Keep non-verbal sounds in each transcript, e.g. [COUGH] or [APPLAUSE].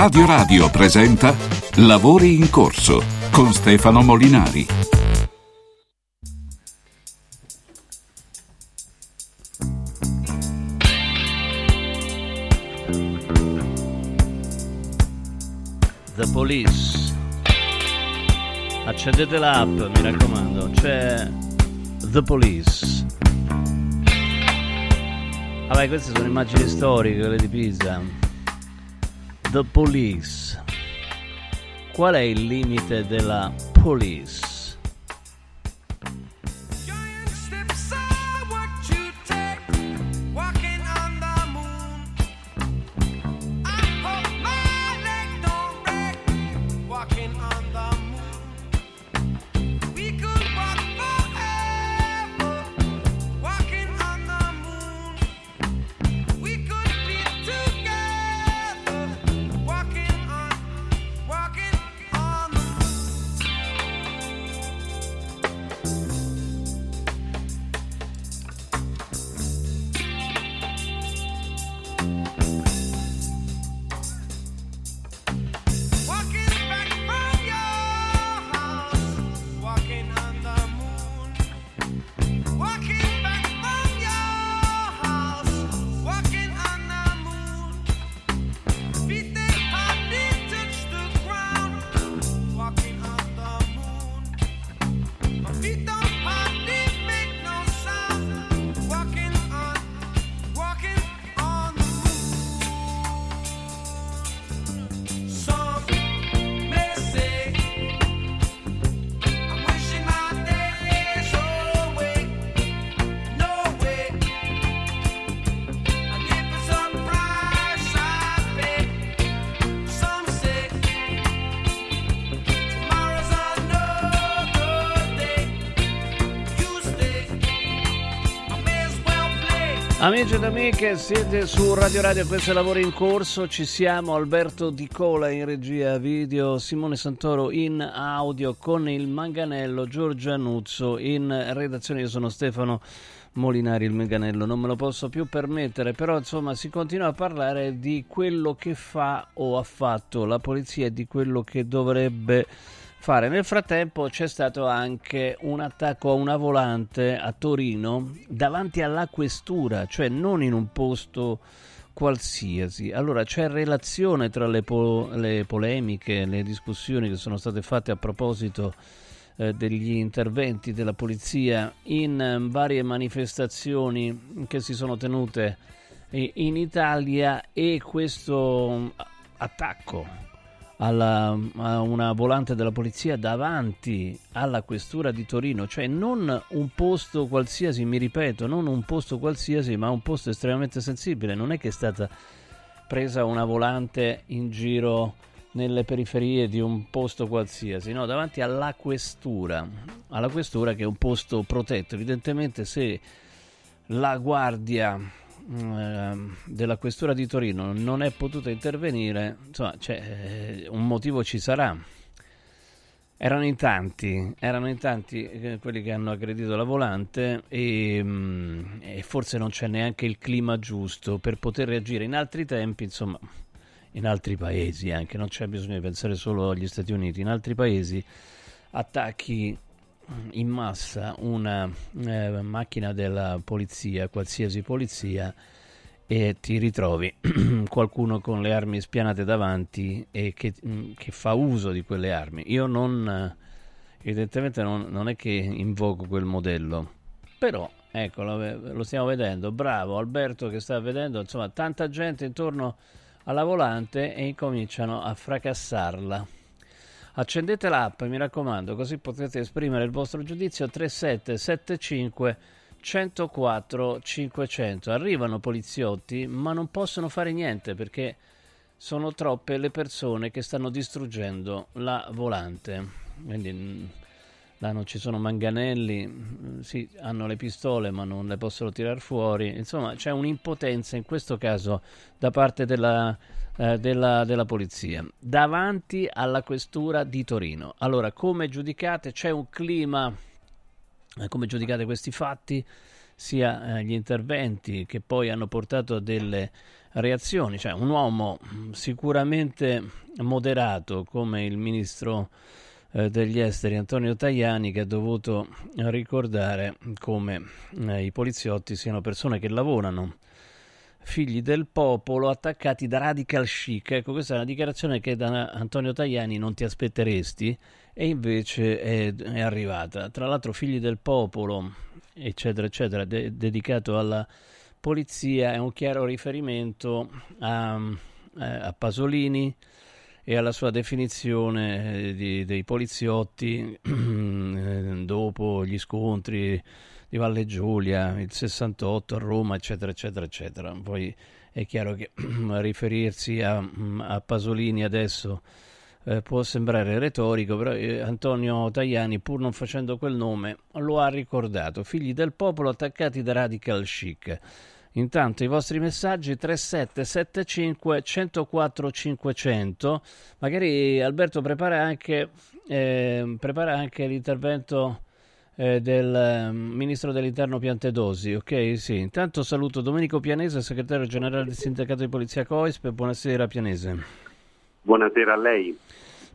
Radio Radio presenta Lavori in corso con Stefano Molinari. The Police. Accendete l'app, mi raccomando. C'è The Police. Vabbè, queste sono immagini storiche, quelle di Pisa. The Police. Qual è il limite della police? Amici ed amiche, siete su Radio Radio, questo è Lavoro in Corso, ci siamo, Alberto Di Cola in regia video, Simone Santoro in audio con il Manganello, Giorgia Nuzzo in redazione, io sono Stefano Molinari, il Manganello, non me lo posso più permettere, però insomma si continua a parlare di quello che fa o ha fatto la polizia e di quello che dovrebbe fare. Nel frattempo c'è stato anche un attacco a una volante a Torino davanti alla questura, cioè non in un posto qualsiasi. Allora c'è relazione tra le, po- le polemiche, le discussioni che sono state fatte a proposito eh, degli interventi della polizia in eh, varie manifestazioni che si sono tenute eh, in Italia e questo mm, attacco alla, a una volante della polizia davanti alla questura di Torino, cioè non un posto qualsiasi, mi ripeto, non un posto qualsiasi, ma un posto estremamente sensibile. Non è che è stata presa una volante in giro nelle periferie di un posto qualsiasi, no, davanti alla questura, alla questura che è un posto protetto. Evidentemente se la guardia della questura di Torino non è potuta intervenire, insomma, c'è, eh, un motivo ci sarà. Erano in tanti, erano in tanti eh, quelli che hanno aggredito la volante e, mm, e forse non c'è neanche il clima giusto per poter reagire in altri tempi, insomma, in altri paesi anche, non c'è bisogno di pensare solo agli Stati Uniti, in altri paesi attacchi in massa una eh, macchina della polizia, qualsiasi polizia, e ti ritrovi [CLEARS THROAT] qualcuno con le armi spianate davanti e che, mm, che fa uso di quelle armi. Io non, eh, evidentemente non, non è che invoco quel modello, però ecco, lo, lo stiamo vedendo, bravo Alberto che sta vedendo, insomma, tanta gente intorno alla volante e incominciano a fracassarla. Accendete l'app, mi raccomando, così potete esprimere il vostro giudizio 3775 104 500. Arrivano poliziotti, ma non possono fare niente perché sono troppe le persone che stanno distruggendo la volante. Quindi mm, là non ci sono manganelli, mm, sì, hanno le pistole ma non le possono tirare fuori. Insomma, c'è un'impotenza in questo caso da parte della, eh, della, della polizia davanti alla questura di Torino. Allora, come giudicate? C'è un clima, eh, come giudicate questi fatti? sia eh, gli interventi che poi hanno portato a delle reazioni, cioè un uomo sicuramente moderato come il ministro degli esteri Antonio Tajani che ha dovuto ricordare come eh, i poliziotti siano persone che lavorano figli del popolo attaccati da radical chic. Ecco, questa è una dichiarazione che da Antonio Tajani non ti aspetteresti e invece è, è arrivata. Tra l'altro, figli del popolo, eccetera, eccetera, de- dedicato alla polizia, è un chiaro riferimento a, eh, a Pasolini e alla sua definizione eh, di, dei poliziotti [CLEARS THROAT] eh, dopo gli scontri di Valle Giulia, il 68 a Roma, eccetera, eccetera, eccetera. Poi è chiaro che [CLEARS THROAT] riferirsi a, a Pasolini adesso eh, può sembrare retorico, però eh, Antonio Tajani, pur non facendo quel nome, lo ha ricordato. Figli del popolo attaccati da radical chic. Intanto i vostri messaggi 3775 104 500. Magari Alberto prepara anche, eh, prepara anche l'intervento eh, del eh, ministro dell'interno Piantedosi. Ok, sì. Intanto saluto Domenico Pianese, segretario generale del sindacato di polizia COISP. Buonasera Pianese. Buonasera a lei.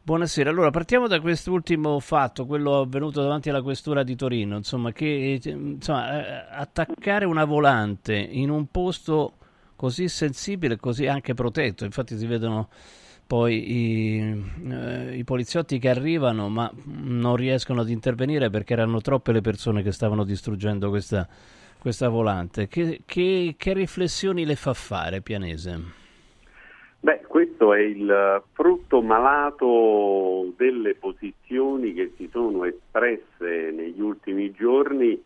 Buonasera, allora partiamo da quest'ultimo fatto, quello avvenuto davanti alla questura di Torino, insomma, che insomma, eh, attaccare una volante in un posto così sensibile, così anche protetto, infatti si vedono poi i, eh, i, poliziotti che arrivano ma non riescono ad intervenire perché erano troppe le persone che stavano distruggendo questa, questa volante. Che, che, che riflessioni le fa fare Pianese? Beh, questo è il frutto malato delle posizioni che si sono espresse negli ultimi giorni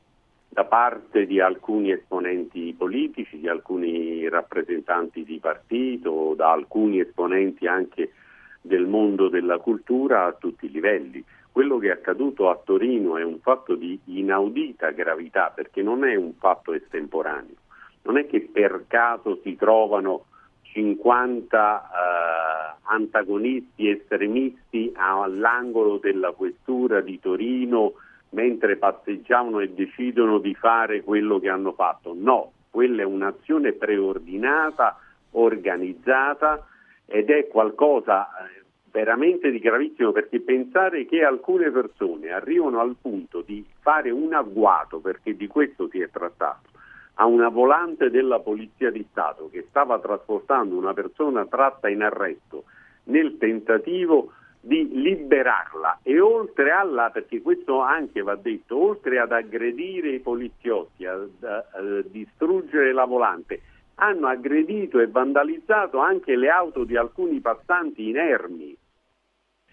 da parte di alcuni esponenti politici, di alcuni rappresentanti di partito, da alcuni esponenti anche del mondo della cultura a tutti i livelli. Quello che è accaduto a Torino è un fatto di inaudita gravità perché non è un fatto estemporaneo, non è che per caso si trovano 50 eh, antagonisti estremisti all'angolo della questura di Torino mentre passeggiavano e decidono di fare quello che hanno fatto. No, quella è un'azione preordinata, organizzata ed è qualcosa eh, veramente di gravissimo perché pensare che alcune persone arrivano al punto di fare un agguato, perché di questo si è trattato, a una volante della Polizia di Stato che stava trasportando una persona tratta in arresto nel tentativo di liberarla e oltre alla, perché questo anche va detto, oltre ad aggredire i poliziotti, a, a, a distruggere la volante, hanno aggredito e vandalizzato anche le auto di alcuni passanti inermi.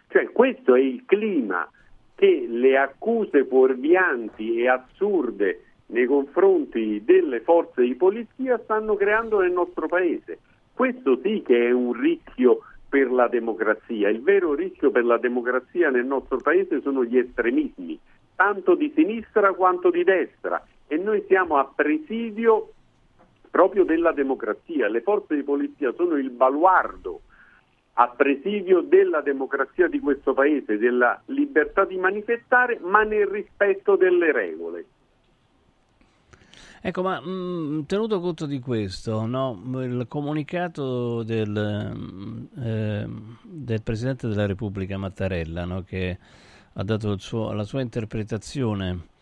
Cioè questo è il clima che le accuse fuorvianti e assurde nei confronti delle forze di polizia stanno creando nel nostro paese. Questo sì che è un rischio per la democrazia. Il vero rischio per la democrazia nel nostro paese sono gli estremismi, tanto di sinistra quanto di destra, e noi siamo a presidio proprio della democrazia. Le forze di polizia sono il baluardo a presidio della democrazia di questo paese, della libertà di manifestare, ma nel rispetto delle regole. Ecco, ma mh, tenuto conto di questo, no, il comunicato del, eh, del, Presidente della Repubblica Mattarella, no, che ha dato suo, la sua interpretazione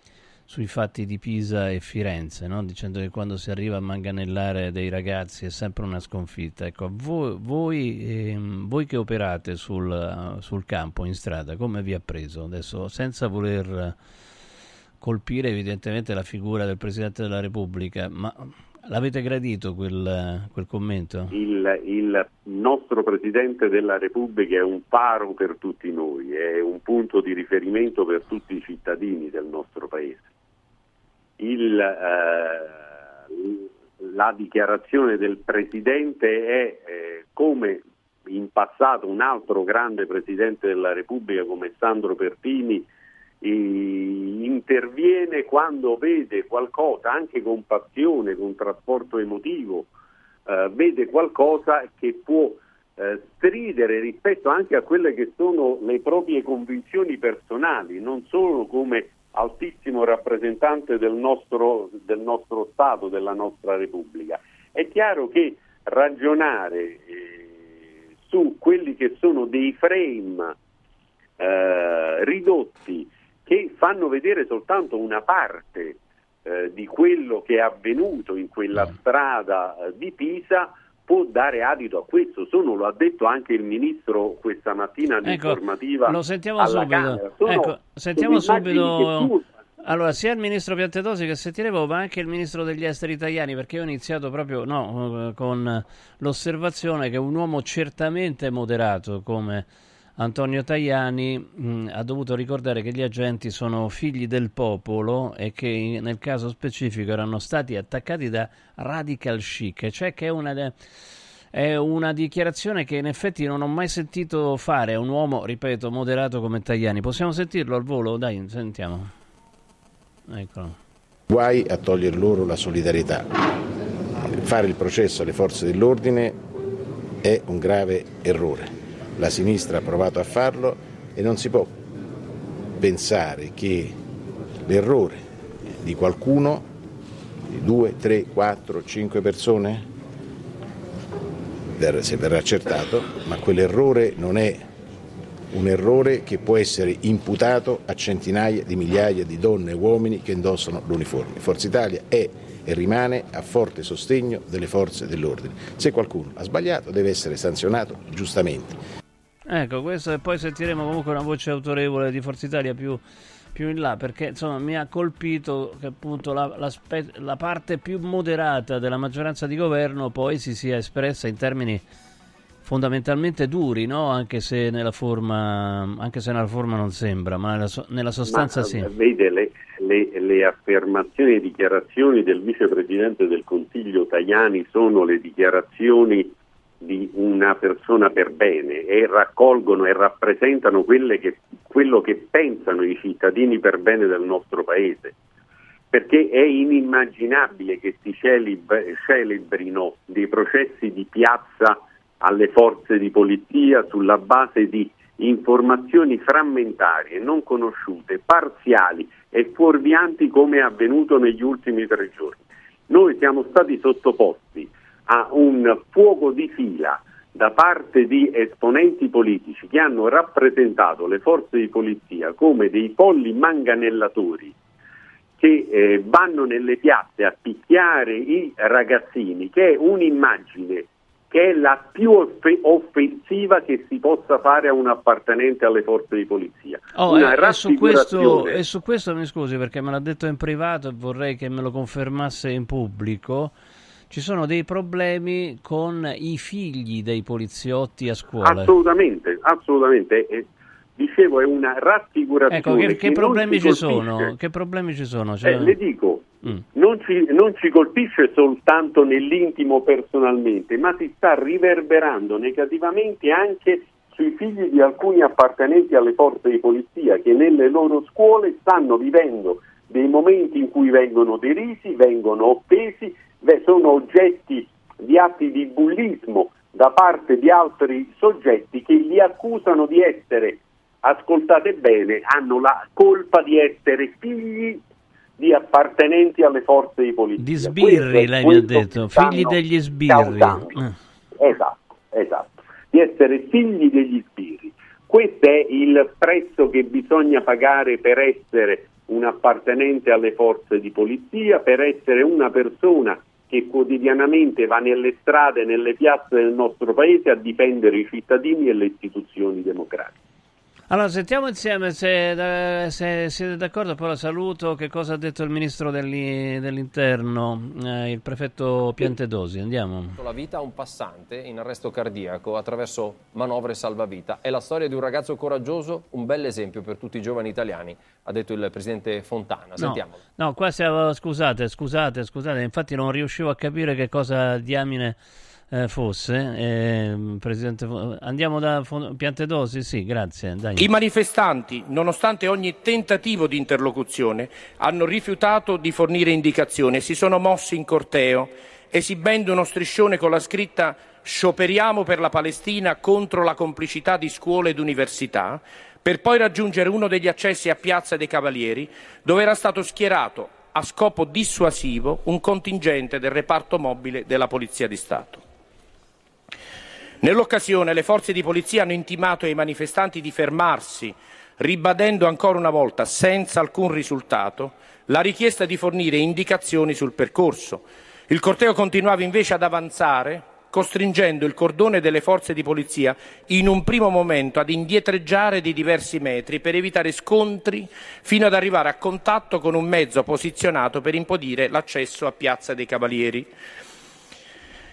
sui fatti di Pisa e Firenze, no, dicendo che quando si arriva a manganellare dei ragazzi è sempre una sconfitta. Ecco, voi, voi, eh, voi che operate sul, sul campo, in strada, come vi ha preso adesso, senza voler colpire evidentemente la figura del Presidente della Repubblica, ma l'avete gradito quel, quel commento? Il, il, nostro Presidente della Repubblica è un faro per tutti noi, è un punto di riferimento per tutti i cittadini del nostro Paese. Il, eh, la dichiarazione del Presidente è eh, come in passato un altro grande Presidente della Repubblica come Sandro Pertini interviene quando vede qualcosa, anche con passione, con trasporto emotivo, eh, vede qualcosa che può eh, stridere rispetto anche a quelle che sono le proprie convinzioni personali, non solo come altissimo rappresentante del nostro, del nostro Stato, della nostra Repubblica. È chiaro che ragionare eh, su quelli che sono dei frame eh, ridotti che fanno vedere soltanto una parte eh, di quello che è avvenuto in quella strada eh, di Pisa può dare adito a questo. Sono, lo ha detto anche il ministro questa mattina all'informativa. Ecco, lo sentiamo subito. Sono- Ecco, sentiamo subito-. Allora, sia il ministro Piantedosi che sentiremo, ma anche il ministro degli esteri italiani, perché io ho iniziato proprio no, eh, con l'osservazione che un uomo certamente moderato come Antonio Tajani mh, ha dovuto ricordare che gli agenti sono figli del popolo e che in- nel caso specifico erano stati attaccati da radical chic, cioè che è una... è una dichiarazione che in effetti non ho mai sentito fare un uomo, ripeto, moderato come Tajani. Possiamo sentirlo al volo? Dai, sentiamo. Eccolo. Guai a togliere loro la solidarietà. Fare il processo alle forze dell'ordine è un grave errore. La sinistra ha provato a farlo e non si può pensare che l'errore di qualcuno, di due, tre, quattro, cinque persone, se verrà accertato, ma quell'errore non è un errore che può essere imputato a centinaia di migliaia di donne e uomini che indossano l'uniforme. Forza Italia è e rimane a forte sostegno delle forze dell'ordine. Se qualcuno ha sbagliato deve essere sanzionato giustamente. Ecco, questo e poi sentiremo comunque una voce autorevole di Forza Italia più, più in là, perché insomma mi ha colpito che appunto la, la spe- la parte più moderata della maggioranza di governo poi si sia espressa in termini fondamentalmente duri, no? anche, se nella forma, anche se nella forma non sembra, ma nella, so- nella sostanza Ma, sì. eh, Vede, le, le- le affermazioni e dichiarazioni del vicepresidente del Consiglio Tajani sono le dichiarazioni di una persona per bene e raccolgono e rappresentano che- quello che pensano i cittadini per bene del nostro Paese. Perché è inimmaginabile che si celeb- celebrino dei processi di piazza alle forze di polizia sulla base di informazioni frammentarie, non conosciute, parziali e fuorvianti come è avvenuto negli ultimi tre giorni. Noi siamo stati sottoposti a un fuoco di fila da parte di esponenti politici che hanno rappresentato le forze di polizia come dei polli manganellatori che eh, vanno nelle piazze a picchiare i ragazzini, che è un'immagine che è la più off- offensiva che si possa fare a un appartenente alle forze di polizia. Oh, e, e su questo, e su questo mi scusi perché me l'ha detto in privato e vorrei che me lo confermasse in pubblico. Ci sono dei problemi con i figli dei poliziotti a scuola. Assolutamente, assolutamente. E, dicevo, è una raffigurazione. Ecco, che, che non problemi ci sono? Che problemi ci sono? Cioè- Eh, le dico, Mm. non, ci, non ci colpisce soltanto nell'intimo personalmente, ma si sta riverberando negativamente anche sui figli di alcuni appartenenti alle forze di polizia che nelle loro scuole stanno vivendo dei momenti in cui vengono derisi, vengono offesi, beh, sono oggetti di atti di bullismo da parte di altri soggetti che li accusano di essere, ascoltate bene, hanno la colpa di essere figli di appartenenti alle forze di polizia. Di Questo sbirri, è lei mi ha detto, figli degli sbirri. Eh. Esatto, esatto, di essere figli degli sbirri. Questo è il prezzo che bisogna pagare per essere un appartenente alle forze di polizia, per essere una persona che quotidianamente va nelle strade, nelle piazze del nostro paese a difendere i cittadini e le istituzioni democratiche. Allora, sentiamo insieme se, eh, se siete d'accordo, poi la saluto. Che cosa ha detto il ministro degli- dell'interno, eh, il prefetto Piantedosi? Andiamo. la vita a un passante in arresto cardiaco attraverso manovre salvavita. È la storia di un ragazzo coraggioso, un bel esempio per tutti i giovani italiani, ha detto il presidente Fontana. No, Sentiamolo. no, qua siamo, scusate, scusate, scusate, infatti non riuscivo a capire che cosa diamine eh, fosse. eh, Presidente, andiamo da Piantedosi? Sì, grazie. Dai. I manifestanti, nonostante ogni tentativo di interlocuzione, hanno rifiutato di fornire indicazioni e si sono mossi in corteo, esibendo uno striscione con la scritta Scioperiamo per la Palestina contro la complicità di scuole ed università, per poi raggiungere uno degli accessi a Piazza dei Cavalieri, dove era stato schierato a scopo dissuasivo un contingente del reparto mobile della Polizia di Stato. Nell'occasione le forze di polizia hanno intimato ai manifestanti di fermarsi, ribadendo ancora una volta, senza alcun risultato, la richiesta di fornire indicazioni sul percorso. Il corteo continuava invece ad avanzare, costringendo il cordone delle forze di polizia in un primo momento ad indietreggiare di diversi metri per evitare scontri fino ad arrivare a contatto con un mezzo posizionato per impedire l'accesso a Piazza dei Cavalieri.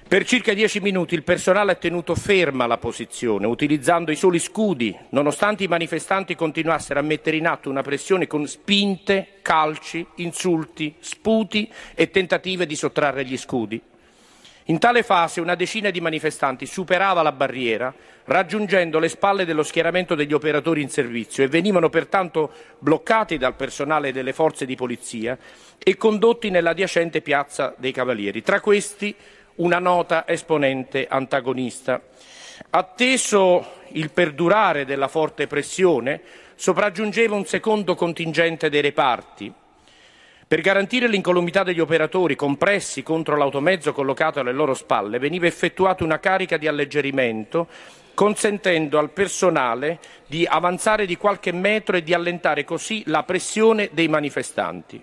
Per circa dieci minuti il personale ha tenuto ferma la posizione, utilizzando i soli scudi, nonostante i manifestanti continuassero a mettere in atto una pressione con spinte, calci, insulti, sputi e tentative di sottrarre gli scudi. In tale fase una decina di manifestanti superava la barriera, raggiungendo le spalle dello schieramento degli operatori in servizio e venivano pertanto bloccati dal personale delle forze di polizia e condotti nell'adiacente piazza dei Cavalieri. Tra questi una nota esponente antagonista. Atteso il perdurare della forte pressione, sopraggiungeva un secondo contingente dei reparti. Per garantire l'incolumità degli operatori compressi contro l'automezzo collocato alle loro spalle, veniva effettuata una carica di alleggerimento, consentendo al personale di avanzare di qualche metro e di allentare così la pressione dei manifestanti.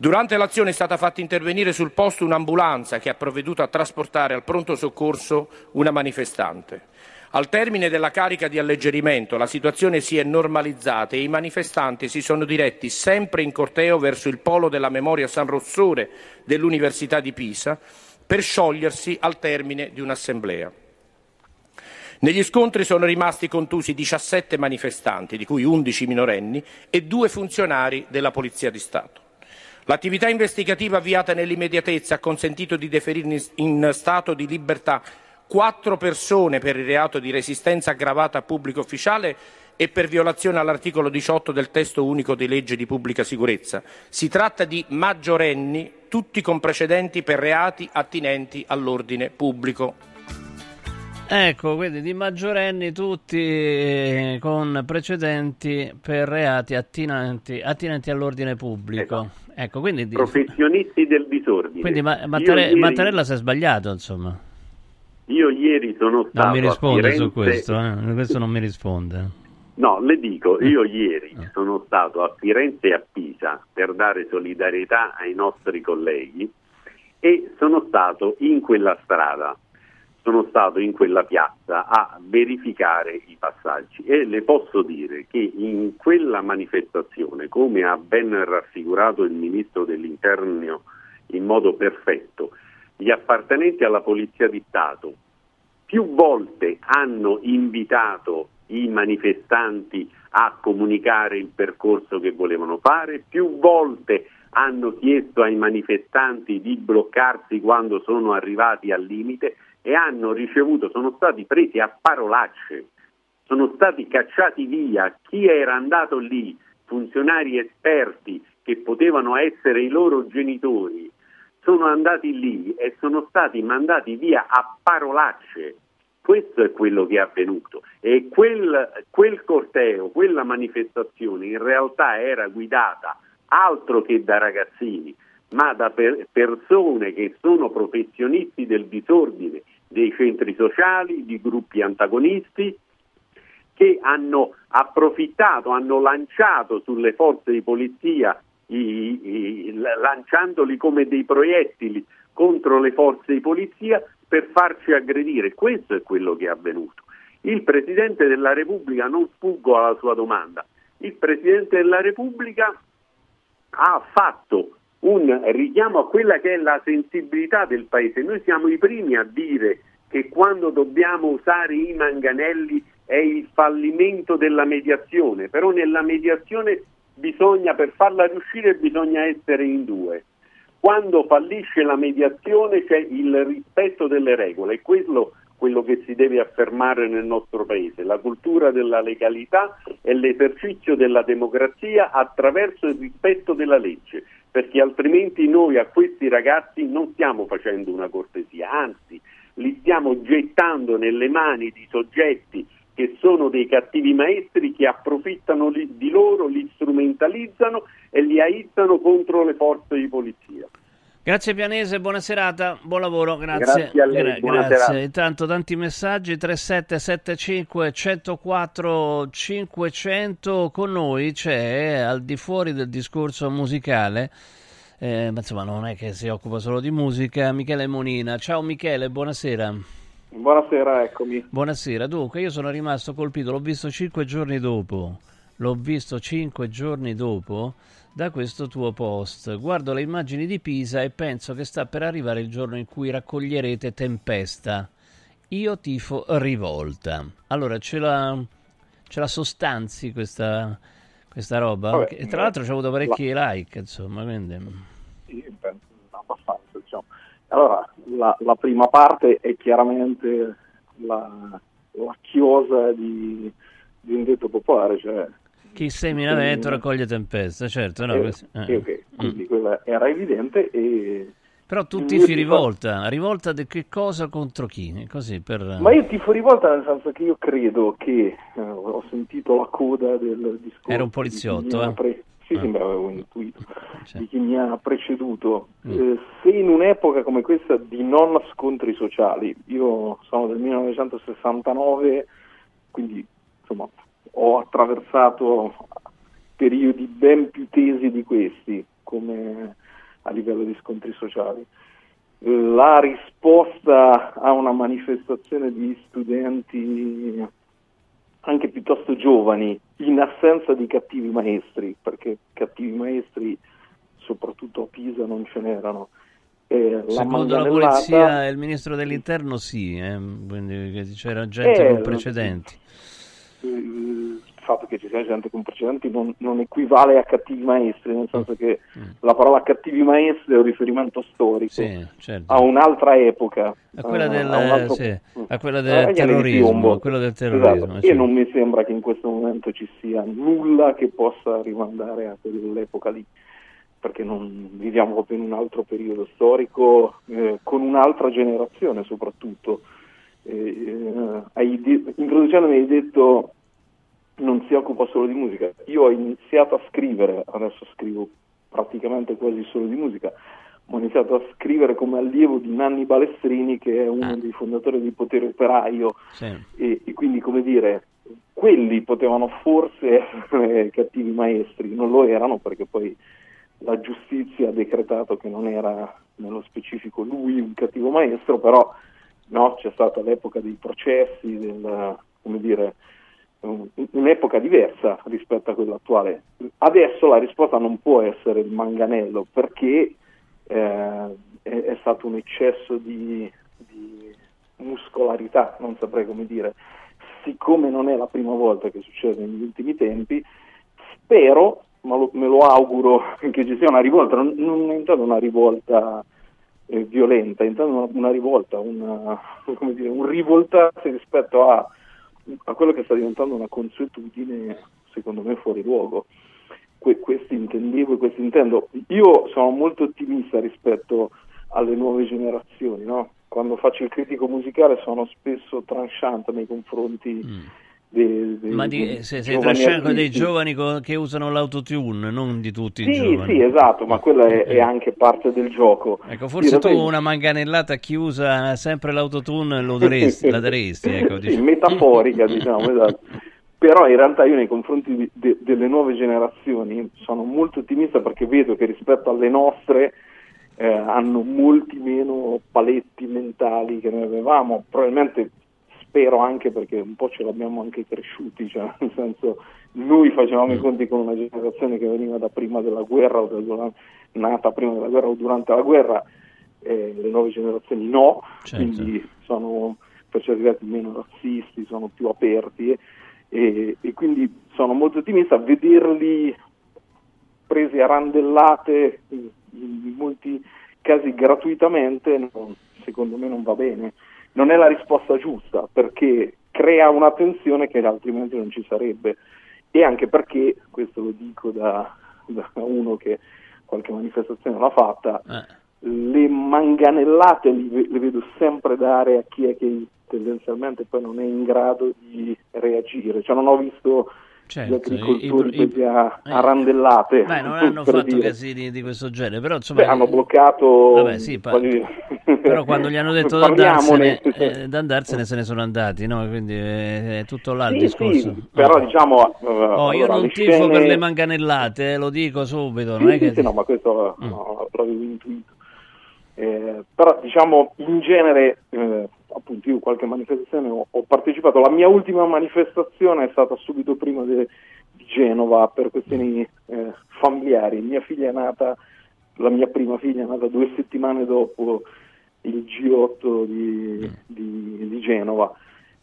Durante l'azione è stata fatta intervenire sul posto un'ambulanza che ha provveduto a trasportare al pronto soccorso una manifestante. Al termine della carica di alleggerimento la situazione si è normalizzata e i manifestanti si sono diretti sempre in corteo verso il polo della memoria San Rossore dell'Università di Pisa per sciogliersi al termine di un'assemblea. Negli scontri sono rimasti contusi 17 manifestanti, di cui 11 minorenni, e due funzionari della Polizia di Stato. L'attività investigativa avviata nell'immediatezza ha consentito di deferire in stato di libertà quattro persone per il reato di resistenza aggravata a pubblico ufficiale e per violazione all'articolo 18 del testo unico di legge di pubblica sicurezza. Si tratta di maggiorenni, tutti con precedenti per reati attinenti all'ordine pubblico. Ecco, quindi di maggiorenni tutti eh, con precedenti per reati attinenti, attinenti all'ordine pubblico. Ecco, quindi, di- Professionisti del disordine. quindi Ma- Io Mattare- ieri- Mattarella si è sbagliato, insomma. Io ieri sono stato Non mi risponde a su Firenze- questo, eh? questo non mi risponde. No, le dico, io Eh. ieri sono stato a Firenze e a Pisa per dare solidarietà ai nostri colleghi e sono stato in quella strada, sono stato in quella piazza a verificare i passaggi e le posso dire che in quella manifestazione, come ha ben raffigurato il Ministro dell'Interno in modo perfetto, gli appartenenti alla Polizia di Stato più volte hanno invitato i manifestanti a comunicare il percorso che volevano fare, più volte hanno chiesto ai manifestanti di bloccarsi quando sono arrivati al limite e hanno ricevuto, sono stati presi a parolacce, sono stati cacciati via. Chi era andato lì, funzionari esperti che potevano essere i loro genitori, sono andati lì e sono stati mandati via a parolacce. Questo è quello che è avvenuto. E quel, quel corteo, quella manifestazione in realtà era guidata altro che da ragazzini, ma da per- persone che sono professionisti del disordine, dei centri sociali, di gruppi antagonisti, che hanno approfittato, hanno lanciato sulle forze di polizia, i- i- lanciandoli come dei proiettili contro le forze di polizia per farci aggredire. Questo è quello che è avvenuto. Il Presidente della Repubblica, non sfuggo alla sua domanda, il Presidente della Repubblica ha fatto un richiamo a quella che è la sensibilità del Paese. Noi siamo i primi a dire che quando dobbiamo usare i manganelli è il fallimento della mediazione, però nella mediazione bisogna, per farla riuscire bisogna essere in due. Quando fallisce la mediazione c'è il rispetto delle regole e quello quello che si deve affermare nel nostro paese, la cultura della legalità e l'esercizio della democrazia attraverso il rispetto della legge, perché altrimenti noi a questi ragazzi non stiamo facendo una cortesia, anzi li stiamo gettando nelle mani di soggetti che sono dei cattivi maestri che approfittano di loro, li strumentalizzano e li aizzano contro le forze di polizia. Grazie Pianese, buona serata, buon lavoro, grazie. Grazie a lei, buona grazie. serata. Intanto tanti messaggi 3775 104 500 con noi c'è al di fuori del discorso musicale eh, ma insomma non è che si occupa solo di musica Michele Monina. Ciao Michele, buonasera. Buonasera, eccomi. Buonasera, dunque io sono rimasto colpito, l'ho visto cinque giorni dopo, l'ho visto cinque giorni dopo da questo tuo post. Guardo le immagini di Pisa e penso che sta per arrivare il giorno in cui raccoglierete Tempesta. Io tifo rivolta. Allora, ce la, ce la sostanzi questa, questa roba? Vabbè, e tra l'altro ci ha avuto parecchi like, insomma, quindi... Sì, penso abbastanza, diciamo. Allora, la, la prima parte è chiaramente la, la chiosa di, di un detto popolare, cioè Chi semina vento raccoglie tempesta, certo, no? eh, questo- eh. sì, ok, quindi Mm. quella era evidente e Però tu il tifi mio tifo- rivolta, rivolta di che cosa contro chi? Così per... Ma io tifo rivolta nel senso che io credo che eh, ho sentito la coda del discorso. Era un poliziotto, eh? pre- Sì, Ah. beh, avevo intuito. Cioè, Di chi mi ha preceduto. Mm. Eh, se in un'epoca come questa di non scontri sociali, io sono del 1969, quindi insomma ho attraversato periodi ben più tesi di questi come a livello di scontri sociali. La risposta a una manifestazione di studenti anche piuttosto giovani, in assenza di cattivi maestri, perché cattivi maestri soprattutto a Pisa non ce n'erano. Eh, la Secondo la manganellata- polizia e il ministro dell'interno sì, eh, quindi c'era gente Eh, con precedenti. Il fatto che ci sia gente con precedenti non, non equivale a cattivi maestri, nel senso che Mm. la parola cattivi maestri è un riferimento storico Sì, certo. a un'altra epoca. A quella eh, del, a altro- sì, Mm. a quella Eh, del di terrorismo, a quello del terrorismo. Esatto. sì. E non mi sembra che in questo momento ci sia nulla che possa rimandare a quell'epoca lì, perché non viviamo proprio in un altro periodo storico, eh, con un'altra generazione soprattutto. Eh, eh, hai de- introducendomi hai detto non si occupa solo di musica. Io ho iniziato a scrivere, adesso scrivo praticamente quasi solo di musica, ma ho iniziato a scrivere come allievo di Nanni Balestrini, che è uno Ah. dei fondatori di Potere Operaio, Sì. e, e quindi come dire, quelli potevano forse essere [LAUGHS] cattivi maestri, non lo erano perché poi la giustizia ha decretato che non era nello specifico lui un cattivo maestro, però no, c'è stata l'epoca dei processi, del, dire, un- un'epoca diversa rispetto a quella attuale. Adesso la risposta non può essere il manganello perché eh, è, è stato un eccesso di, di muscolarità, non saprei come dire. Siccome non è la prima volta che succede negli ultimi tempi, spero, ma lo- me lo auguro, [LAUGHS] che ci sia una rivolta, non, non intendo una rivolta eh, violenta, intendo una, una rivolta, una, dire, un rivoltarsi rispetto a, a quello che sta diventando una consuetudine, secondo me, fuori luogo. Que- questo intendevo e questo intendo. Io sono molto ottimista rispetto alle nuove generazioni, no? Quando faccio il critico musicale sono spesso tranchant nei confronti Mm. Dei, dei- Ma di, dei se, sei giovani trascendo dei giovani co- che usano l'autotune, non di tutti i Sì, giovani. sì, esatto, ma quella è, è Eh. anche parte del gioco. Ecco, forse In tu realtà- una manganellata a chi usa sempre l'autotune lo daresti, la daresti, ecco. Sì, dici. metaforica, [LAUGHS] diciamo, esatto. Però in realtà io nei confronti di- de- delle nuove generazioni sono molto ottimista perché vedo che rispetto alle nostre eh, hanno molti meno paletti mentali che noi avevamo, probabilmente spero anche perché un po' ce l'abbiamo anche cresciuti, cioè nel senso noi facevamo Mm. i conti con una generazione che veniva da prima della guerra o da nata prima della guerra o durante la guerra, eh, le nuove generazioni no, Certo. quindi sono per certi versi meno razzisti, sono più aperti e, e- quindi sono molto ottimista a vederli presi a randellate in, in molti casi gratuitamente non- secondo me non va bene non è la risposta giusta perché crea una tensione che altrimenti non ci sarebbe e anche perché questo lo dico da, da uno che qualche manifestazione l'ha fatta Eh, le manganellate le vedo sempre dare a chi è che tendenzialmente poi non è in grado di reagire. Cioè non ho visto Certo, agricoltori i- i- a, eh. randellate. Beh, non hanno fatto dire. casini di questo genere, però insomma... Beh, hanno bloccato. Vabbè, sì, pa- [LAUGHS] Però quando gli hanno detto d'andarsene, eh, d'andarsene se ne sono andati, no? Quindi è, è tutto là il Sì, discorso. sì, però Eh. diciamo. eh, Oh, io allora, non tifo scene- per le manganellate, eh, lo dico subito, Sì, non è sì, che... sì, no, ma questo Mm. no, l'avevo intuito. Eh, però diciamo in genere, eh, appunto io qualche manifestazione ho, ho partecipato, la mia ultima manifestazione è stata subito prima di Genova per questioni eh, familiari, mia figlia è nata, la mia prima figlia è nata due settimane dopo il G8 di, di- di Genova,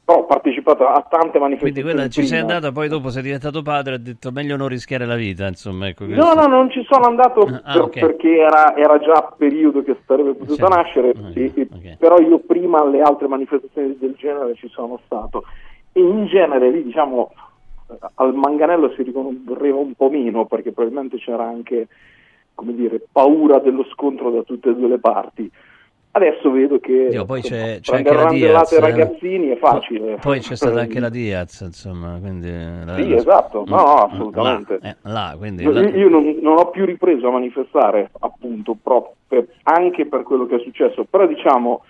però ho partecipato a tante Quindi manifestazioni. quella ci sei andato, poi dopo sei diventato padre e hai detto meglio non rischiare la vita, insomma. Ecco, No, no, non ci sono andato Ah, per- ok. perché era, era già periodo che sarebbe potuto Certo. nascere, Ok, e- e- ok. però io prima alle altre manifestazioni del genere ci sono stato e in genere lì diciamo al Manganello si ricorreva un po' meno perché probabilmente c'era anche come dire, paura dello scontro da tutte e due le parti. Adesso vedo che Dio, poi insomma, c'è, c'è anche la Diaz. eh. ragazzini è facile. Poi, poi c'è stata anche la Diaz, insomma, quindi... la- Sì, la- esatto, no, no, Mm, assolutamente. Là, eh, là, quindi... Io, là- io non, non ho più ripreso a manifestare, appunto, proprio per- anche per quello che è successo, però diciamo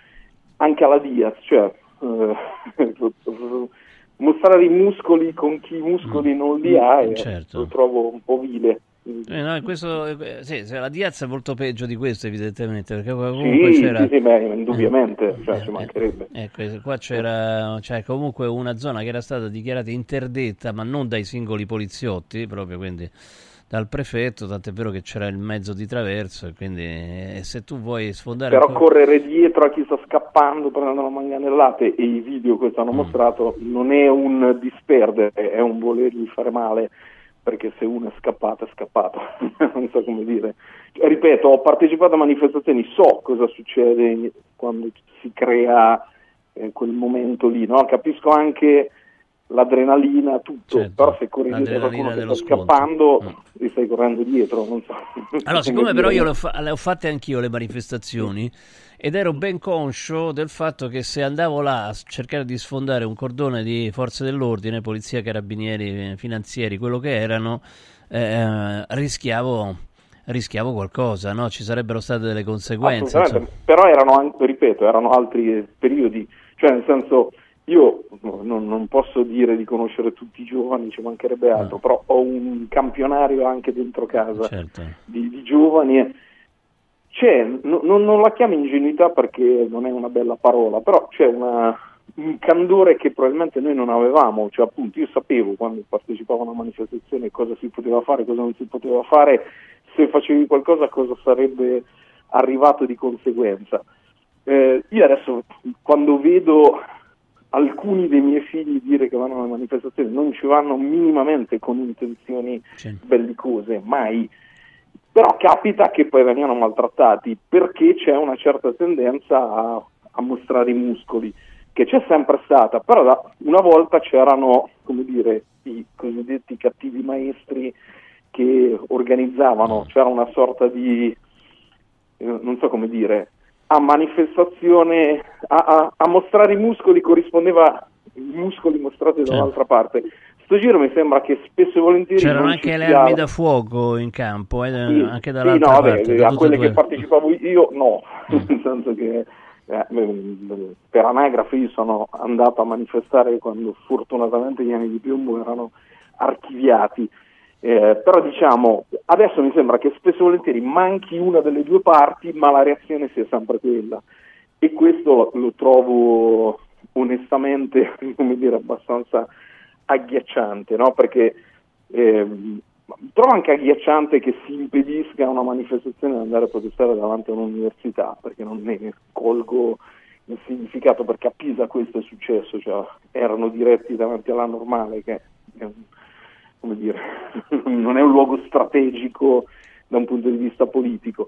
anche alla Diaz, cioè eh, [LAUGHS] mostrare i muscoli con chi i muscoli non li ha, eh, certo. lo trovo un po' vile. Eh, no, questo, eh, sì, la Diaz è molto peggio di questo, evidentemente, perché comunque Sì, c'era... sì, beh, indubbiamente, cioè, Eh, ci eh, mancherebbe. Ecco, qua c'era cioè, comunque una zona che era stata dichiarata interdetta, ma non dai singoli poliziotti, proprio quindi dal prefetto, tant'è vero che c'era il mezzo di traverso, quindi eh, se tu vuoi sfondare... Però correre dietro a chi sta scappando, prendendo manganellate e i video che Mm. hanno mostrato non è un disperdere, è un volergli fare male, perché se uno è scappato è scappato, [LAUGHS] non so come dire. Cioè, ripeto, ho partecipato a manifestazioni, so cosa succede quando si crea eh, quel momento lì, no? capisco anche l'adrenalina, tutto, Certo, però se corri dietro qualcuno che sta scontro. scappando, gli stai correndo dietro, non so. Allora, come siccome però io le ho, [LAUGHS] fa- le ho fatte anch'io le manifestazioni ed ero ben conscio del fatto che se andavo là a cercare di sfondare un cordone di forze dell'ordine, polizia, carabinieri, eh, finanzieri, quello che erano, eh, rischiavo, rischiavo qualcosa, no? Ci sarebbero state delle conseguenze. Insomma. però erano anche, ripeto, erano altri periodi, cioè nel senso io non, non posso dire di conoscere tutti i giovani, ci mancherebbe altro, Mm. però ho un campionario anche dentro casa Certo. di, di giovani. C'è, no- non, non la chiamo ingenuità perché non è una bella parola, però c'è una- un candore che probabilmente noi non avevamo, cioè appunto io sapevo quando partecipavo a una manifestazione cosa si poteva fare, cosa non si poteva fare, se facevi qualcosa cosa sarebbe arrivato di conseguenza. Eh, io adesso quando vedo alcuni dei miei figli dire che vanno alle manifestazioni non ci vanno minimamente con intenzioni Sì. bellicose, mai. Però capita che poi vengano maltrattati perché c'è una certa tendenza a, a mostrare i muscoli, che c'è sempre stata, però da- una volta c'erano, come dire, i cosiddetti cattivi maestri che organizzavano, c'era una sorta di, eh, non so come dire, a manifestazione, a, a- a mostrare i muscoli corrispondeva i muscoli mostrati Certo. dall'altra parte. Sto giro mi sembra che spesso e volentieri C'erano anche le armi da fuoco in campo, eh, sì, anche sì, dall'altra no, vabbè, parte. da a quelle due. che partecipavo io no, Mm. [LAUGHS] nel senso che eh, per anagrafe io sono andato a manifestare quando fortunatamente gli anni di piombo erano archiviati. Eh, però diciamo, adesso mi sembra che spesso e volentieri manchi una delle due parti, ma la reazione sia sempre quella. E questo lo trovo onestamente, [LAUGHS] come dire, abbastanza agghiacciante, no? Perché ehm, trovo anche agghiacciante che si impedisca a una manifestazione di andare a protestare davanti a un'università, perché non ne colgo il significato, perché a Pisa questo è successo, cioè erano diretti davanti alla normale, che è un- come dire, [LAUGHS] non è un luogo strategico da un punto di vista politico.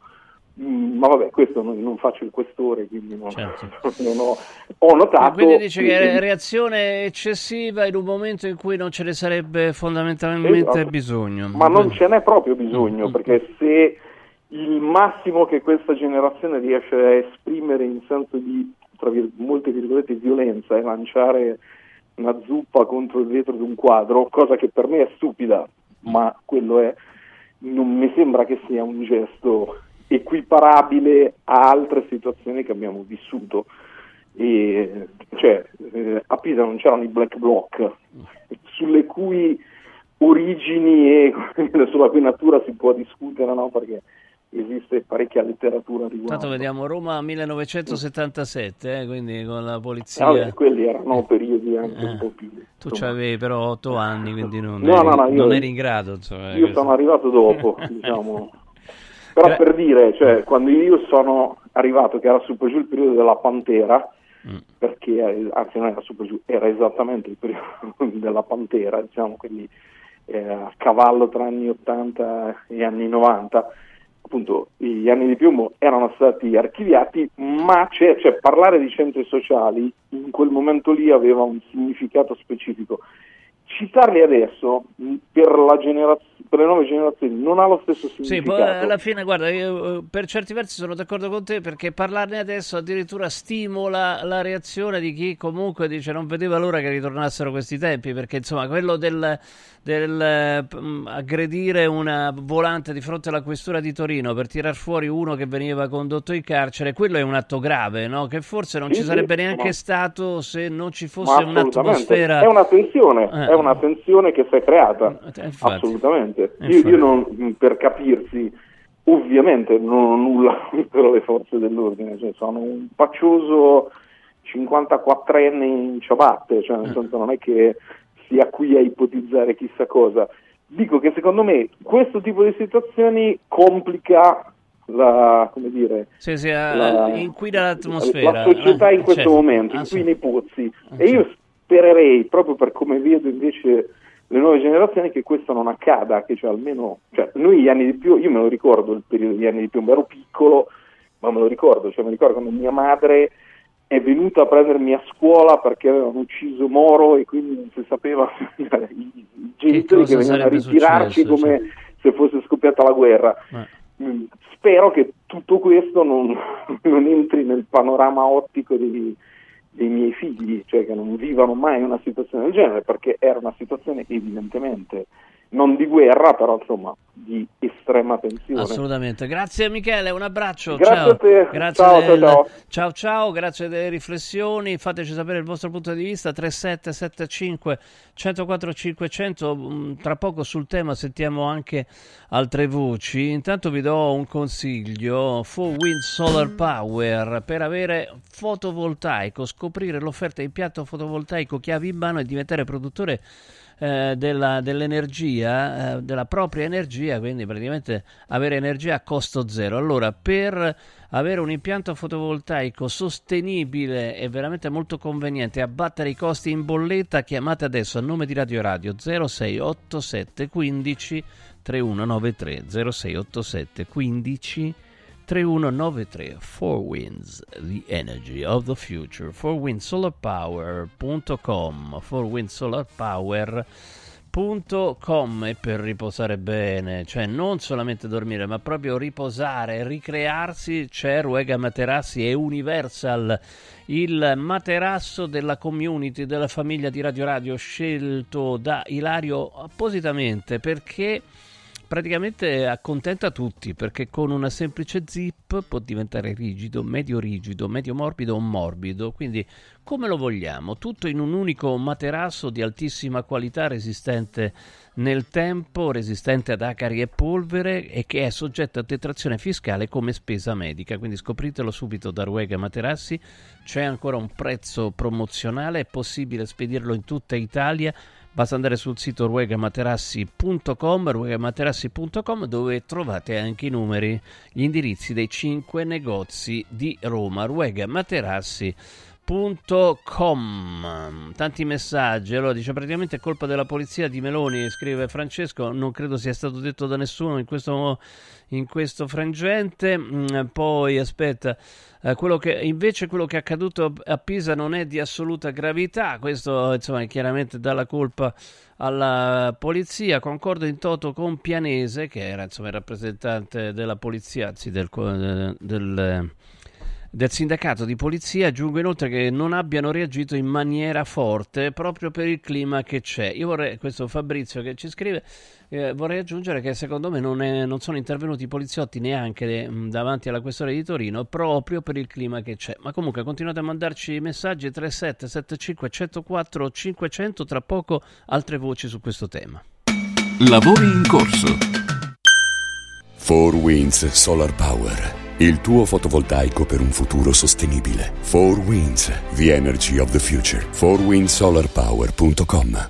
Mm, Ma vabbè, questo non, non faccio il questore, quindi non, Certo. [LAUGHS] non ho, ho notato. Quindi dice che è reazione eccessiva in un momento in cui non ce ne sarebbe fondamentalmente Esatto. bisogno. Ma non ce n'è proprio bisogno, Mm. perché se il massimo che questa generazione riesce a esprimere in senso di, tra vir- molte virgolette, violenza e lanciare una zuppa contro il vetro di un quadro, cosa che per me è stupida, ma quello è, non mi sembra che sia un gesto equiparabile a altre situazioni che abbiamo vissuto. E, cioè, eh, a Pisa non c'erano i black bloc, sulle cui origini e [LAUGHS] sulla cui natura si può discutere, no? perché esiste parecchia letteratura riguardo. Intanto vediamo Roma 1977, eh, quindi con la polizia. Ah, quelli erano periodi anche un Eh. po' più. Tu insomma. avevi però otto anni, quindi non, No, eri, no, no, io- non eri in grado. Insomma, Io sono arrivato dopo, [LAUGHS] diciamo. Però per dire, cioè, quando io sono arrivato, che era su per giù il periodo della Pantera, Mm. perché, eh, anzi non era su per giù, era esattamente il periodo [LAUGHS] della Pantera, diciamo, quindi eh, a cavallo tra anni 80 e anni 90, appunto gli anni di piombo erano stati archiviati, ma cioè, parlare di centri sociali in quel momento lì aveva un significato specifico. Citarli adesso mh, per, la generaz- per le nuove generazioni non ha lo stesso Sì, significato. alla fine, guarda, io eh, per certi versi sono d'accordo con te perché parlarne adesso addirittura stimola la reazione di chi comunque dice non vedeva l'ora che ritornassero questi tempi, perché insomma quello del, del, mh, aggredire una volante di fronte alla questura di Torino per tirar fuori uno che veniva condotto in carcere, quello è un atto grave, no? che forse non Sì, ci sì, sarebbe neanche ma- stato se non ci fosse un'atmosfera... È una tensione, Eh. è una tensione che si è creata. Eh, infatti. Assolutamente. Eh, Io, infatti. io non, per capirsi, ovviamente non ho nulla [LAUGHS] contro le forze dell'ordine, cioè sono un pacioso 54enne in ciabatte, cioè Eh. nel senso non è che sia qui a ipotizzare chissà cosa. Dico che secondo me questo tipo di situazioni complica la, come dire, Sì, sì, eh, la- inquina l'atmosfera. La società eh, in questo certo. momento, Ah, inquina sì. i pozzi. Eh, E io certo. Spererei, proprio per come vedo invece le nuove generazioni, che questo non accada, che cioè almeno, cioè, noi gli anni di più, io me lo ricordo il periodo degli anni di più, ero piccolo, ma me lo ricordo, cioè mi ricordo quando mia madre è venuta a prendermi a scuola perché avevano ucciso Moro e quindi non si sapeva [LAUGHS] i genitori cosa che venivano a ritirarci successo, come se fosse scoppiata la guerra. Eh. Mm, Spero che tutto questo non, [LAUGHS] non entri nel panorama ottico dei, dei miei figli, cioè che non vivano mai una situazione del genere, perché era una situazione evidentemente non di guerra, però insomma di estrema tensione. Assolutamente. Grazie Michele, un abbraccio. Grazie ciao. a te. Grazie Ciao, del- ciao, ciao. ciao grazie delle riflessioni. Fateci sapere il vostro punto di vista 3775 104 500. Mm, Tra poco sul tema sentiamo anche altre voci. Intanto vi do un consiglio: 4Wind Solar Power per avere fotovoltaico, scoprire l'offerta di impianto fotovoltaico chiavi in mano e diventare produttore eh, della- dell'energia, eh, della propria energia, quindi praticamente avere energia a costo zero. Allora, per avere un impianto fotovoltaico sostenibile e veramente molto conveniente, abbattere i costi in bolletta, chiamate adesso a nome di Radio Radio 0687 15 3193 0687 15 3193 4 Winds the energy of the future. 4windsolarpower.com 4windsolarpower.com e per riposare bene cioè non solamente dormire ma proprio riposare ricrearsi c'è Ruega Materassi e Universal il materasso della community della famiglia di Radio Radio scelto da Ilario appositamente perché praticamente accontenta tutti perché con una semplice zip può diventare rigido, medio rigido, medio morbido o morbido, quindi come lo vogliamo, tutto in un unico materasso di altissima qualità resistente nel tempo, resistente ad acari e polvere e che è soggetto a detrazione fiscale come spesa medica, quindi scopritelo subito da Ruega Materassi, c'è ancora un prezzo promozionale, è possibile spedirlo in tutta Italia Basta andare sul sito ruegamaterassi.com, ruegamaterassi.com dove trovate anche i numeri, gli indirizzi dei cinque negozi di Roma. ruegamaterassi.com Tanti messaggi. Allora dice praticamente è colpa della polizia di Meloni, scrive Francesco, non credo sia stato detto da nessuno in questo, in questo frangente. Mm, Poi aspetta, eh, quello che, invece quello che è accaduto a Pisa non è di assoluta gravità, questo insomma chiaramente dà la colpa alla polizia, concordo in toto con Pianese che era insomma il rappresentante della polizia, anzi del, co- del, del sindacato di polizia. Aggiungo inoltre che non abbiano reagito in maniera forte proprio per il clima che c'è. Io vorrei, questo Fabrizio che ci scrive, eh, vorrei aggiungere che secondo me non, è- non sono intervenuti i poliziotti neanche mh, davanti alla questura di Torino proprio per il clima che c'è. Ma comunque continuate a mandarci messaggi 3775 104 500, tra poco altre voci su questo tema. Lavori in corso. 4 Winds Solar Power. Il tuo fotovoltaico per un futuro sostenibile. 4 Winds, the energy of the future. 4windsolarpower.com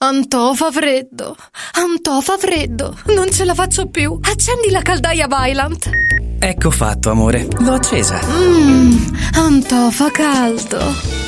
Antò fa freddo, Antò fa freddo, non ce la faccio più. Accendi la caldaia Vylant. Ecco fatto, amore. L'ho accesa. Mmm, Antò fa caldo.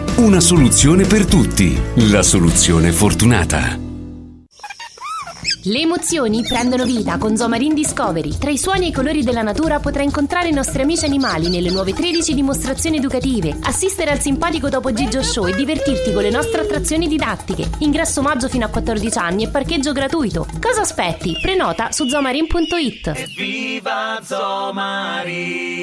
Una soluzione per tutti. La soluzione fortunata. Le emozioni prendono vita con Zomarin Discovery. Tra i suoni e i colori della natura potrai incontrare i nostri amici animali nelle nuove 13 dimostrazioni educative, assistere al simpatico Topo Gigio Show e divertirti con le nostre attrazioni didattiche. Ingresso omaggio fino a 14 anni e parcheggio gratuito. Cosa aspetti? Prenota su zomarin.it. Viva Zomarin!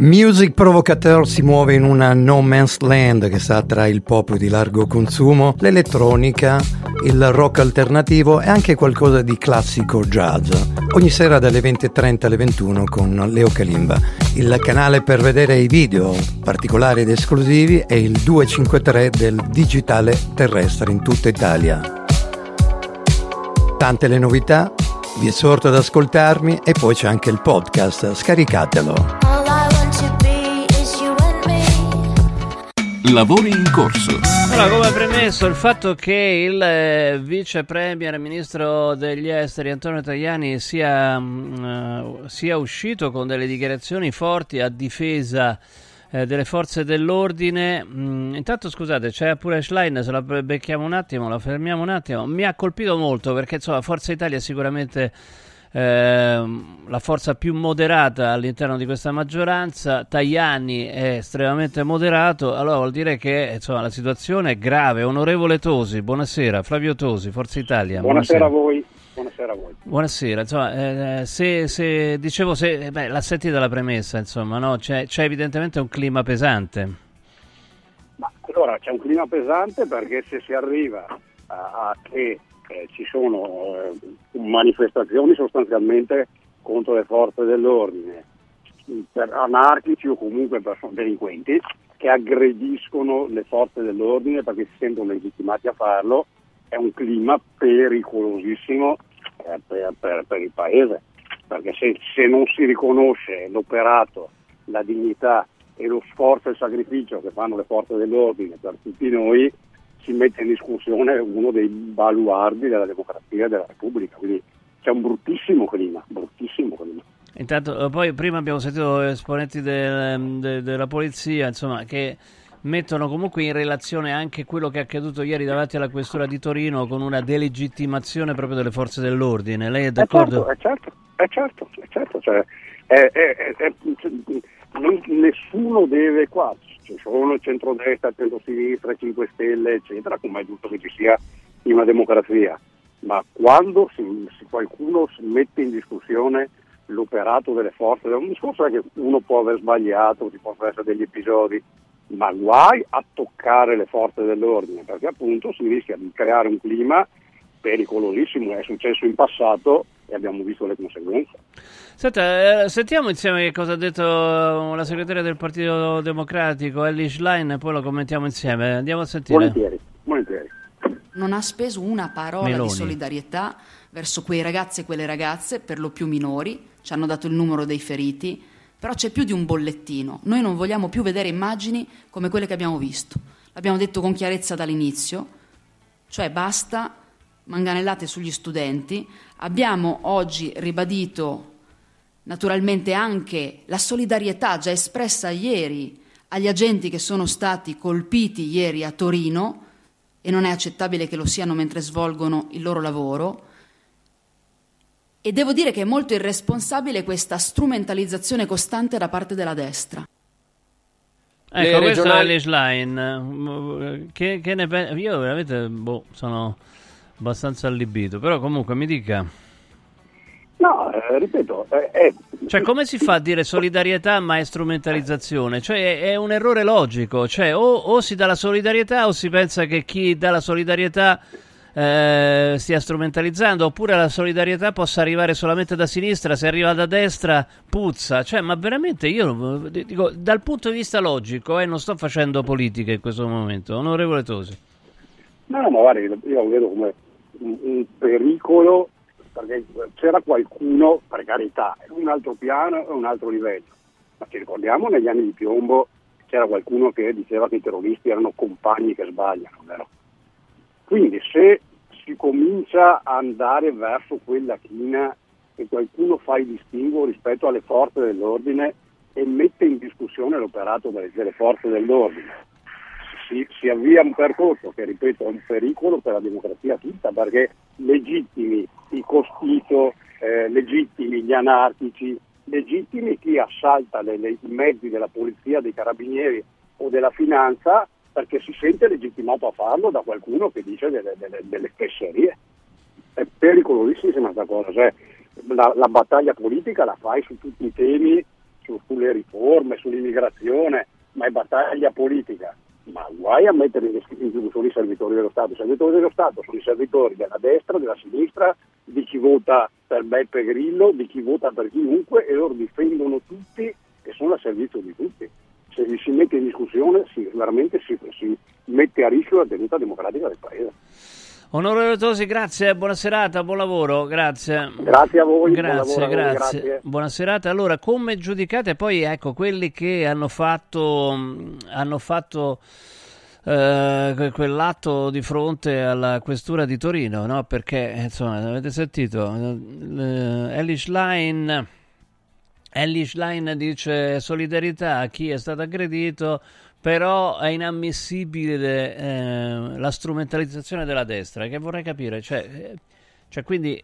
Music Provocateur si muove in una no man's land che sta tra il pop di largo consumo, l'elettronica, il rock alternativo e anche qualcosa di classico jazz. Ogni sera dalle 20.30 alle 21 con Leo Kalimba. Il canale per vedere i video particolari ed esclusivi è il 253 del digitale terrestre in tutta Italia. Tante le novità, vi esorto ad ascoltarmi e poi c'è anche il podcast, scaricatelo. Lavori in corso. Allora, come premesso, il fatto che il eh, vice premier ministro degli esteri Antonio Tajani sia, mm, eh, sia uscito con delle dichiarazioni forti a difesa eh, delle forze dell'ordine. Mm, intanto, scusate, c'è pure Schlein, se la becchiamo un attimo, la fermiamo un attimo. Mi ha colpito molto perché, insomma, Forza Italia sicuramente ehm, la forza più moderata all'interno di questa maggioranza. Tajani è estremamente moderato, allora vuol dire che insomma, la situazione è grave. Onorevole Tosi, buonasera. Flavio Tosi, Forza Italia. Buonasera a voi. Buonasera a voi. Buonasera, insomma, eh, se, se- dicevo, se, eh, beh, l'ha sentita la premessa, insomma, no? c'è, c'è evidentemente un clima pesante. Ma allora c'è un clima pesante perché se si arriva a, a che eh, ci sono eh, manifestazioni sostanzialmente contro le forze dell'ordine, per anarchici o comunque perso- delinquenti che aggrediscono le forze dell'ordine perché si sentono legittimati a farlo, è un clima pericolosissimo eh, per, per- per il paese, perché se, se non si riconosce l'operato, la dignità e lo sforzo e il sacrificio che fanno le forze dell'ordine per tutti noi, si mette in discussione uno dei baluardi della democrazia e della Repubblica. Quindi c'è un bruttissimo clima, bruttissimo clima. Intanto, eh, poi prima abbiamo sentito esponenti del- de- della polizia, insomma, che mettono comunque in relazione anche quello che è accaduto ieri davanti alla questura di Torino con una delegittimazione proprio delle forze dell'ordine. Lei è d'accordo? certo, eh certo, eh certo, eh certo, cioè, è- è- è- è- nessuno deve qua, ci sono centrodestra, centrosinistra, 5 Stelle, eccetera, come è giusto che ci sia in una democrazia, ma quando si- si- qualcuno si mette in discussione l'operato delle forze, un discorso è che uno può aver sbagliato, ci possono essere degli episodi, ma guai a toccare le forze dell'ordine, perché appunto si rischia di creare un clima pericolosissimo, è successo in passato e abbiamo visto le conseguenze. Senta, eh, sentiamo insieme che cosa ha detto eh, la segretaria del Partito Democratico, Ellie Schlein, e poi lo commentiamo insieme. Andiamo a sentire. Volentieri, volentieri. non ha speso una parola Meloni. di solidarietà verso quei ragazzi e quelle ragazze, per lo più minori, ci hanno dato il numero dei feriti, però c'è più di un bollettino. Noi non vogliamo più vedere immagini come quelle che abbiamo visto. L'abbiamo detto con chiarezza dall'inizio, cioè basta manganellate sugli studenti. Abbiamo oggi ribadito naturalmente anche la solidarietà già espressa ieri agli agenti che sono stati colpiti ieri a Torino e non è accettabile che lo siano mentre svolgono il loro lavoro. E devo dire che è molto irresponsabile questa strumentalizzazione costante da parte della destra. Ecco, Le regionali- è Ellie Schlein. Che, che ne pen- Io veramente boh, sono abbastanza allibito, però comunque mi dica. No, eh, ripeto, eh, è, Cioè, come si fa a dire solidarietà ma è strumentalizzazione? Cioè, è, è un errore logico. Cioè, o, o si dà la solidarietà o si pensa che chi dà la solidarietà eh, stia strumentalizzando, oppure la solidarietà possa arrivare solamente da sinistra, se arriva da destra puzza. Cioè, ma veramente io eh, dico, dal punto di vista logico, eh, non sto facendo politica in questo momento. Onorevole Tosi. No, no, ma guardi, io lo vedo come un, un pericolo perché c'era qualcuno, per carità, un altro piano e un altro livello, ma ci ricordiamo negli anni di piombo c'era qualcuno che diceva che i terroristi erano compagni che sbagliano, vero? Quindi se si comincia a andare verso quella china e qualcuno fa il distinguo rispetto alle forze dell'ordine e mette in discussione l'operato delle forze dell'ordine, si, si avvia un percorso che, ripeto, è un pericolo per la democrazia tutta, perché legittimi i costito, eh, legittimi gli anarchici, legittimi chi assalta le- le- i mezzi della polizia, dei carabinieri o della finanza perché si sente legittimato a farlo da qualcuno che dice delle, delle, delle fesserie. È pericolosissima questa cosa, cioè, la, la battaglia politica la fai su tutti i temi, su- sulle riforme, sull'immigrazione, ma è battaglia politica. Ma guai a mettere in dis- in discussione i servitori dello Stato. I servitori dello Stato sono i servitori della destra, della sinistra, di chi vota per Beppe Grillo, di chi vota per chiunque e loro difendono tutti che sono al servizio di tutti. Se li si mette in discussione, si, veramente si, si mette a rischio la tenuta democratica del Paese. Onorevole Tosi, grazie, buona serata, buon lavoro, grazie. Grazie a voi, buon Grazie, lavoro a voi, grazie. grazie. Buona serata. Allora, come giudicate poi, ecco, quelli che hanno fatto, hanno fatto eh, que- quell'atto di fronte alla questura di Torino, no? Perché, insomma, avete sentito, eh, Elish Line... Elish Line dice solidarietà a chi è stato aggredito, però è inammissibile eh, la strumentalizzazione della destra, che vorrei capire, cioè, eh, cioè quindi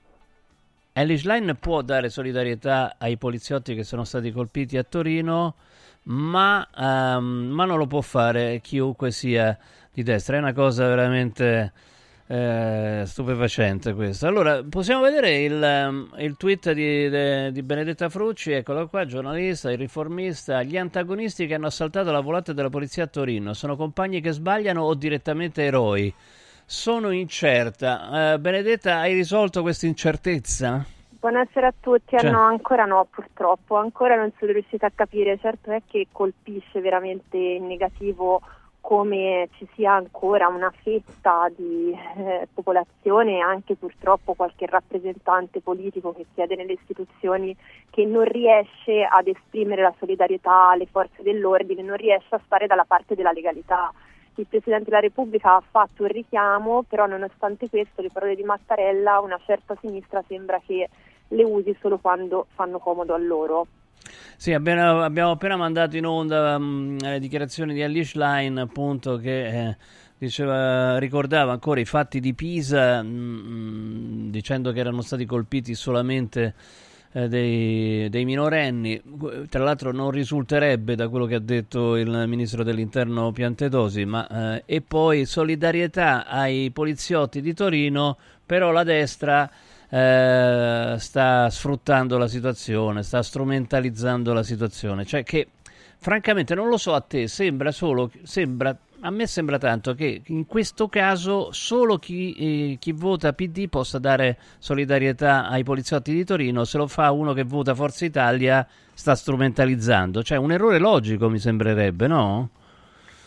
Elish Line può dare solidarietà ai poliziotti che sono stati colpiti a Torino, ma, ehm, ma non lo può fare chiunque sia di destra, è una cosa veramente eh, stupefacente questo. Allora, possiamo vedere il, ehm, il tweet di, de- di Benedetta Frucci, eccolo qua, giornalista, il riformista, gli antagonisti che hanno assaltato la volante della polizia a Torino, sono compagni che sbagliano o direttamente eroi? Sono incerta. Eh, Benedetta, hai risolto questa incertezza? Buonasera a tutti, Cioè- Eh, no, ancora no purtroppo, ancora non sono riuscita a capire, certo è che colpisce veramente in negativo come ci sia ancora una fetta di eh, popolazione anche purtroppo qualche rappresentante politico che siede nelle istituzioni che non riesce ad esprimere la solidarietà alle forze dell'ordine, non riesce a stare dalla parte della legalità. Il Presidente della Repubblica ha fatto un richiamo, però nonostante questo le parole di Mattarella una certa sinistra sembra che le usi solo quando fanno comodo a loro. Sì, abbiamo, abbiamo appena mandato in onda mm, le dichiarazioni di Alice Line, appunto, che eh, diceva, ricordava ancora i fatti di Pisa, mm, dicendo che erano stati colpiti solamente eh, dei, dei minorenni. Tra l'altro non risulterebbe da quello che ha detto il ministro dell'interno Piantedosi, ma eh, e poi solidarietà ai poliziotti di Torino, però la destra eh, sta sfruttando la situazione, sta strumentalizzando la situazione, cioè che francamente non lo so a te, sembra solo sembra a me sembra tanto che in questo caso solo chi, eh, chi vota PD possa dare solidarietà ai poliziotti di Torino, se lo fa uno che vota Forza Italia sta strumentalizzando, cioè un errore logico mi sembrerebbe, no?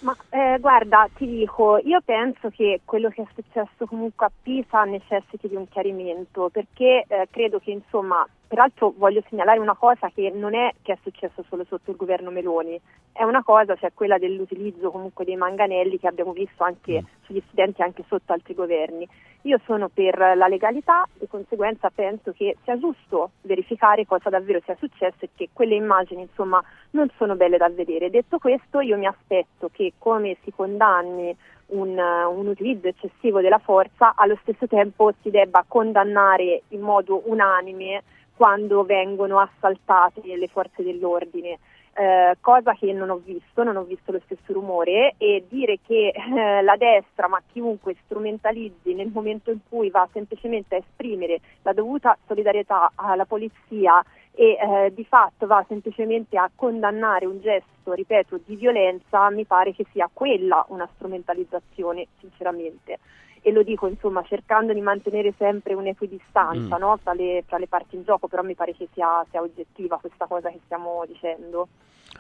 Ma eh, guarda, ti dico, io penso che quello che è successo comunque a Pisa necessiti di un chiarimento, perché eh, credo che insomma, peraltro voglio segnalare una cosa che non è che è successo solo sotto il governo Meloni, è una cosa, cioè quella dell'utilizzo comunque dei manganelli che abbiamo visto anche sugli studenti anche sotto altri governi. Io sono per la legalità, di conseguenza penso che sia giusto verificare cosa davvero sia successo e che quelle immagini insomma non sono belle da vedere. Detto questo io mi aspetto che come si condanni un, un utilizzo eccessivo della forza, allo stesso tempo si debba condannare in modo unanime quando vengono assaltate le forze dell'ordine. Eh, cosa che non ho visto, non ho visto lo stesso rumore e dire che eh, la destra, ma chiunque strumentalizzi nel momento in cui va semplicemente a esprimere la dovuta solidarietà alla polizia e eh, di fatto va semplicemente a condannare un gesto, ripeto, di violenza, mi pare che sia quella una strumentalizzazione, sinceramente. E lo dico insomma cercando di mantenere sempre un'equidistanza Mm. no, tra, le, tra le parti in gioco, però mi pare che sia, sia oggettiva questa cosa che stiamo dicendo.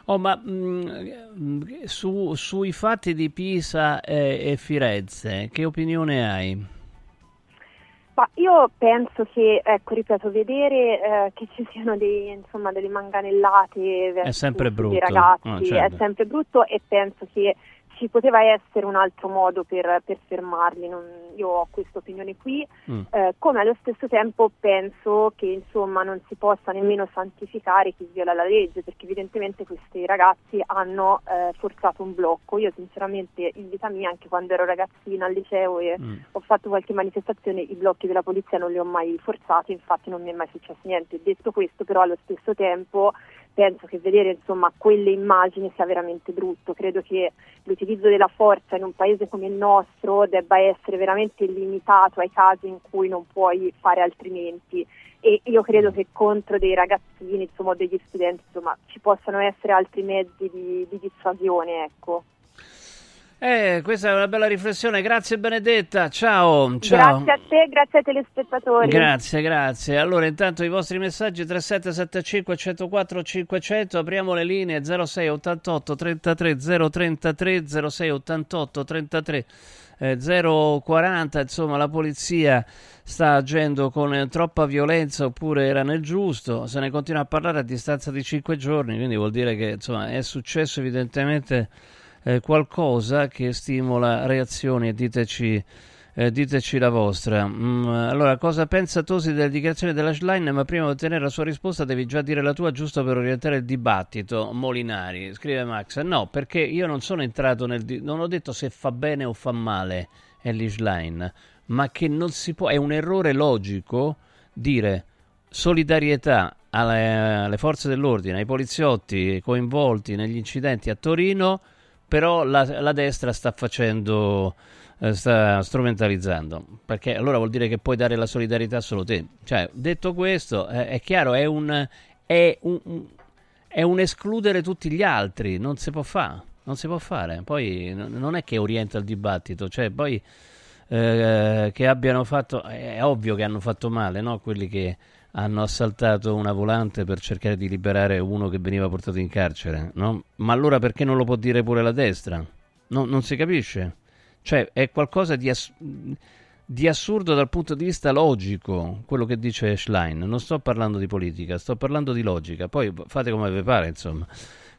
Oh, ma mh, su- sui fatti di Pisa e, e Firenze, che opinione hai? Ma io penso che, ecco, ripeto, vedere eh, che ci siano dei, insomma, delle manganellate verso brutto. ragazzi Ah, certo. è sempre brutto e penso che ci poteva essere un altro modo per, per fermarli. Non- io ho questa opinione qui. Mm. Eh, come allo stesso tempo penso che insomma non si possa nemmeno santificare chi viola la legge, perché evidentemente questi ragazzi hanno eh, forzato un blocco. Io sinceramente in vita mia, anche quando ero ragazzina al liceo e Mm. ho fatto qualche manifestazione, i blocchi della polizia non li ho mai forzati, infatti non mi è mai successo niente. Detto questo, però allo stesso tempo penso che vedere insomma quelle immagini sia veramente brutto. Credo che l'utilizzo della forza in un paese come il nostro debba essere veramente limitato ai casi in cui non puoi fare altrimenti. E io credo che contro dei ragazzini, insomma, degli studenti, insomma, ci possano essere altri mezzi di, di dissuasione, ecco. Eh, questa è una bella riflessione, grazie Benedetta, ciao. ciao. Grazie a te, grazie ai telespettatori. Grazie, grazie. Allora, intanto i vostri messaggi 3775 104 500, apriamo le linee 0688 33 033 0688 33 eh, 040, insomma, la polizia sta agendo con eh, troppa violenza oppure era nel giusto, se ne continua a parlare a distanza di 5 giorni, quindi vuol dire che, insomma, è successo evidentemente eh, qualcosa che stimola reazioni diteci, eh, diteci la vostra. Mm, allora, cosa pensa Tosi delle dichiarazioni della Schlein? Ma prima di ottenere la sua risposta devi già dire la tua giusto per orientare il dibattito. Molinari, scrive Max. No, perché io non sono entrato nel... Di- non ho detto se fa bene o fa male Ellie Schlein, ma che non si può... È un errore logico dire solidarietà alle, alle forze dell'ordine, ai poliziotti coinvolti negli incidenti a Torino però la, la destra sta facendo eh, sta strumentalizzando perché allora vuol dire che puoi dare la solidarietà solo te cioè detto questo eh, è chiaro è un, è un è un escludere tutti gli altri non si può fare non si può fare poi n- non è che orienta il dibattito cioè poi eh, che abbiano fatto è ovvio che hanno fatto male no? quelli che hanno assaltato una volante per cercare di liberare uno che veniva portato in carcere, no? Ma allora perché non lo può dire pure la destra? No, non si capisce. Cioè, è qualcosa di, ass- di assurdo dal punto di vista logico, quello che dice Schlein. Non sto parlando di politica, sto parlando di logica. Poi fate come vi pare, insomma.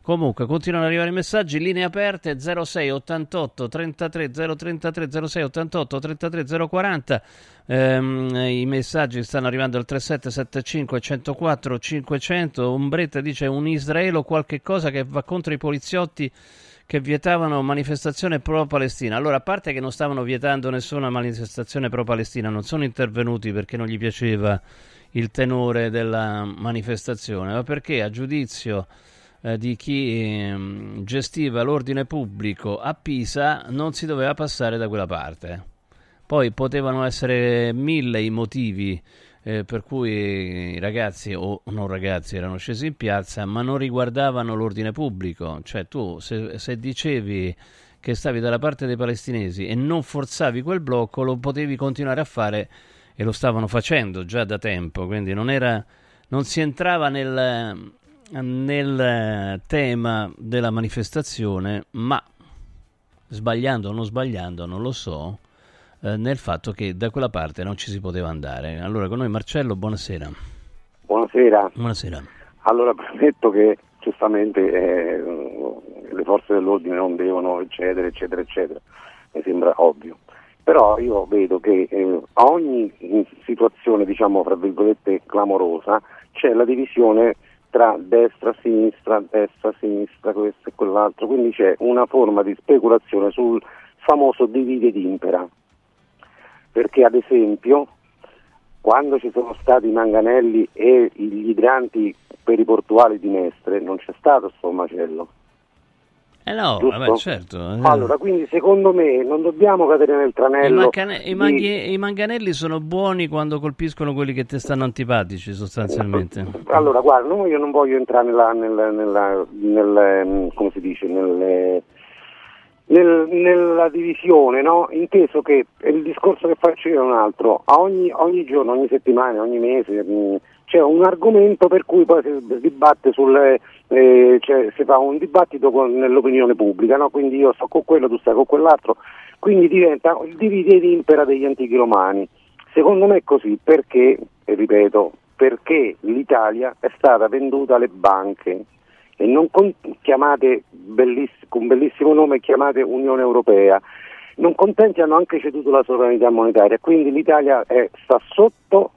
Comunque, continuano ad arrivare i messaggi, linee aperte 06 88 33 033 06 88 33 040. Ehm, I messaggi stanno arrivando al 3775 104 500. Umbretta dice un Israele o qualche cosa che va contro i poliziotti che vietavano manifestazione pro-Palestina. Allora, a parte che non stavano vietando nessuna manifestazione pro-Palestina, non sono intervenuti perché non gli piaceva il tenore della manifestazione, ma perché a giudizio eh, di chi ehm, gestiva l'ordine pubblico a Pisa non si doveva passare da quella parte. Poi potevano essere mille i motivi eh, per cui i ragazzi o non ragazzi erano scesi in piazza, ma non riguardavano l'ordine pubblico. Cioè tu se, se dicevi che stavi dalla parte dei palestinesi e non forzavi quel blocco, lo potevi continuare a fare e lo stavano facendo già da tempo, quindi non, era, non si entrava nel, nel tema della manifestazione, ma sbagliando o non sbagliando, non lo so, eh, nel fatto che da quella parte non ci si poteva andare. Allora con noi Marcello, buonasera. Buonasera. Buonasera. Allora, [LAUGHS] premetto che giustamente eh, le forze dell'ordine non devono eccedere, eccetera, eccetera. Mi sembra ovvio. Però io vedo che eh, a ogni situazione, diciamo, fra virgolette, clamorosa, c'è la divisione tra destra, sinistra, destra, sinistra, questo e quell'altro. Quindi c'è una forma di speculazione sul famoso divide ed impera. Perché ad esempio quando ci sono stati i manganelli e gli idranti per i portuali di Mestre non c'è stato sto macello. Eh no, vabbè, certo. Allora, quindi secondo me non dobbiamo cadere nel I, tranello. mancane- i di- manghi- i manganelli sono buoni quando colpiscono quelli che ti stanno antipatici, sostanzialmente. Allora, guarda, io non voglio entrare nella, nella, nella, nel, ehm, come si dice, nel, nel- nella divisione, no? inteso che il discorso che faccio io è un altro, a ogni, ogni giorno, ogni settimana, ogni mese mh, c'è un argomento per cui poi si dibatte sulle, eh, cioè, si fa un dibattito con- nell'opinione pubblica, no? quindi io sto con quello, tu stai con quell'altro, quindi diventa il divide ed impera degli antichi romani. Secondo me è così perché, ripeto, perché l'Italia è stata venduta alle banche e non con, chiamate belliss- con bellissimo nome chiamate Unione Europea. Non contenti hanno anche ceduto la sovranità monetaria, quindi l'Italia è- sta sotto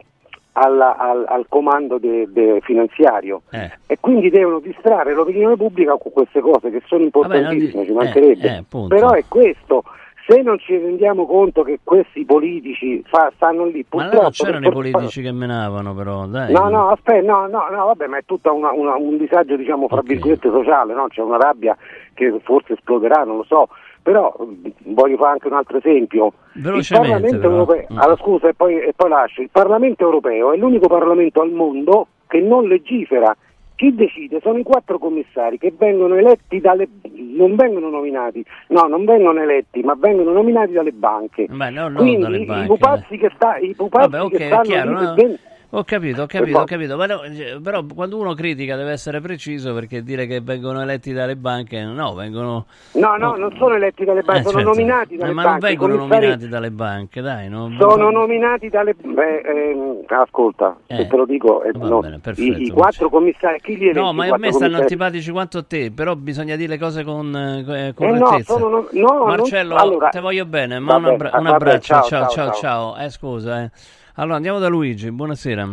alla- al, al comando de- de- finanziario e quindi devono distrarre l'opinione pubblica con queste cose che sono importantissime, ci mancherebbe. eh, appunto. Però è questo. Se non ci rendiamo conto che questi politici fa- stanno lì, Ma purtroppo non c'erano per i politici che menavano, però, dai. No, no, aspetta, no, no, no, vabbè, ma è tutto un disagio, diciamo, fra virgolette sociale, no? C'è una rabbia che forse esploderà, non lo so. Però voglio fare anche un altro esempio. Il Parlamento europeo, Mm. allora, scusa, e poi, e poi lascio. Il Parlamento europeo è l'unico Parlamento al mondo che non legifera. Chi decide sono i quattro commissari che vengono eletti dalle, non vengono nominati, no, non vengono eletti, ma vengono nominati dalle banche. Beh, no, non Quindi dalle i banche, pupazzi che, sta, i pupazzi Vabbè, ok, che stanno chiaro, lì no? Ho capito, ho capito, ho capito, però, eh, però quando uno critica deve essere preciso perché dire che vengono eletti dalle banche, no, vengono... No, no, non sono eletti dalle banche, Eh, sono certo. nominati dalle Eh, ma banche. non vengono commissari nominati dalle banche, dai, no? Sono nominati dalle... Beh, ehm, ascolta, Eh, se te lo dico, eh, va no, bene, perfetto, i, i quattro commissari, chi li No, ma a me stanno antipatici quanto te, però bisogna dire le cose con eh, Eh, correttezza. no, no- no, non- Marcello, allora- te voglio bene, ma un, Vabbè, abbra- ah, un vabbè, abbraccio, ciao, ciao, ciao, ciao, ciao. Eh, scusa, eh. Allora andiamo da Luigi, buonasera.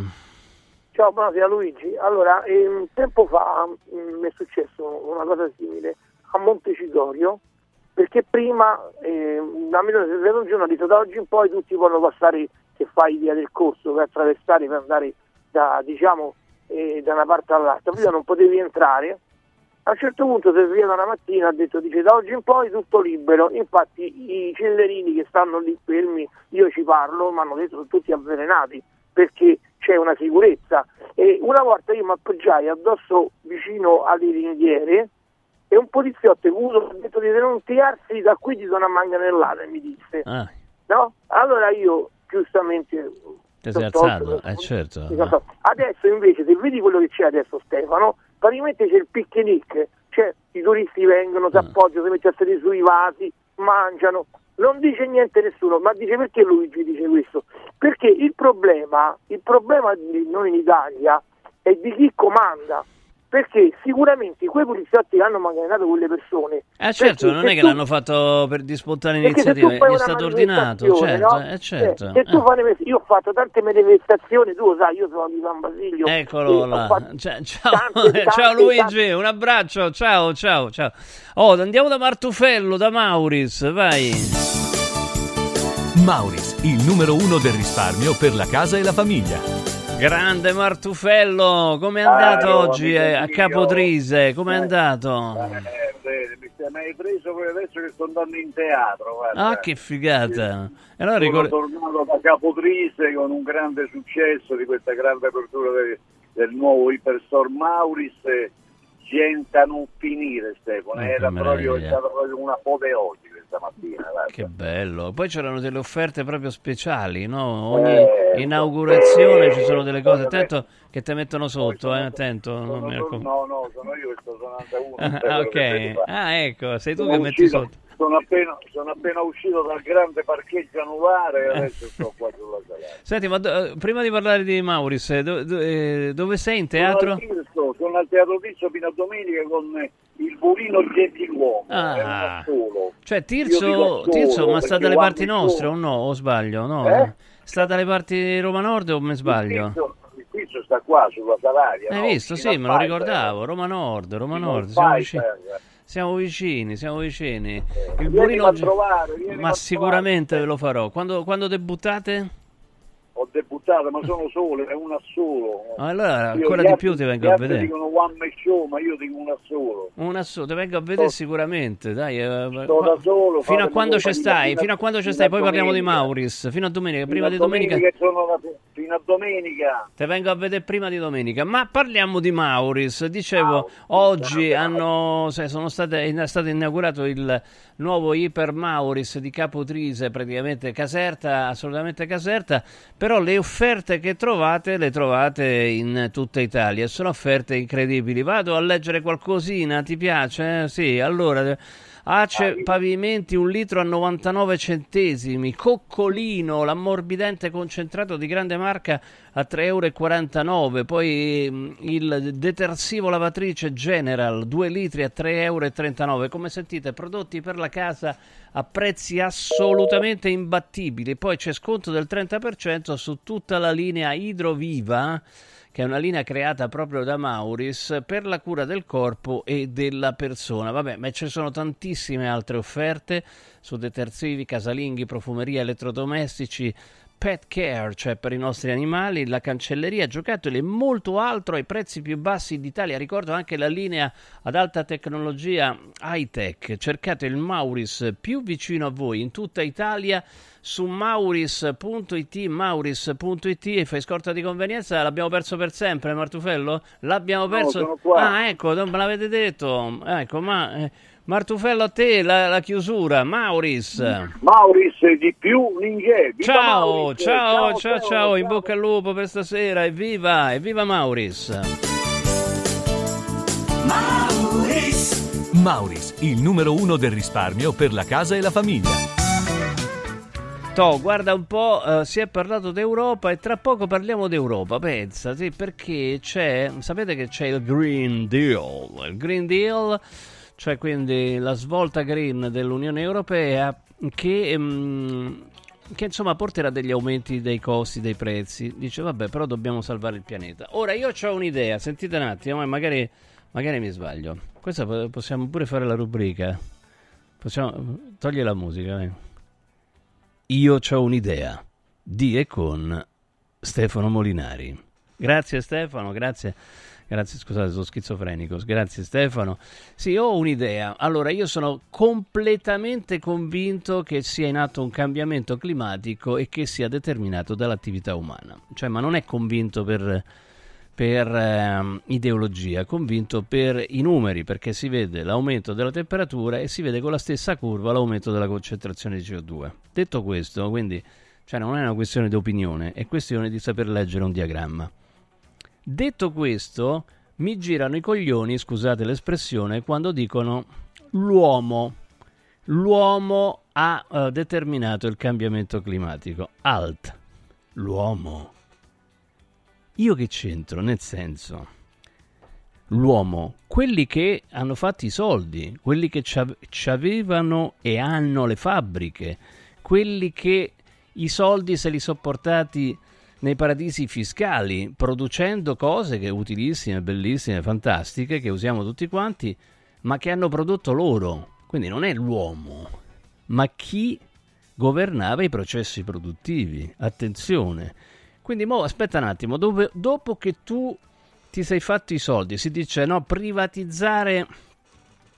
Ciao, buonasera Luigi. Allora, ehm, tempo fa mm, mi è successo una cosa simile a Montecitorio, perché prima a Milano si è svegliato un giorno ha detto da oggi in poi tutti possono passare se fai via del corso per attraversare per andare da, diciamo, eh, da una parte all'altra. Prima non potevi entrare. A un certo punto svegliato una mattina ha detto dice da oggi in poi tutto libero. Infatti i cellerini che stanno lì fermi, io ci parlo, mi hanno detto sono tutti avvelenati perché c'è una sicurezza. E una volta io mi appoggiai addosso vicino alle ringhiere e un poliziotto che mi ha detto di non tirarsi da qui ti do una manganellata, mi disse. Ah, No? Allora io giustamente ti sei alzato? Eh certo. sono Adesso invece, se vedi quello che c'è adesso Stefano, praticamente c'è il picnic, cioè i turisti vengono, Mm. si appoggiano, si mettono a sedere sui vasi, mangiano, non dice niente nessuno, ma dice perché Luigi dice questo? Perché il problema, il problema di noi in Italia è di chi comanda. Perché sicuramente quei poliziotti che hanno manganellato quelle persone. Eh certo, perché non è che tu- l'hanno fatto per di spontanea iniziativa, è stato ordinato, certo, no? eh, certo. Eh, se tu fai le- io ho fatto tante manifestazioni, tu lo sai, io sono di San Basilio. Eccolo là. fatto [LAUGHS] Ciao, ciao, tante, [LAUGHS] ciao tante, Luigi, un abbraccio, ciao, ciao, ciao. Oh, andiamo da Martufello, da Mauris, vai. Mauris, il numero uno del risparmio per la casa e la famiglia. Grande Martufello, com'è Ah, andato io, oggi eh, a. Capotrise? Com'è andato? Eh, bene, mi hai preso poi adesso che sto andando in teatro. Guarda. Ah, che figata. E allora Sono ricordi... tornato da Capotrise con un grande successo di questa grande apertura de- del nuovo Hyperstore Mauris. eh, Gente a non finire, Stefano. Era proprio, è stata proprio un'apoteosi questa mattina. guarda. Che bello. Poi c'erano delle offerte proprio speciali, no? Ogni Eh, inaugurazione ci sono delle cose. Attento che ti mettono sotto, eh, attento. non mi raccom- No, no, sono io che sto suonando uno. Ah, ok. Ah, ecco, sei tu Sono che metti uscito- sotto. Sono appena, sono appena uscito dal grande parcheggio anulare e adesso sto qua sulla salata. Senti, ma do- eh, prima di parlare di Mauris, eh, do- do- eh, dove sei in Sono teatro? al Tirso, sono al Teatro fino a domenica con eh, il Bulino Gentiluomo. Ah. solo. Cioè, Io Tirso, Tirso ma sta dalle parti nostre o no? O sbaglio? No. Eh? Sta dalle parti di Roma Nord o mi sbaglio? Il Tirso, Tirso sta qua sulla Salaria. Hai no? visto? Sì, me lo Piper. ricordavo. Roma Nord, Roma al Nord. Siamo vicini. Siamo vicini, siamo vicini. Il Burino trovare, vienimi Ma sicuramente ve lo farò. Quando, quando debuttate? Debuttato, ma sono solo, è una solo. Allora, Io ancora di più ti vengo a vedere. dicono one man show, ma io dico una solo. Una sola, ti vengo a vedere sicuramente, dai. eh, Sto qua- da solo, fino a quando ci stai, fino a- quando ci stai, poi parliamo di domenica. Mauris. Fino a domenica, prima di domenica. la- fino a domenica. Te vengo a vedere prima di domenica, ma parliamo di Mauris. Dicevo, oggi hanno, se- sono state, è stato inaugurato il nuovo Iper Mauris di Capotrise, praticamente Caserta, assolutamente Caserta, però le offerte che trovate le trovate in tutta Italia, sono offerte incredibili. Vado a leggere qualcosina, ti piace? Sì, allora... Ace pavimenti un litro a 99 centesimi. Coccolino, l'ammorbidente concentrato di grande marca a 3,49 euro. Poi mm, il detersivo lavatrice General 2 litri a 3,39 euro. Come sentite, prodotti per la casa a prezzi assolutamente imbattibili. Poi c'è sconto del 30% su tutta la linea Idroviva che è una linea creata proprio da Mauris per la cura del corpo e della persona. Vabbè, ma ci sono tantissime altre offerte su detersivi, casalinghi, profumeria, elettrodomestici, pet care, cioè per i nostri animali, la cancelleria, giocattoli e molto altro ai prezzi più bassi d'Italia. Ricordo anche la linea ad alta tecnologia high-tech. Cercate il Mauris più vicino a voi in tutta Italia su mauris.it, mauris.it e fai scorta di convenienza. L'abbiamo perso per sempre, Martufello? L'abbiamo No, perso. qua. Ah, ecco, non me l'avete detto. Ecco, ma eh, Martufello a te la, la chiusura, Mauris. Mauris di più Ninghè. Ciao, Mauris. ciao, ciao, Teo, ciao, in bocca al lupo per stasera, evviva, evviva Mauris. Mauris. Mauris, il numero uno del risparmio per la casa e la famiglia. To, guarda un po', eh, si è parlato d'Europa e tra poco parliamo d'Europa, pensa, sì, perché c'è, sapete che c'è il Green Deal, il Green Deal, cioè quindi la svolta green dell'Unione Europea che, mm, che insomma porterà degli aumenti dei costi, dei prezzi, dice vabbè però dobbiamo salvare il pianeta. Ora io ho un'idea, sentite un attimo, eh, magari, magari mi sbaglio, questa po- possiamo pure fare la rubrica, possiamo, togli la musica, eh. Io ho un'idea di e con Stefano Molinari. Grazie Stefano, grazie. Grazie, scusate, sono schizofrenico. Grazie Stefano. Sì, ho un'idea. Allora, io sono completamente convinto che sia in atto un cambiamento climatico e che sia determinato dall'attività umana. Cioè, ma non è convinto per, per ehm, ideologia, convinto per i numeri, perché si vede l'aumento della temperatura e si vede con la stessa curva l'aumento della concentrazione di CO2. Detto questo, quindi, cioè non è una questione di opinione, è questione di saper leggere un diagramma. Detto questo, mi girano i coglioni, scusate l'espressione, quando dicono l'uomo. L'uomo ha eh, determinato il cambiamento climatico. Alt. L'uomo. Io che c'entro? Nel senso, l'uomo, quelli che hanno fatto i soldi, quelli che ci avevano e hanno le fabbriche, quelli che i soldi se li sono portati nei paradisi fiscali, producendo cose che utilissime, bellissime, fantastiche, che usiamo tutti quanti, ma che hanno prodotto loro. Quindi non è l'uomo, ma chi governava i processi produttivi. Attenzione. Quindi, mo, aspetta un attimo, dove, dopo che tu ti sei fatto i soldi, si dice no, privatizzare,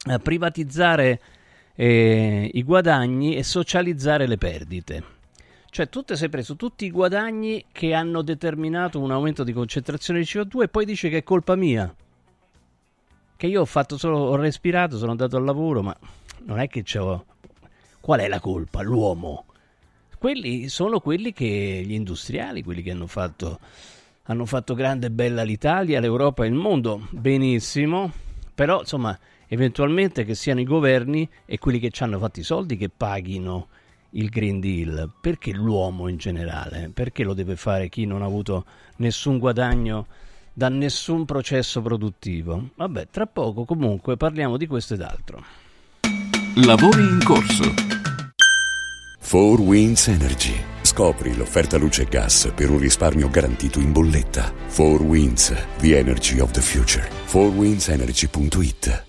eh, privatizzare eh, i guadagni e socializzare le perdite. Cioè tu ti sei preso tutti i guadagni che hanno determinato un aumento di concentrazione di CO2 e poi dici che è colpa mia. Che io ho fatto solo, ho respirato, sono andato al lavoro, ma non è che c'ho... Qual è la colpa? L'uomo. Quelli sono quelli che, gli industriali, quelli che hanno fatto, hanno fatto grande e bella l'Italia, l'Europa e il mondo. Benissimo. Però, insomma, eventualmente che siano i governi e quelli che ci hanno fatto i soldi che paghino il Green Deal? Perché l'uomo in generale? Perché lo deve fare chi non ha avuto nessun guadagno da nessun processo produttivo? Vabbè, tra poco comunque parliamo di questo ed altro. Lavori in corso. 4 Winds Energy. Scopri l'offerta luce e gas per un risparmio garantito in bolletta. 4 Winds, the energy of the future. 4windsenergy.it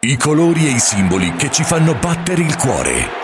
I colori e i simboli che ci fanno battere il cuore.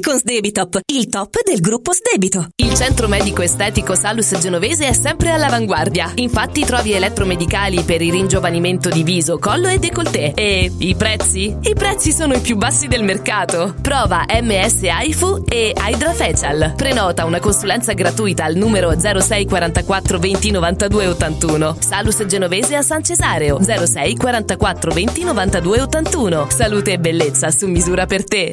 con Sdebitop, il top del gruppo Sdebito. Il centro medico estetico Salus Genovese è sempre all'avanguardia. Infatti trovi elettromedicali per i ringiovanimenti ringiovanimento di viso, collo e décolleté. E i prezzi? I prezzi sono i più bassi del mercato. Prova MS AIFU e Hydra Facial. Prenota una consulenza gratuita al numero 06 44 20 92 81. Salus Genovese a San Cesareo 06 44 20 92 81. Salute e bellezza su misura per te.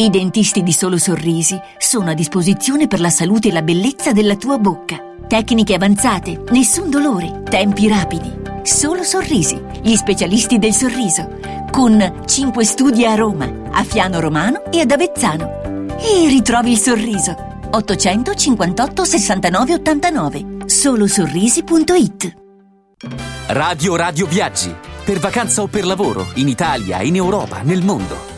I dentisti di Solo Sorrisi sono a disposizione per la salute e la bellezza della tua bocca. Tecniche avanzate, nessun dolore, tempi rapidi. Solo Sorrisi, gli specialisti del sorriso. Con 5 studi a Roma, a Fiano Romano e ad Avezzano. E ritrovi il sorriso. 858 69 89. Solosorrisi.it Radio Radio Viaggi. Per vacanza o per lavoro, in Italia, in Europa, nel mondo.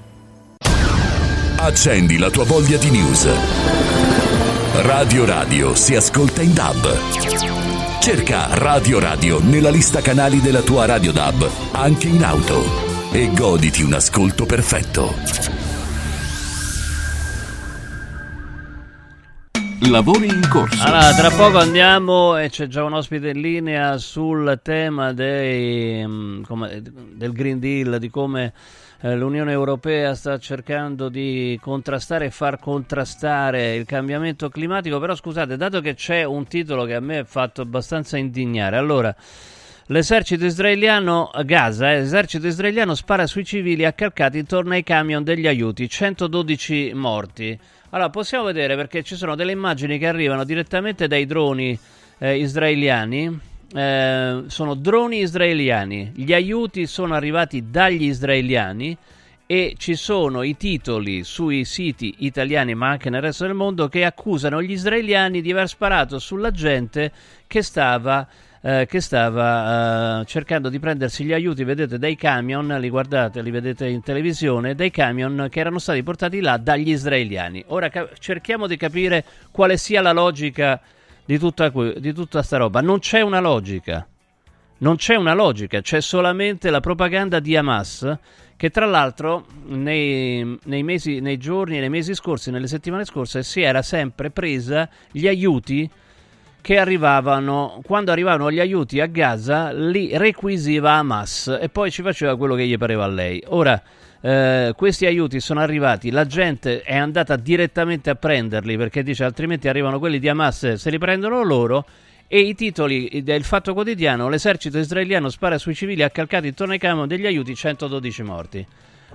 Accendi la tua voglia di news. Radio Radio si ascolta in DAB. Cerca Radio Radio nella lista canali della tua Radio DAB, anche in auto. E goditi un ascolto perfetto. Lavori in corso. Allora, tra poco andiamo e c'è già un ospite in linea sul tema dei, mm, come- del Green Deal, di come eh, l'Unione Europea sta cercando di contrastare e far contrastare il cambiamento climatico. Però scusate, dato che c'è un titolo che a me ha fatto abbastanza indignare, allora... L'esercito israeliano Gaza, eh, l'esercito israeliano spara sui civili accalcati intorno ai camion degli aiuti, 112 morti. Allora, possiamo vedere perché ci sono delle immagini che arrivano direttamente dai droni eh, israeliani. Eh, sono droni israeliani. Gli aiuti sono arrivati dagli israeliani e ci sono i titoli sui siti italiani, ma anche nel resto del mondo, che accusano gli israeliani di aver sparato sulla gente che stava eh, che stava eh, cercando di prendersi gli aiuti, vedete, dai camion, li guardate, li vedete in televisione, dai camion che erano stati portati là dagli israeliani. Ora ca- cerchiamo di capire quale sia la logica di tutta, que- di tutta sta roba. Non c'è una logica. Non c'è una logica, c'è solamente la propaganda di Hamas che tra l'altro nei, nei mesi, nei giorni, nei mesi scorsi, nelle settimane scorse si era sempre presa gli aiuti che arrivavano, quando arrivavano gli aiuti a Gaza, li requisiva Hamas e poi ci faceva quello che gli pareva a lei. Ora, eh, questi aiuti sono arrivati, la gente è andata direttamente a prenderli perché dice altrimenti arrivano quelli di Hamas, se li prendono loro. E i titoli del Fatto Quotidiano: l'esercito israeliano spara sui civili accalcati intorno ai camion degli aiuti, 112 morti.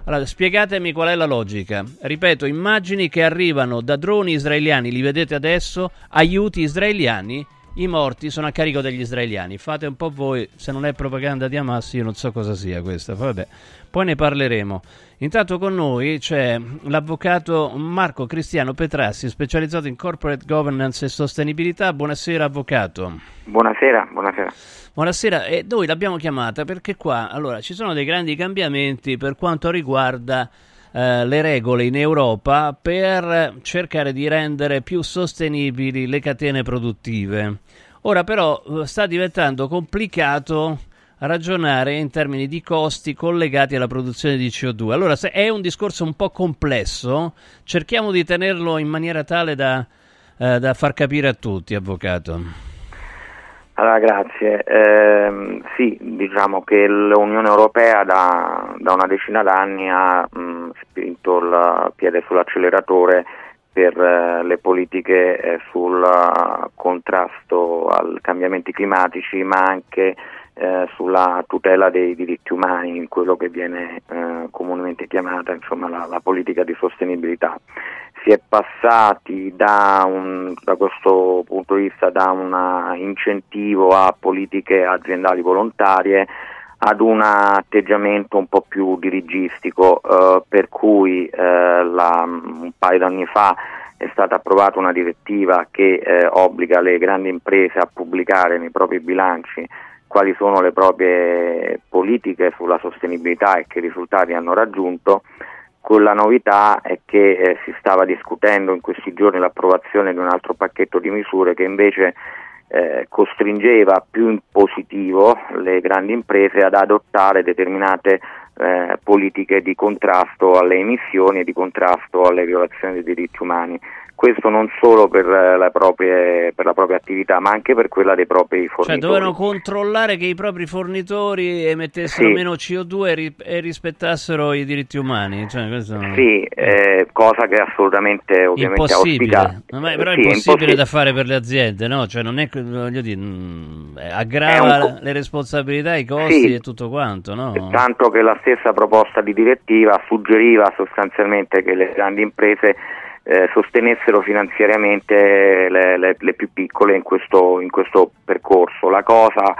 Allora, spiegatemi qual è la logica. Ripeto, immagini che arrivano da droni israeliani, li vedete adesso, aiuti israeliani i morti sono a carico degli israeliani. Fate un po' voi, se non è propaganda di Hamas io non so cosa sia questa, vabbè, poi ne parleremo. Intanto con noi c'è l'avvocato Marco Cristiano Petrassi, specializzato in corporate governance e sostenibilità. Buonasera avvocato. Buonasera, buonasera. Buonasera, e noi l'abbiamo chiamata perché qua allora, ci sono dei grandi cambiamenti per quanto riguarda eh, le regole in Europa per cercare di rendere più sostenibili le catene produttive. Ora però eh, sta diventando complicato ragionare in termini di costi collegati alla produzione di CO2. Allora, se è un discorso un po' complesso, cerchiamo di tenerlo in maniera tale da, eh, da far capire a tutti, avvocato. Allora, grazie. Ehm, sì, diciamo che l'Unione Europea da, da una decina d'anni ha mh, spinto il piede sull'acceleratore per eh, le politiche eh, sul eh, contrasto ai cambiamenti climatici, ma anche eh, sulla tutela dei diritti umani, in quello che viene eh, comunemente chiamata insomma, la, la politica di sostenibilità si è passati da, un, da, questo punto di vista da un incentivo a politiche aziendali volontarie ad un atteggiamento un po' più dirigistico eh, per cui eh, la, un paio d'anni fa è stata approvata una direttiva che eh, obbliga le grandi imprese a pubblicare nei propri bilanci quali sono le proprie politiche sulla sostenibilità e che risultati hanno raggiunto con la novità è che eh, si stava discutendo in questi giorni l'approvazione di un altro pacchetto di misure che invece eh, costringeva più in positivo le grandi imprese ad adottare determinate eh, politiche di contrasto alle emissioni e di contrasto alle violazioni dei diritti umani. Questo non solo per, eh, proprie, per, la propria attività, ma anche per quella dei propri fornitori. Cioè dovevano controllare che i propri fornitori emettessero Sì. meno CO2 e, ri- e rispettassero i diritti umani. Cioè, questo... Sì, eh, cosa che è assolutamente ovviamente Impossibile, auspicabile. No, ma- però è Sì, impossibile impossibile. da fare per le aziende, no? Cioè, non è voglio dire, mm, eh, aggrava È un le responsabilità, i costi Sì. e tutto quanto, no? Tanto che la stessa proposta di direttiva suggeriva sostanzialmente che le grandi imprese eh, sostenessero finanziariamente le, le- le più piccole in questo, in questo percorso. La cosa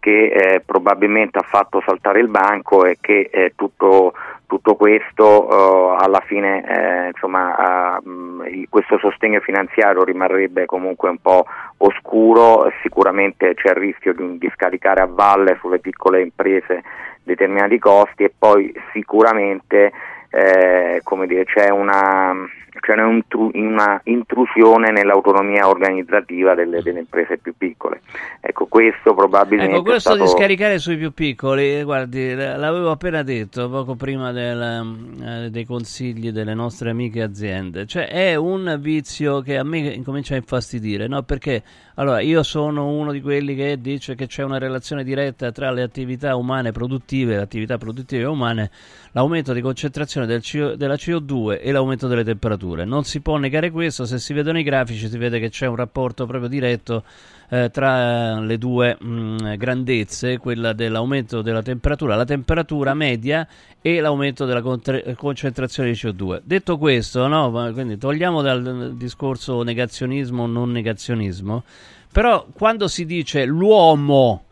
che eh, probabilmente ha fatto saltare il banco è che eh, tutto, tutto questo eh, alla fine eh, insomma, ah, mh, il- questo sostegno finanziario rimarrebbe comunque un po' oscuro, sicuramente c'è il rischio di, di scaricare a valle sulle piccole imprese determinati costi e poi sicuramente eh, come dire, c'è una, c'è una, intru- una intrusione nell'autonomia organizzativa delle, delle imprese più piccole. Ecco, questo probabilmente Ecco, questo stato... di scaricare sui più piccoli, eh, guardi, l'avevo appena detto poco prima del, eh, dei consigli delle nostre amiche aziende, cioè è un vizio che a me incomincia a infastidire, no? Perché allora io sono uno di quelli che dice che c'è una relazione diretta tra le attività umane produttive, le attività produttive umane, l'aumento di concentrazione del CO della CO2 e l'aumento delle temperature. Non si può negare questo, se si vedono i grafici si vede che c'è un rapporto proprio diretto eh, tra le due mh, grandezze, quella dell'aumento della temperatura, la temperatura media e l'aumento della contre- concentrazione di CO2. Detto questo, no, quindi togliamo dal discorso negazionismo o non negazionismo, però quando si dice l'uomo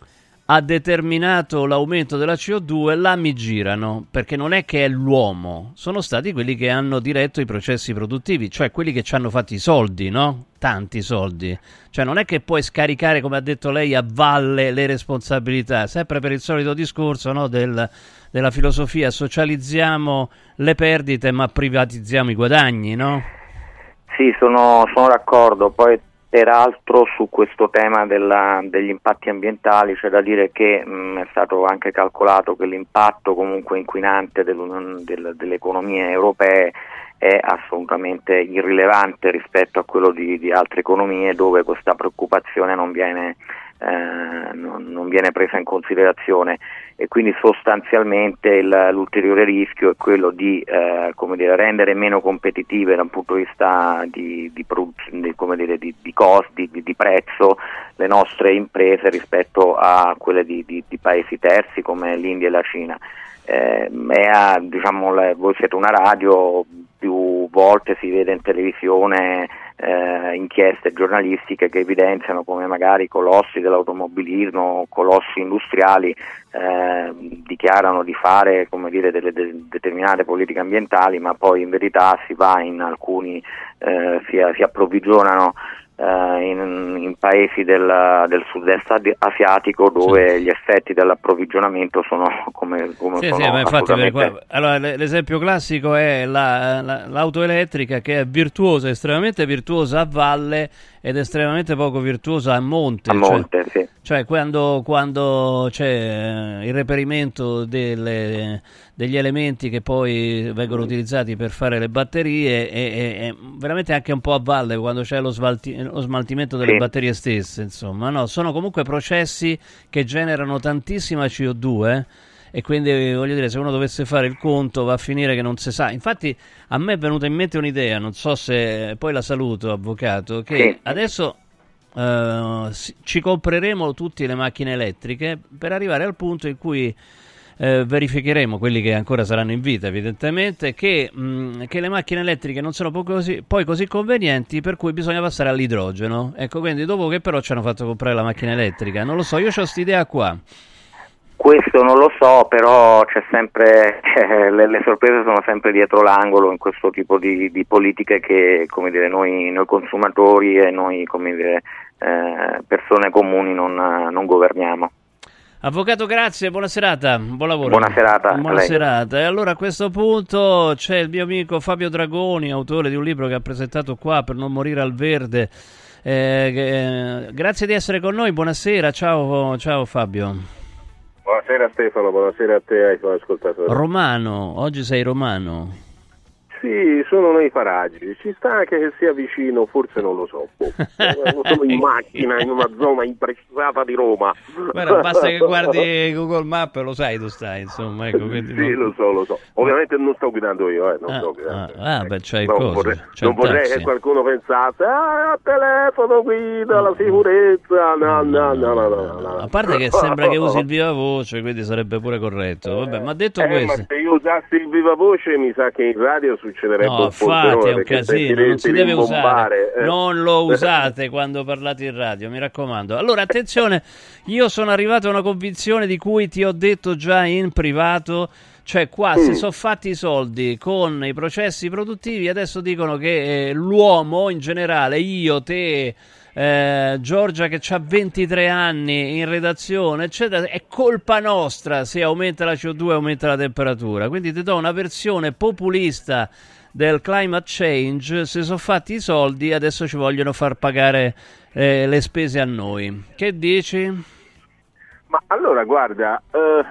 ha determinato l'aumento della CO2, là mi girano, perché non è che è l'uomo, sono stati quelli che hanno diretto i processi produttivi, cioè quelli che ci hanno fatto i soldi, no? Tanti soldi. Cioè non è che puoi scaricare, come ha detto lei, a valle le responsabilità, sempre per il solito discorso no? Del- della filosofia, socializziamo le perdite ma privatizziamo i guadagni, no? Sì, sono, sono d'accordo. Poi, peraltro, su questo tema della- degli impatti ambientali c'è da dire che mh, è stato anche calcolato che l'impatto comunque inquinante del- delle economie europee è assolutamente irrilevante rispetto a quello di, di altre economie dove questa preoccupazione non viene, eh, non- non viene presa in considerazione e quindi sostanzialmente l'ulteriore rischio è quello di eh, dire, rendere meno competitive da un punto di vista di, di, dire, di- di costi, di, prezzo le nostre imprese rispetto a quelle di, paesi terzi come l'India e la Cina. Eh, è a- diciamo, voi siete una radio, più volte si vede in televisione eh, inchieste giornalistiche che evidenziano come magari colossi dell'automobilismo, colossi industriali eh, dichiarano di fare dire, delle de- determinate politiche ambientali, ma poi in verità si va in alcuni, eh, si, si approvvigionano in, in, paesi del, del sud-est asiatico dove sì. gli effetti dell'approvvigionamento sono come, come sì, sono sì, ma infatti qua, allora, l'esempio classico è la, la, l'auto elettrica che è virtuosa, estremamente virtuosa a valle ed estremamente poco virtuosa a monte. A monte, cioè, sì. Cioè quando, quando c'è il reperimento delle, degli elementi che poi vengono utilizzati per fare le batterie e, e, veramente anche un po' a valle quando c'è lo, smalti, lo smaltimento delle sì. batterie stesse. Insomma, no? sono comunque processi che generano tantissima CO2. Eh? e quindi voglio dire se uno dovesse fare il conto va a finire che non si sa infatti a me è venuta in mente un'idea non so se poi la saluto avvocato che sì. adesso uh, ci compreremo tutte le macchine elettriche per arrivare al punto in cui eh, verificheremo, quelli che ancora saranno in vita evidentemente, che, mh, mm, che le macchine elettriche non sono così, poi così convenienti per cui bisogna passare all'idrogeno. Ecco, quindi dopo che però ci hanno fatto comprare la macchina elettrica, non lo so, io ho questa idea qua. Questo non lo so, però c'è sempre, [LAUGHS] eh, le, le, sorprese sono sempre dietro l'angolo in questo tipo di, di politiche che come dire, noi, noi, consumatori e noi dire, eh, persone comuni non, non, governiamo. Avvocato, grazie, buona serata, buon lavoro. Buona serata. Buona serata. E allora a questo punto c'è il mio amico Fabio Dragoni, autore di un libro che ha presentato qua per non morire al verde. Eh, eh, grazie di essere con noi, buonasera, ciao, ciao Fabio. Buonasera Stefano, buonasera a te e ai tuoi ascoltatori. Romano, oggi sei romano. Sì, sono nei paraggi, ci sta anche che sia vicino, forse non lo so. Boh. sono in [LAUGHS] macchina in una zona imprecisata di Roma. Guarda, basta che guardi [LAUGHS] Google Maps e lo sai dove stai, insomma. Ecco, sì, non... lo so, lo so. Ovviamente non sto guidando io, eh, non ah, sto guidando. Ah, ah beh, c'hai non cose, vorrei, c'è non vorrei che qualcuno pensasse, ah, telefono, guida, la sicurezza, no, no, no, no, no, no. A parte che sembra che usi il [LAUGHS] viva voce, quindi sarebbe pure corretto. Vabbè, ma detto eh, questo... Ma se io usassi il viva voce mi sa che in radio succederebbe no, un è un casino, non si deve usare. Eh. Non lo [LAUGHS] usate quando parlate in radio, mi raccomando. Allora, attenzione, io sono arrivato a una convinzione di cui ti ho detto già in privato. Cioè, qua mm. si sono fatti i soldi con i processi produttivi. Adesso dicono che eh, l'uomo in generale, io, te, eh, Giorgia che ha 23 anni in redazione, eccetera, è colpa nostra se aumenta la CO2 e aumenta la temperatura. Quindi ti do una versione populista del climate change, si sono fatti i soldi, adesso ci vogliono far pagare eh, le spese a noi. Che dici? Ma allora guarda, eh,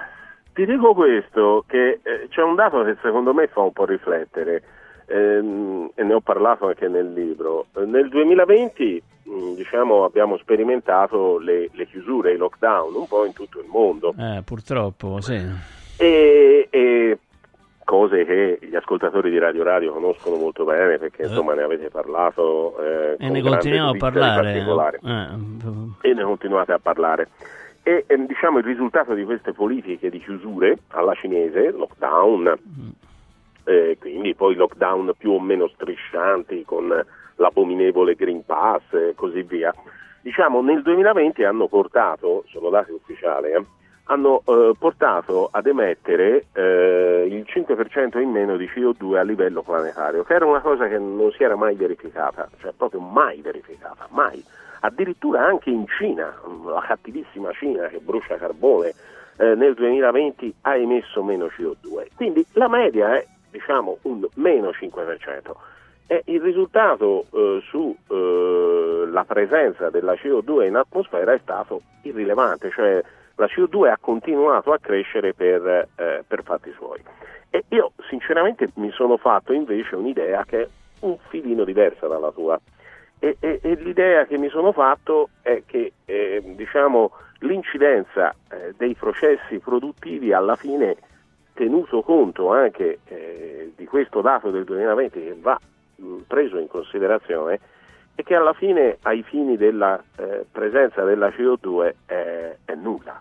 ti dico questo, che eh, c'è un dato che secondo me fa un po' riflettere, ehm, e ne ho parlato anche nel libro. Nel 2020 mm, diciamo, abbiamo sperimentato le, le, chiusure, i lockdown, un po' in tutto il mondo. Eh, purtroppo, sì. E, e cose che gli ascoltatori di Radio Radio conoscono molto bene perché insomma ne avete parlato eh, e ne continuiamo a parlare eh. e ne continuate a parlare e eh, diciamo il risultato di queste politiche di chiusure alla cinese, lockdown mm. eh, quindi poi lockdown più o meno striscianti con l'abominevole Green Pass e così via diciamo nel 2020 hanno portato, sono dati ufficiali eh, hanno eh, portato ad emettere eh, il 5% in meno di CO2 a livello planetario, che era una cosa che non si era mai verificata, cioè proprio mai verificata, mai. Addirittura anche in Cina, la cattivissima Cina che brucia carbone, eh, nel 2020 ha emesso meno CO2. Quindi la media è diciamo un meno 5%. E il risultato eh, sulla eh, presenza della CO2 in atmosfera è stato irrilevante, cioè la CO2 ha continuato a crescere per, eh, per fatti suoi. E io sinceramente mi sono fatto invece un'idea che è un filino diversa dalla tua. E, e, e l'idea che mi sono fatto è che eh, diciamo, l'incidenza eh, dei processi produttivi alla fine, tenuto conto anche eh, di questo dato del 2020 che va preso in considerazione, è che alla fine ai fini della eh, presenza della CO2 è nulla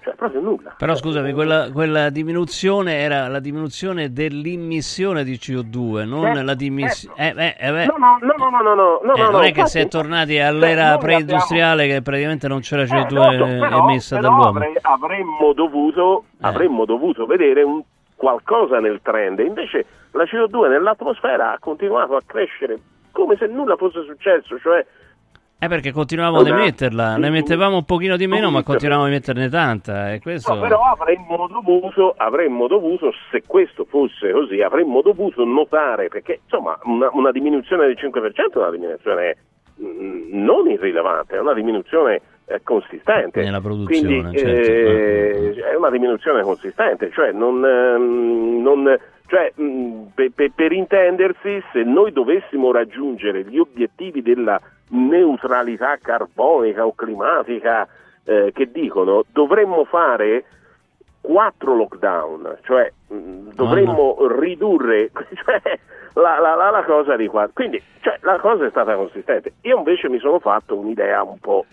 cioè proprio nulla. Però scusami, quella, quella diminuzione era la diminuzione dell'immissione di CO2, non Eh, la dimissione... certo. Eh, eh, beh, No, no, no, no, no, no, no, no, eh, no, non è che si è tornati all'era preindustriale che praticamente non c'era Eh, CO2 no, no, però- emessa però dall'uomo. avrei- avremmo, dovuto, Eh. avremmo dovuto vedere un- qualcosa nel trend, invece la CO2 nell'atmosfera ha continuato a crescere come se nulla fosse successo, cioè Eh perché continuavamo ad emetterla, ne emettevamo un pochino di meno ma continuavamo a emetterne tanta e questo... No, però avremmo dovuto, avremmo dovuto, se questo fosse così, avremmo dovuto notare, perché insomma una, una diminuzione del 5% è una diminuzione mm, non irrilevante, è una diminuzione eh, consistente. Nella produzione, Quindi, certo. eh, è una diminuzione consistente, cioè non... ehm, non- cioè, mh, pe- pe- per intendersi, se noi dovessimo raggiungere gli obiettivi della neutralità carbonica o climatica eh, che dicono dovremmo fare quattro lockdown, cioè mh, dovremmo ridurre [LAUGHS] cioè, la, la- la- la cosa di qua. Quindi cioè, la cosa è stata consistente. Io invece mi sono fatto un'idea un po',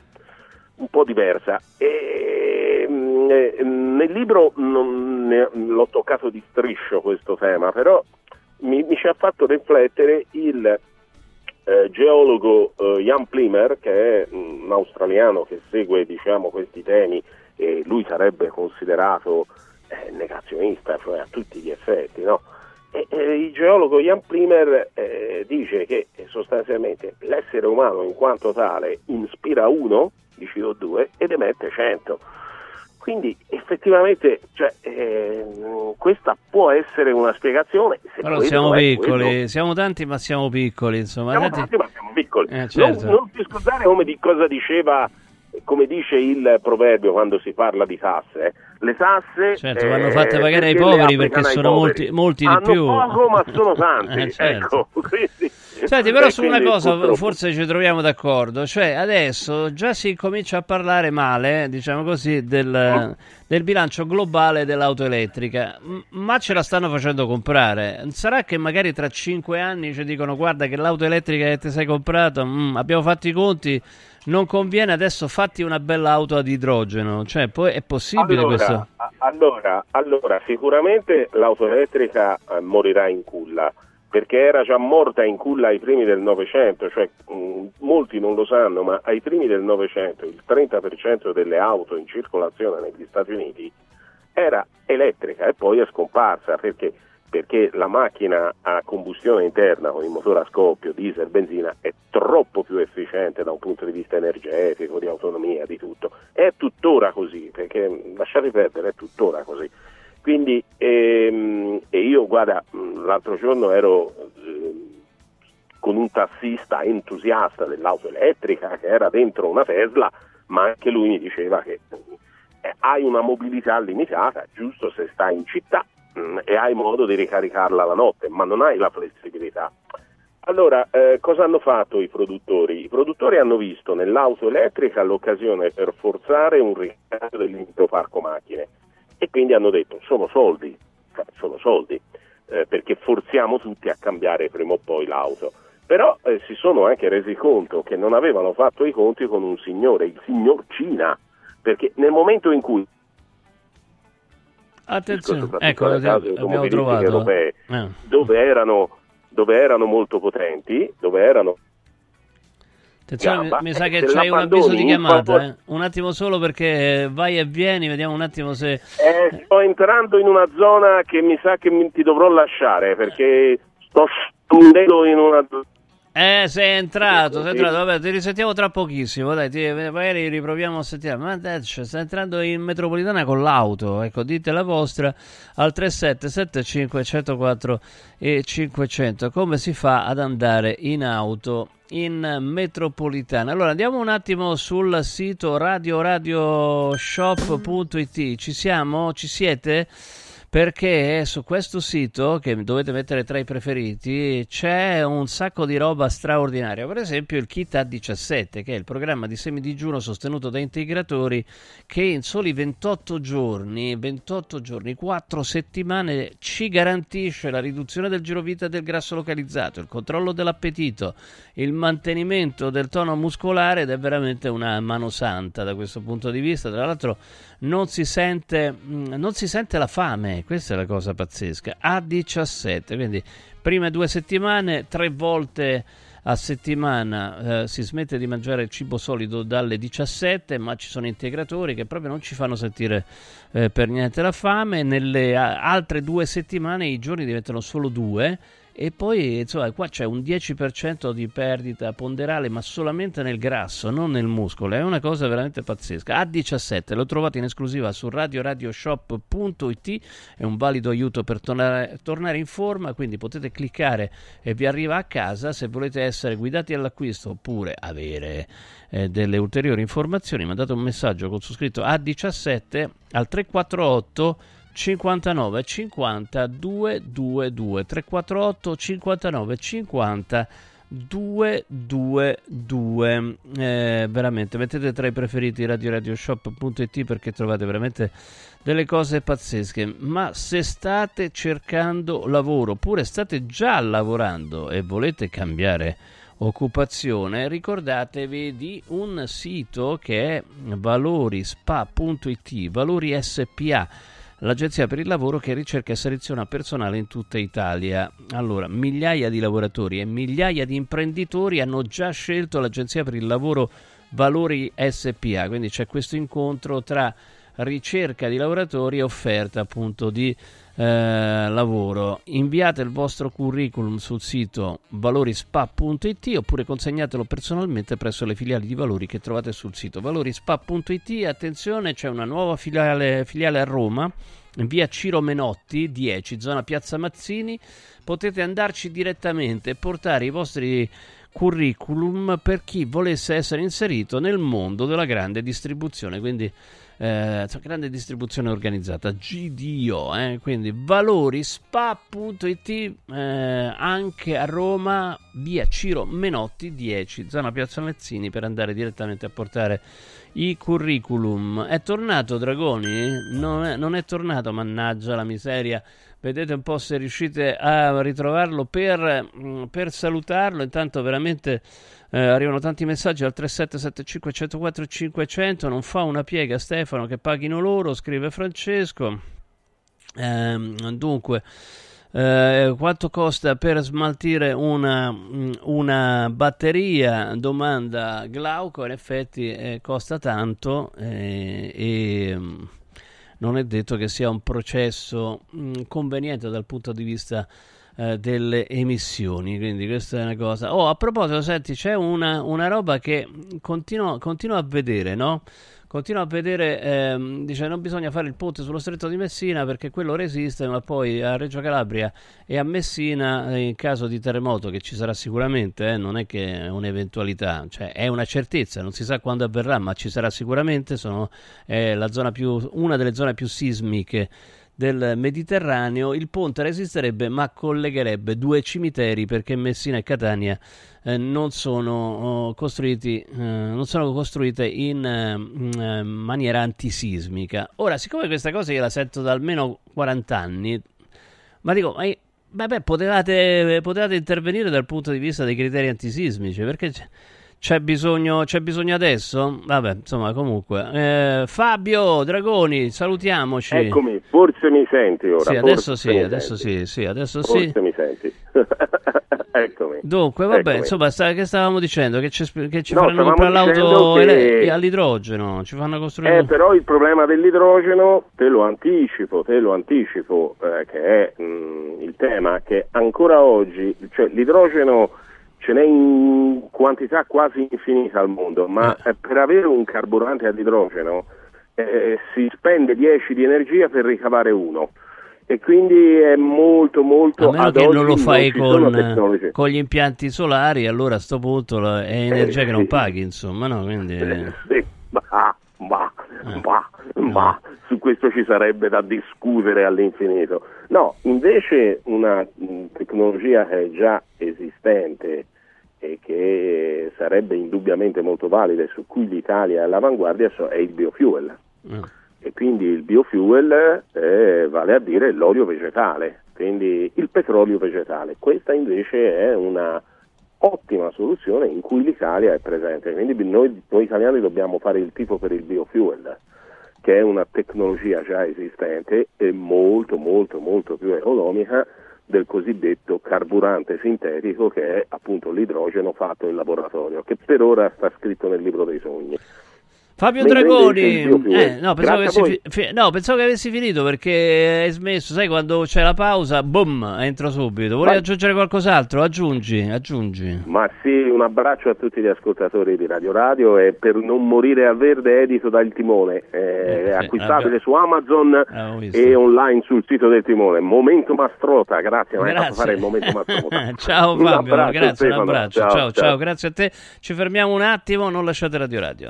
un po' diversa. E, mh, eh, nel libro non ne- l'ho toccato di striscio questo tema, però mi, mi ci ha fatto riflettere il eh, geologo eh, Jan Plimer, che è mm, un australiano che segue diciamo, questi temi e lui sarebbe considerato eh, negazionista, cioè a tutti gli effetti. No? E, e il geologo Jan Plimer eh, dice che eh, sostanzialmente l'essere umano in quanto tale inspira 1 di CO2 ed emette 100. Quindi effettivamente cioè, ehm, questa può essere una spiegazione. Se Però siamo piccoli, quello- siamo tanti ma siamo piccoli, insomma. siamo tanti- tanti, ma siamo piccoli. Eh, certo. non, non ti scordare come di cosa diceva, come dice il proverbio quando si parla di tasse. eh. Le tasse Certo, vanno eh, fatte pagare ai poveri perché sono poveri. molti, molti di più. poco, ma sono [LAUGHS] tanti. Eh, certo. ecco, [LAUGHS] quindi- Senti, però e su una cosa purtroppo- forse ci troviamo d'accordo, cioè adesso già si comincia a parlare male, diciamo così, del, del bilancio globale dell'auto elettrica, M- ma ce la stanno facendo comprare. Sarà che magari tra cinque anni ci dicono guarda che l'auto elettrica che ti sei comprato, mm, abbiamo fatto i conti, non conviene, adesso fatti una bella auto ad idrogeno, cioè poi è possibile allora, questo? a- Allora, allora, sicuramente l'auto elettrica eh, morirà in culla, perché era già morta in culla ai primi del Novecento, cioè mh, molti non lo sanno, ma ai primi del Novecento il 30% delle auto in circolazione negli Stati Uniti era elettrica e poi è scomparsa perché, perché la macchina a combustione interna con il motore a scoppio, diesel, benzina è troppo più efficiente da un punto di vista energetico, di autonomia, di tutto. È tuttora così, perché lasciate perdere, è tuttora così. Quindi ehm, io guarda, mh, l'altro giorno ero ehm, con un tassista entusiasta dell'auto elettrica che era dentro una Tesla, ma anche lui mi diceva che eh, hai una mobilità limitata, giusto se stai in città mh, e hai modo di ricaricarla la notte, ma non hai la flessibilità. Allora, eh, cosa hanno fatto i produttori? I produttori hanno visto nell'auto elettrica l'occasione per forzare un ricambio dell'intero parco macchine e quindi hanno detto sono soldi, sono soldi, eh, perché forziamo tutti a cambiare prima o poi l'auto. Però eh, si sono anche resi conto che non avevano fatto i conti con un signore, il signor Cina, perché nel momento in cui Attenzione, ecco, case abbiamo trovato. europee, eh. dove, erano, dove erano molto potenti, dove erano Attenzione, mi- Gamba, mi sa eh, che c'hai un avviso di chiamata. eh. Un attimo solo perché vai e vieni, vediamo un attimo se... Eh, sto entrando in una zona che mi sa che mi- ti dovrò lasciare perché sto scendendo in una Eh, sei entrato, sei entrato, vabbè, ti risentiamo tra pochissimo, dai, ti, magari riproviamo a sentire. Ma dai, cioè, stai entrando in metropolitana con l'auto, ecco, dite la vostra al 3775 104 e 500. Come si fa ad andare in auto in metropolitana? Allora, andiamo un attimo sul sito radioradioshop.it. Ci siamo? Ci siete? Perché su questo sito, che dovete mettere tra i preferiti, c'è un sacco di roba straordinaria. Per esempio il kit A17, che è il programma di semidigiuno sostenuto da integratori che in soli 28 giorni, 28 giorni, 4 settimane ci garantisce la riduzione del girovita del grasso localizzato, il controllo dell'appetito, il mantenimento del tono muscolare ed è veramente una mano santa da questo punto di vista. Tra l'altro non si sente, mm, non si sente la fame, questa è la cosa pazzesca. A 17, quindi prime due settimane, tre volte a settimana eh, si smette di mangiare il cibo solido dalle 17, ma ci sono integratori che proprio non ci fanno sentire eh, per niente la fame. Nelle a- altre due settimane i giorni diventano solo due e poi insomma qua c'è un 10% di perdita ponderale ma solamente nel grasso non nel muscolo. È una cosa veramente pazzesca. A17 lo trovate in esclusiva su radioradioshop.it è un valido aiuto per tornare, tornare in forma quindi potete cliccare e vi arriva a casa. Se volete essere guidati all'acquisto oppure avere eh, delle ulteriori informazioni mandate un messaggio con su scritto A17 al 348 59 50 222 348 59 50 222 eh, veramente mettete tra i preferiti radioradioshop.it perché trovate veramente delle cose pazzesche. Ma se state cercando lavoro oppure state già lavorando e volete cambiare occupazione ricordatevi di un sito che è valorispa.it valori SPA l'Agenzia per il Lavoro che ricerca e seleziona personale in tutta Italia. Allora, migliaia di lavoratori e migliaia di imprenditori hanno già scelto l'Agenzia per il Lavoro Valori SPA, quindi c'è questo incontro tra ricerca di lavoratori e offerta appunto di eh, lavoro. Inviate il vostro curriculum sul sito valorispa.it oppure consegnatelo personalmente presso le filiali di Valori che trovate sul sito valorispa.it. Attenzione, c'è una nuova filiale, filiale a Roma in via Ciro Menotti 10, zona Piazza Mazzini. Potete andarci direttamente e portare i vostri curriculum per chi volesse essere inserito nel mondo della grande distribuzione. Quindi eh, grande distribuzione organizzata GDO eh, quindi valorispa.it eh, anche a Roma via Ciro Menotti 10 zona Piazza Mezzini per andare direttamente a portare i curriculum. È tornato Dragoni? non è, non è tornato mannaggia la miseria. Vedete un po' se riuscite a ritrovarlo per, mm, per salutarlo. Intanto veramente eh, arrivano tanti messaggi al 3775 104 500. Non fa una piega Stefano che paghino loro, scrive Francesco. Eh, dunque. Eh, quanto costa per smaltire una, una, batteria? Domanda Glauco. In effetti eh, costa tanto eh, e mm, non è detto che sia un processo mh, mm, conveniente dal punto di vista eh, delle emissioni. Quindi questa è una cosa. Oh, a proposito, senti, c'è una, una roba che continuo, continuo a vedere, no? Continuo a vedere, ehm, dice non bisogna fare il ponte sullo stretto di Messina perché quello resiste, ma poi a Reggio Calabria e a Messina in caso di terremoto, che ci sarà sicuramente, eh, non è che è un'eventualità, cioè è una certezza, non si sa quando avverrà, ma ci sarà sicuramente, sono, è più, una delle zone più sismiche del Mediterraneo, il ponte resisterebbe ma collegherebbe due cimiteri perché Messina e Catania eh, non, sono, oh, costruiti, eh, non sono costruite in eh, maniera antisismica. Ora, siccome questa cosa io la sento da almeno 40 anni, ma dico, ma Beh, potevate, potevate, intervenire dal punto di vista dei criteri antisismici perché c'è bisogno, c'è bisogno adesso? Vabbè, insomma, comunque. Eh, Fabio Dragoni, salutiamoci. Eccomi, forse mi senti ora. Sì, adesso sì, adesso sì, sì, adesso forse sì. mi senti. [LAUGHS] Eccomi. Dunque, vabbè, Eccomi. insomma, sta, che stavamo dicendo? Che, che ci No, faranno comprare l'auto che- all'idrogeno, ci fanno costruire... Eh, però il problema dell'idrogeno, te lo anticipo, te lo anticipo, eh, che è mh, il tema che ancora oggi, cioè l'idrogeno ce n'è in quantità quasi infinita al mondo, ma eh, per avere un carburante ad idrogeno eh, si spende 10 di energia per ricavare uno. E quindi è molto molto A meno che non lo fai sono con, con gli impianti solari, allora a sto punto è energia Eh, che non sì. paghi, insomma, no? Quindi... Sì, ma, ma, ma, ma su questo ci sarebbe da discutere all'infinito. No, invece una tecnologia che è già esistente e che sarebbe indubbiamente molto valida e su cui l'Italia è all'avanguardia è il biofuel. E quindi il biofuel eh, vale a dire l'olio vegetale, quindi il petrolio vegetale. Questa invece è una ottima soluzione in cui l'Italia è presente. Quindi noi, noi italiani dobbiamo fare il tifo per il biofuel, che è una tecnologia già esistente e molto molto molto più economica del cosiddetto carburante sintetico che è appunto l'idrogeno fatto in laboratorio, che per ora sta scritto nel libro dei sogni. Fabio Mentre Dragoni, eh, no, pensavo che, Grazie fi- fi- no, pensavo che avessi finito perché hai smesso, sai quando c'è la pausa, boom, entro subito. Volevi Vai. aggiungere qualcos'altro? Aggiungi, aggiungi. Ma sì, un abbraccio a tutti gli ascoltatori di Radio Radio e per non morire a verde edito dal Timone, eh, è acquistabile abbiamo- su Amazon visto. e online sul sito del Timone. Momento Mastrota, grazie, mi hai fatto Grazie. fare il momento Mastrota. [LAUGHS] ciao Fabio, grazie, un abbraccio. Ciao, ciao, ciao. grazie a te. Ci fermiamo un attimo, non lasciate Radio Radio.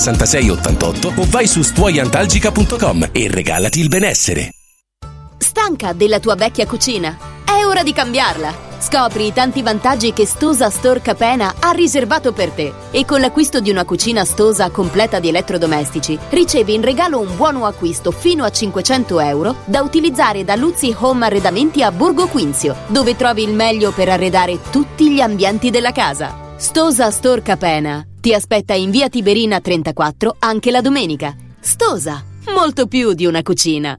66 88 o vai su stuoiantalgica.com e regalati il benessere. Stanca della tua vecchia cucina? È ora di cambiarla! Scopri i tanti vantaggi che Stosa Store Capena ha riservato per te e con l'acquisto di una cucina Stosa completa di elettrodomestici ricevi in regalo un buono acquisto fino a 500 euro da utilizzare da Luzzi Home Arredamenti a Borgo Quinzio, dove trovi il meglio per arredare tutti gli ambienti della casa. Stosa Store Capena ti aspetta in via Tiberina 34 anche la domenica. Stosa, molto più di una cucina.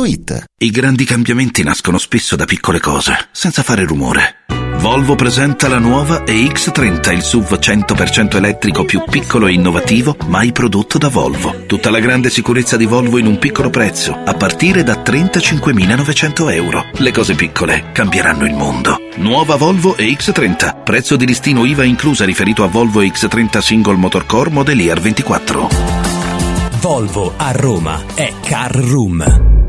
dumplingbar.it. I grandi cambiamenti nascono spesso da piccole cose, senza fare rumore. Volvo presenta la nuova EX30, il SUV 100% elettrico più piccolo e innovativo mai prodotto da Volvo. Tutta la grande sicurezza di Volvo in un piccolo prezzo, a partire da 35.900 euro. Le cose piccole cambieranno il mondo. Nuova Volvo EX30, prezzo di listino IVA inclusa riferito a Volvo EX30 Single Motorcore Modelier 24. Volvo a Roma è Car Room.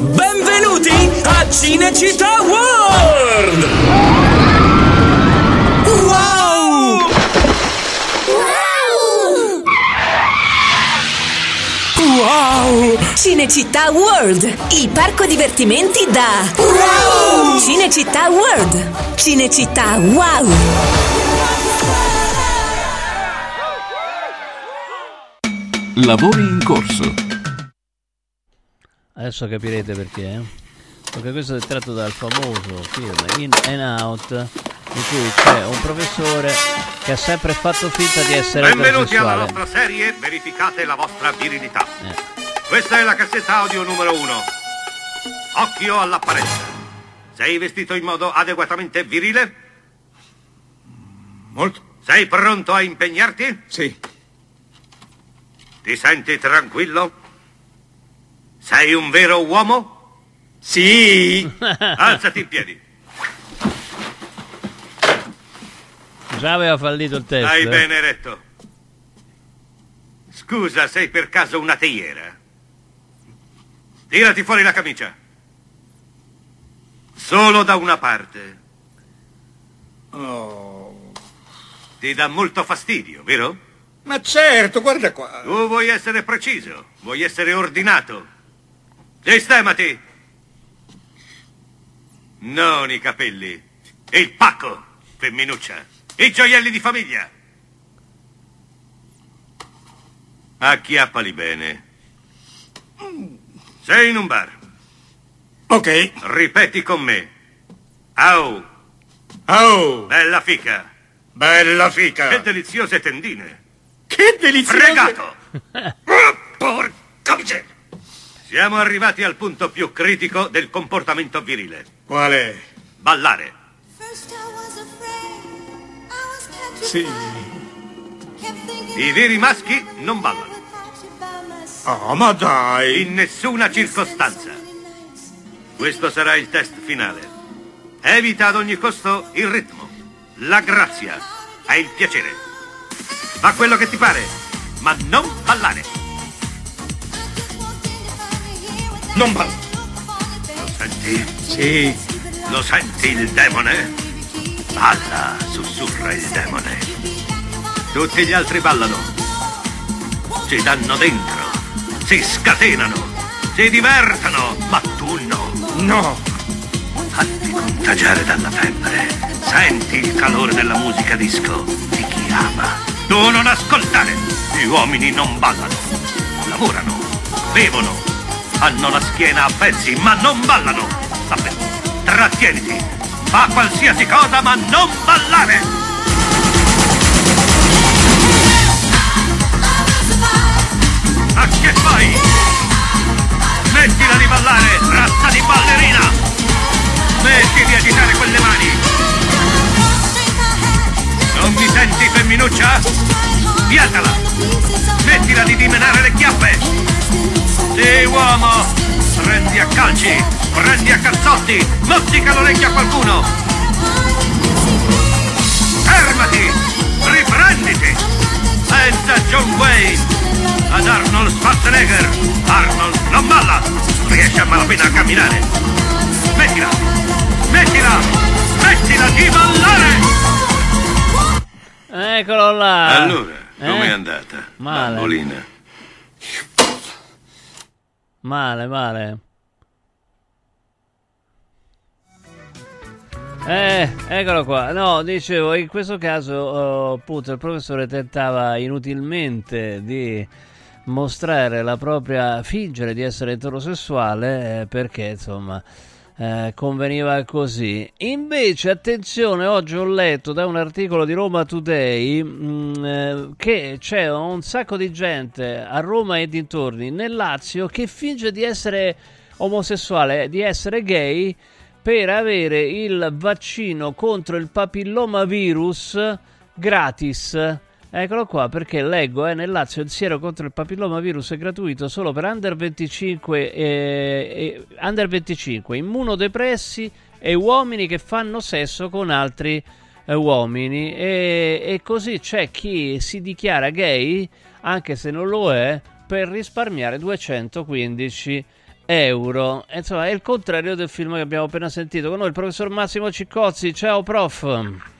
Benvenuti a Cinecittà World! Wow! Cinecittà World, il parco divertimenti da Wow! Cinecittà World, Cinecittà Wow! Lavori in corso. Adesso capirete perché. Eh? Perché questo è tratto dal famoso film In and Out, in cui c'è un professore che ha sempre fatto finta di essere Benvenuti alla nostra serie Verificate la vostra virilità. Eh. Questa è la cassetta audio numero uno. Occhio all'apparenza. Sei vestito in modo adeguatamente virile? Molto. Sei pronto a impegnarti? Sì. Ti senti tranquillo? Sei un vero uomo? Sì. [LAUGHS] Alzati in piedi. Già aveva fallito il test. Stai eh. bene eretto. Scusa, sei per caso una teiera? Tirati fuori la camicia. Solo da una parte. Oh. Ti dà molto fastidio, vero? Ma certo, guarda qua. Tu vuoi essere preciso, vuoi essere ordinato. Sistemati. Non i capelli. Il pacco, femminuccia. I gioielli di famiglia. Acchiappali bene. Sei in un bar. Ok. Ripeti con me. Au. Au. Bella fica. Bella fica. Che deliziose tendine. Che deliziose... Fregato. [LAUGHS] porca miseria. Siamo arrivati al punto più critico del comportamento virile. Qual è? Ballare. Sì. I veri maschi non ballano. Oh, ma dai! In nessuna circostanza. Questo sarà il test finale. Evita ad ogni costo il ritmo, la grazia e il piacere. Fa quello che ti pare, ma non ballare. Non ballo. Lo senti? Sì. Lo senti il demone? Balla, sussurra il demone. Tutti gli altri ballano. Si danno dentro. Si scatenano. Si divertono. Ma tu no. No. Fatti contagiare dalla febbre. Senti il calore della musica disco. Di chi ama. Tu non ascoltare. Gli uomini non ballano. Lavorano. Bevono. Hanno la schiena a pezzi, ma non ballano. Vabbè, trattieniti. Fa qualsiasi cosa, ma non ballare! Ma che fai? Smettila di ballare, razza di ballerina! Smetti di agitare quelle mani! Non mi senti, femminuccia? Piatala! Smettila di dimenare le chiappe! Sì, uomo! Prendi a calci, prendi a cazzotti, mozzica l'orecchio a qualcuno! Fermati! Riprenditi! Pensa a John Wayne! Ad Arnold Schwarzenegger! Arnold non balla! Riesce a malapena a camminare! Smettila! Smettila! Smettila di ballare! Eccolo là! Allora, com'è Eh? andata? Male. Bambolina. Male, male. Eh, eccolo qua. No, dicevo, in questo caso, oh, appunto, il professore tentava inutilmente di mostrare la propria, fingere di essere eterosessuale, eh, perché, insomma, eh, conveniva così. Invece, attenzione, oggi ho letto da un articolo di Roma Today mh, eh, che c'è un sacco di gente a Roma e dintorni, nel Lazio, che finge di essere omosessuale, di essere gay per avere il vaccino contro il papillomavirus gratis. Eccolo qua perché leggo eh, nel Lazio il siero contro il papillomavirus è gratuito solo per under 25, eh, eh, under 25 immunodepressi e uomini che fanno sesso con altri eh, uomini e, e così c'è chi si dichiara gay anche se non lo è per risparmiare 215 euro. Insomma, è il contrario del film che abbiamo appena sentito. Con noi il professor Massimo Ciccozzi. Ciao, prof.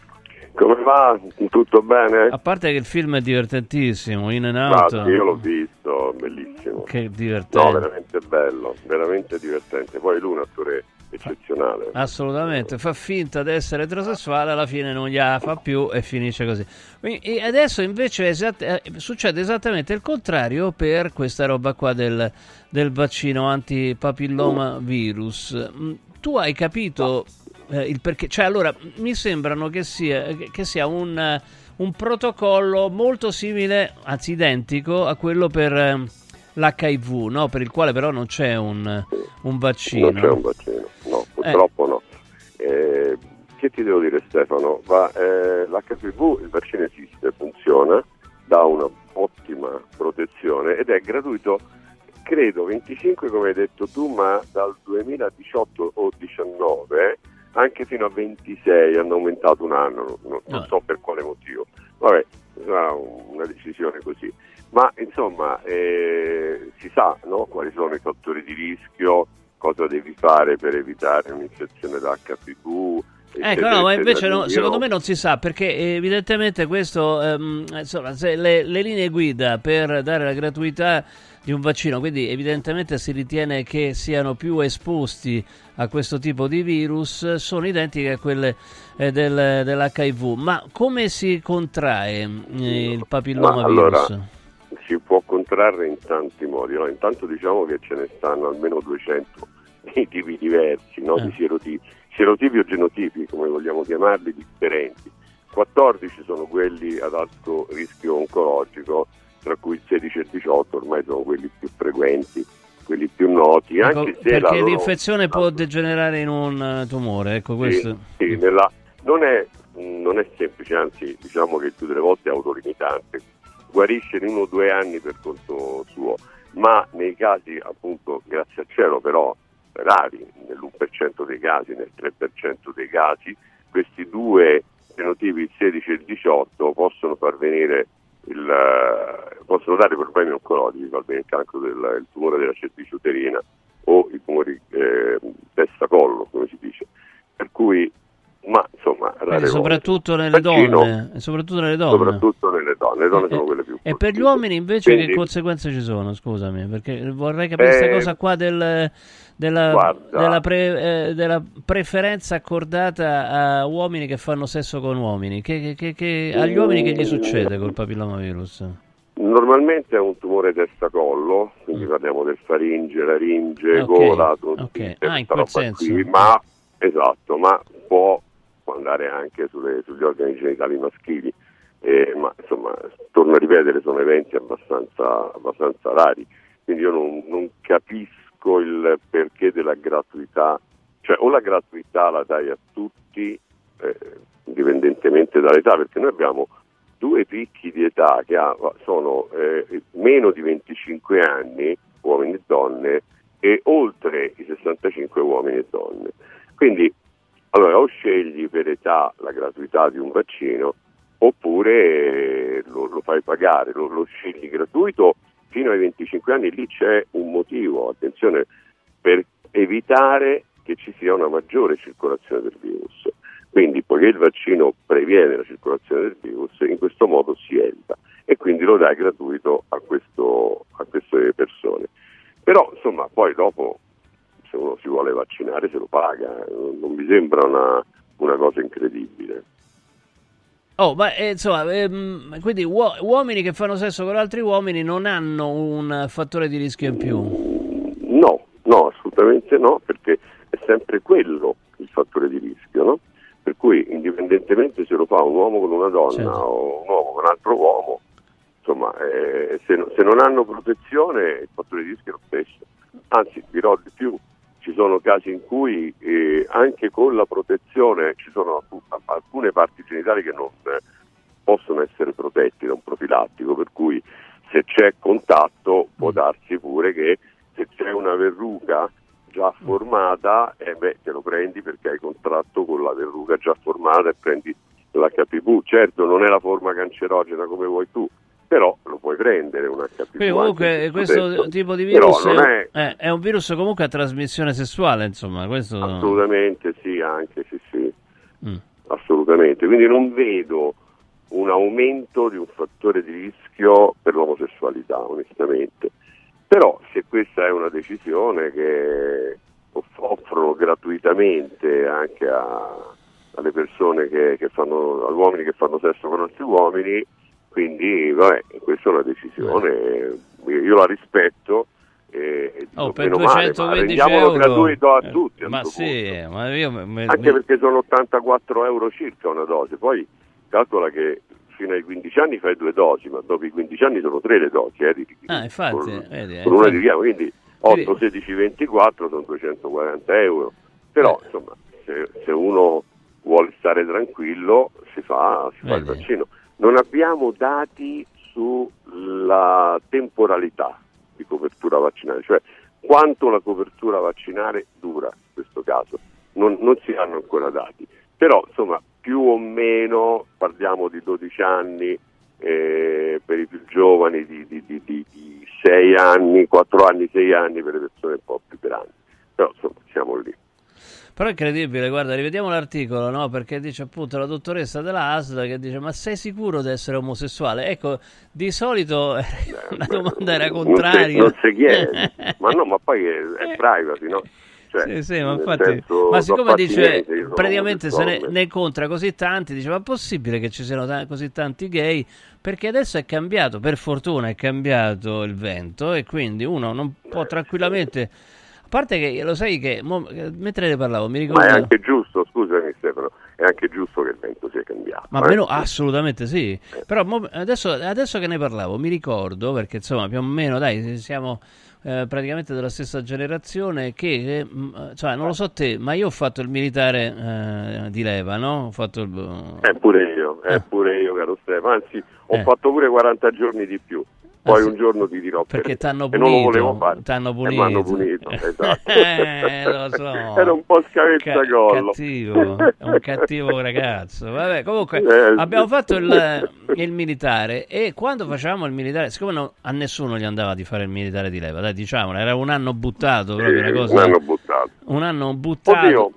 Come va? Tutto bene? A parte che il film è divertentissimo, in and out. Sì, io l'ho visto, bellissimo. Che divertente. No, veramente bello, veramente divertente. Poi lui è un attore eccezionale. Assolutamente, fa finta di essere eterosessuale, alla fine non gliela fa più e finisce così. E adesso invece esatt- eh, succede esattamente il contrario per questa roba qua del, del vaccino antipapilloma virus. Mm, tu hai capito eh, il perché? Cioè, allora, mi sembrano che sia, che sia un, un, protocollo molto simile, anzi identico, a quello per eh, l'HIV, no? per il quale però non c'è un, un vaccino. Non c'è un vaccino, no, purtroppo eh. no. Eh, che ti devo dire Stefano? Eh, L'HIV, il vaccino esiste, funziona, dà un'ottima protezione ed è gratuito credo 25 come hai detto tu, ma dal 2018 o 2019 anche fino a 26 hanno aumentato un anno, non, non so per quale motivo. Vabbè, sarà una decisione così. Ma insomma, eh, si sa no? quali sono i fattori di rischio, cosa devi fare per evitare un'infezione da HPV. Ecco, no, ma invece no, secondo me non si sa perché evidentemente questo, ehm, insomma, le, le linee guida per dare la gratuità di un vaccino, quindi evidentemente si ritiene che siano più esposti a questo tipo di virus, sono identiche a quelle eh, del, dell'HIV. Ma come si contrae eh, il papillomavirus? Allora, si può contrarre in tanti modi. No? Intanto diciamo che ce ne stanno almeno 200 di tipi diversi, no? eh. di serotipi, serotipi o genotipi, come vogliamo chiamarli, differenti. 14 sono quelli ad alto rischio oncologico tra cui il 16 e il 18 ormai sono quelli più frequenti, quelli più noti. Ecco, anche se perché loro... l'infezione può degenerare in un eh, tumore, ecco questo. Sì, sì, nella... non, è, non, è, semplice, anzi diciamo che più delle volte è autolimitante, guarisce in uno o due anni per conto suo, ma nei casi appunto, grazie al cielo però, rari, nell'1% dei casi, nel 3% dei casi, questi due fenotipi, il 16 e il 18, possono far venire il, eh, possono dare problemi oncologici, il cancro del il tumore della cervice uterina o i tumori eh, testa-collo, come si dice. Per cui, ma insomma, soprattutto nelle, donne, soprattutto nelle donne. Soprattutto nelle donne, le donne e, sono quelle più E per gli uomini invece Quindi, che conseguenze ci sono? Scusami, perché vorrei capire questa eh, cosa qua del della, della, pre, eh, della, preferenza accordata a uomini che fanno sesso con uomini. Che, che, che, agli uomini che gli succede col papillomavirus? Normalmente è un tumore testa-collo, quindi mm. parliamo del faringe, laringe, okay. gola, okay. ah, in quel senso. Qui, ma, esatto, ma può, può andare anche sulle, sugli organi genitali maschili. Eh, ma insomma, torno a ripetere, sono eventi abbastanza, abbastanza rari, quindi io non, non capisco il perché della gratuità, cioè o la gratuità la dai a tutti, eh, indipendentemente dall'età, perché noi abbiamo due picchi di età che ha, sono eh, meno di 25 anni, uomini e donne, e oltre i 65 uomini e donne. Quindi allora o scegli per età la gratuità di un vaccino oppure lo, lo fai pagare, lo, lo scegli gratuito fino ai 25 anni lì c'è un motivo, attenzione, per evitare che ci sia una maggiore circolazione del virus. Quindi, poiché il vaccino previene la circolazione del virus, in questo modo si evita e quindi lo dai gratuito a, questo, a queste persone. Però, insomma, poi dopo, se uno si vuole vaccinare, se lo paga, non mi sembra una, una cosa incredibile. Oh, ma eh, insomma, ehm, quindi uo- uomini che fanno sesso con altri uomini non hanno un fattore di rischio in più? No, no, assolutamente no, perché sempre quello il fattore di rischio, no? Per cui indipendentemente se lo fa un uomo con una donna Certo. o un uomo con un altro uomo, insomma, eh, se, no- se non hanno protezione il fattore di rischio è lo stesso. Anzi, dirò di più, sono casi in cui eh, anche con la protezione ci sono alcu- alcune parti genitali che non eh, possono essere protetti da un profilattico, per cui se c'è contatto può darsi pure che se c'è una verruca già formata, eh beh, te lo prendi perché hai contratto con la verruga già formata e prendi l'HPV. Certo, non è la forma cancerogena come vuoi tu, però lo puoi prendere un HPV. Quindi comunque questo senso. tipo di virus è, è eh, è un virus comunque a trasmissione sessuale, insomma, questo... assolutamente sì, anche sì, sì. Mm. assolutamente. Quindi non vedo un aumento di un fattore di rischio per l'omosessualità, onestamente. Però se questa è una decisione che off- offrono gratuitamente anche a- alle persone che, che fanno, agli uomini che fanno sesso con altri uomini, quindi vabbè, questa è una decisione, io la rispetto. E Oh, per meno male, ma 220 rendiamolo euro... gratuito a Eh, tutti. Ma sì, ma io... me- me- anche perché sono 84 euro circa una dose, poi calcola che fino ai 15 anni fai due dosi, ma dopo i 15 anni sono tre le dosi, eh, di- Ah, infatti, con, vedi, eh, con una infatti- di richiamo, quindi 8, 16, 24 sono 240 euro, però Eh. insomma se, se uno vuole stare tranquillo si fa, si fa il vaccino. Non abbiamo dati sulla temporalità di copertura vaccinale, cioè quanto la copertura vaccinale dura in questo caso. Non, non si hanno ancora dati, però insomma più o meno parliamo di 12 anni eh, per i più giovani, di, di, di, di, di 6 anni, 4 anni, 6 anni per le persone un po' più grandi, però insomma siamo lì. Però è incredibile, guarda, rivediamo l'articolo, no? Perché dice appunto la dottoressa della ASL che dice ma sei sicuro di essere omosessuale? Ecco, di solito eh, [LAUGHS] la domanda era contraria. non si chiede, [LAUGHS] ma no, ma poi è, è privacy, no? Cioè, Sì, sì, ma infatti, ma siccome dice praticamente se ne, ne incontra così tanti, dice ma è possibile che ci siano ta- così tanti gay? Perché adesso è cambiato, per fortuna è cambiato il vento e quindi uno non può tranquillamente, a parte che lo sai che mo- eh, mentre ne parlavo mi ricordo... Ma è anche giusto, scusami Stefano, è anche giusto che il vento sia cambiato. Ma eh. meno, assolutamente sì. Però mo- adesso, adesso che ne parlavo, mi ricordo, perché insomma più o meno, dai, siamo eh, praticamente della stessa generazione, che, eh, cioè, non lo so te, ma io ho fatto il militare eh, di leva, no? Ho fatto il... Eh, pure io, eh, pure io, caro Stefano. Anzi, ho Eh. fatto pure 40 giorni di più. Poi Ah, un giorno ti dirò Perché t'hanno E non lo punito, volevo fare. t'hanno Eh, m'hanno punito. punito, [LAUGHS] esatto. Eh, lo so. Era un po' scavezzacollo. è un cattivo ragazzo. Vabbè, comunque Eh, abbiamo sì. fatto il, il militare e quando facevamo il militare, siccome no- a nessuno gli andava di fare il militare di leva, dai, diciamolo, era un anno buttato, proprio Sì, una cosa. un anno buttato. un anno buttato. Oddio,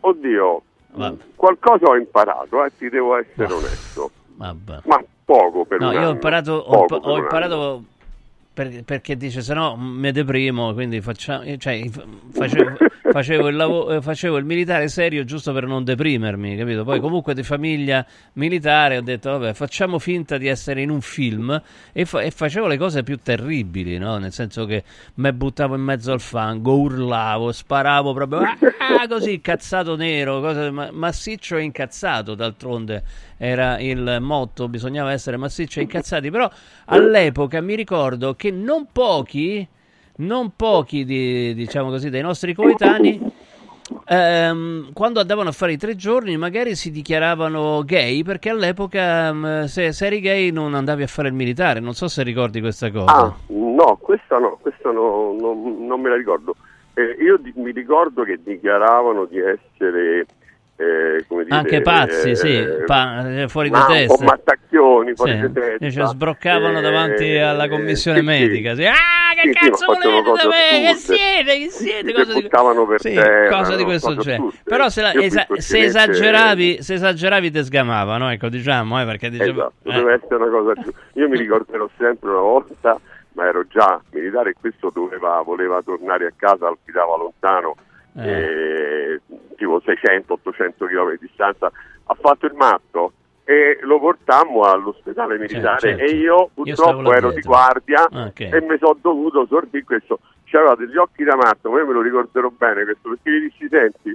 oddio, Vabbè. qualcosa ho imparato, eh, ti devo essere onesto. Vabbè. Ma poco per No, un io ho imparato, ho, per ho imparato per- perché dice se no mi deprimo, quindi facciamo, cioè, facevo, facevo il lavo- eh, facevo il militare serio giusto per non deprimermi, capito? Poi comunque di famiglia militare ho detto vabbè facciamo finta di essere in un film e, fa- e facevo le cose più terribili, no? Nel senso che mi buttavo in mezzo al fango, urlavo, sparavo proprio ah, così incazzato nero, ma- massiccio e incazzato d'altronde era il motto, bisognava essere massicci e incazzati, però all'epoca mi ricordo che non pochi, non pochi di, diciamo così, dei nostri coetanei, ehm, quando andavano a fare i tre giorni magari si dichiaravano gay perché all'epoca ehm, se, se eri gay non andavi a fare il militare, non so se ricordi questa cosa. Ah, no, questa no, questa no, non, non me la ricordo. Eh, io di- mi ricordo che dichiaravano di essere, eh, come dire... Anche pazzi, eh, sì, pa- eh, fuori di ma testa. po' mattacchioni, fuori Sì, di testa. cioè, sbroccavano Eh, davanti alla commissione sì, medica. Sì. Ah, che cazzo volete da cose me? Che siete? Che siete? Si Cose di... per Sì, terra, cose di questo genere. Però se, la- esa- se esageravi, se esageravi te sgamavano, ecco, diciamo, eh, perché dicevo... Esatto, eh. deve essere una cosa giusta. Io mi ricorderò sempre una volta, ma ero già militare e questo doveva, voleva tornare a casa, abitava lontano, eh, tipo 600-800 km di distanza, ha fatto il matto e lo portammo all'ospedale militare certo. e io Io purtroppo là ero di guardia Ah, ok. e mi sono dovuto sorbire questo aveva degli occhi da matto, ma io me lo ricorderò bene questo, perché gli dissi, senti,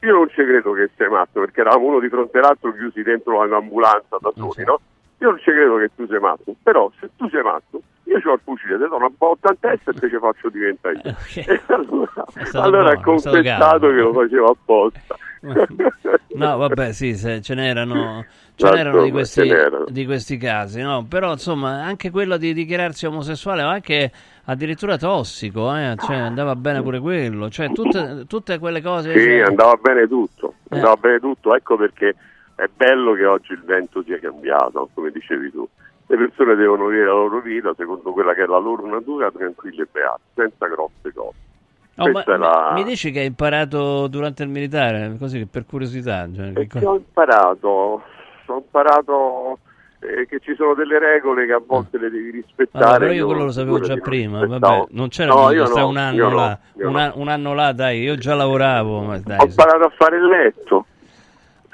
io non ci credo che sei matto, perché eravamo uno di fronte all'altro chiusi dentro un'ambulanza da soli, no? Io non ci credo che tu sei matto, però se tu sei matto, io ho il fucile, te do una botta in testa e te ci faccio diventare io. [LAUGHS] E allora, allora ha confessato che lo faceva apposta. [LAUGHS] No, vabbè, sì, ce n'erano, ce n'erano di, questi, ce n'erano. di questi casi, no? Però insomma, anche quello di dichiararsi omosessuale, o anche addirittura tossico, eh? cioè, andava bene pure quello, cioè tutte, tutte quelle cose. Sì, cioè- andava bene tutto, Eh. andava bene tutto, ecco perché è bello che oggi il vento sia cambiato, come dicevi tu. Le persone devono vivere la loro vita secondo quella che è la loro natura, tranquilla e beata, senza grosse cose. Oh, ma- la... Mi dici che hai imparato durante il militare, così per curiosità? Cioè, che E co- ho imparato, ho imparato eh, che ci sono delle regole che a volte le devi rispettare. Vabbè, però io quello lo sapevo già non prima, rispettavo. vabbè, non c'era No, io no, un io anno no, là, io un, no. a- un anno là, dai, io già lavoravo, dai. Ho imparato a fare il letto.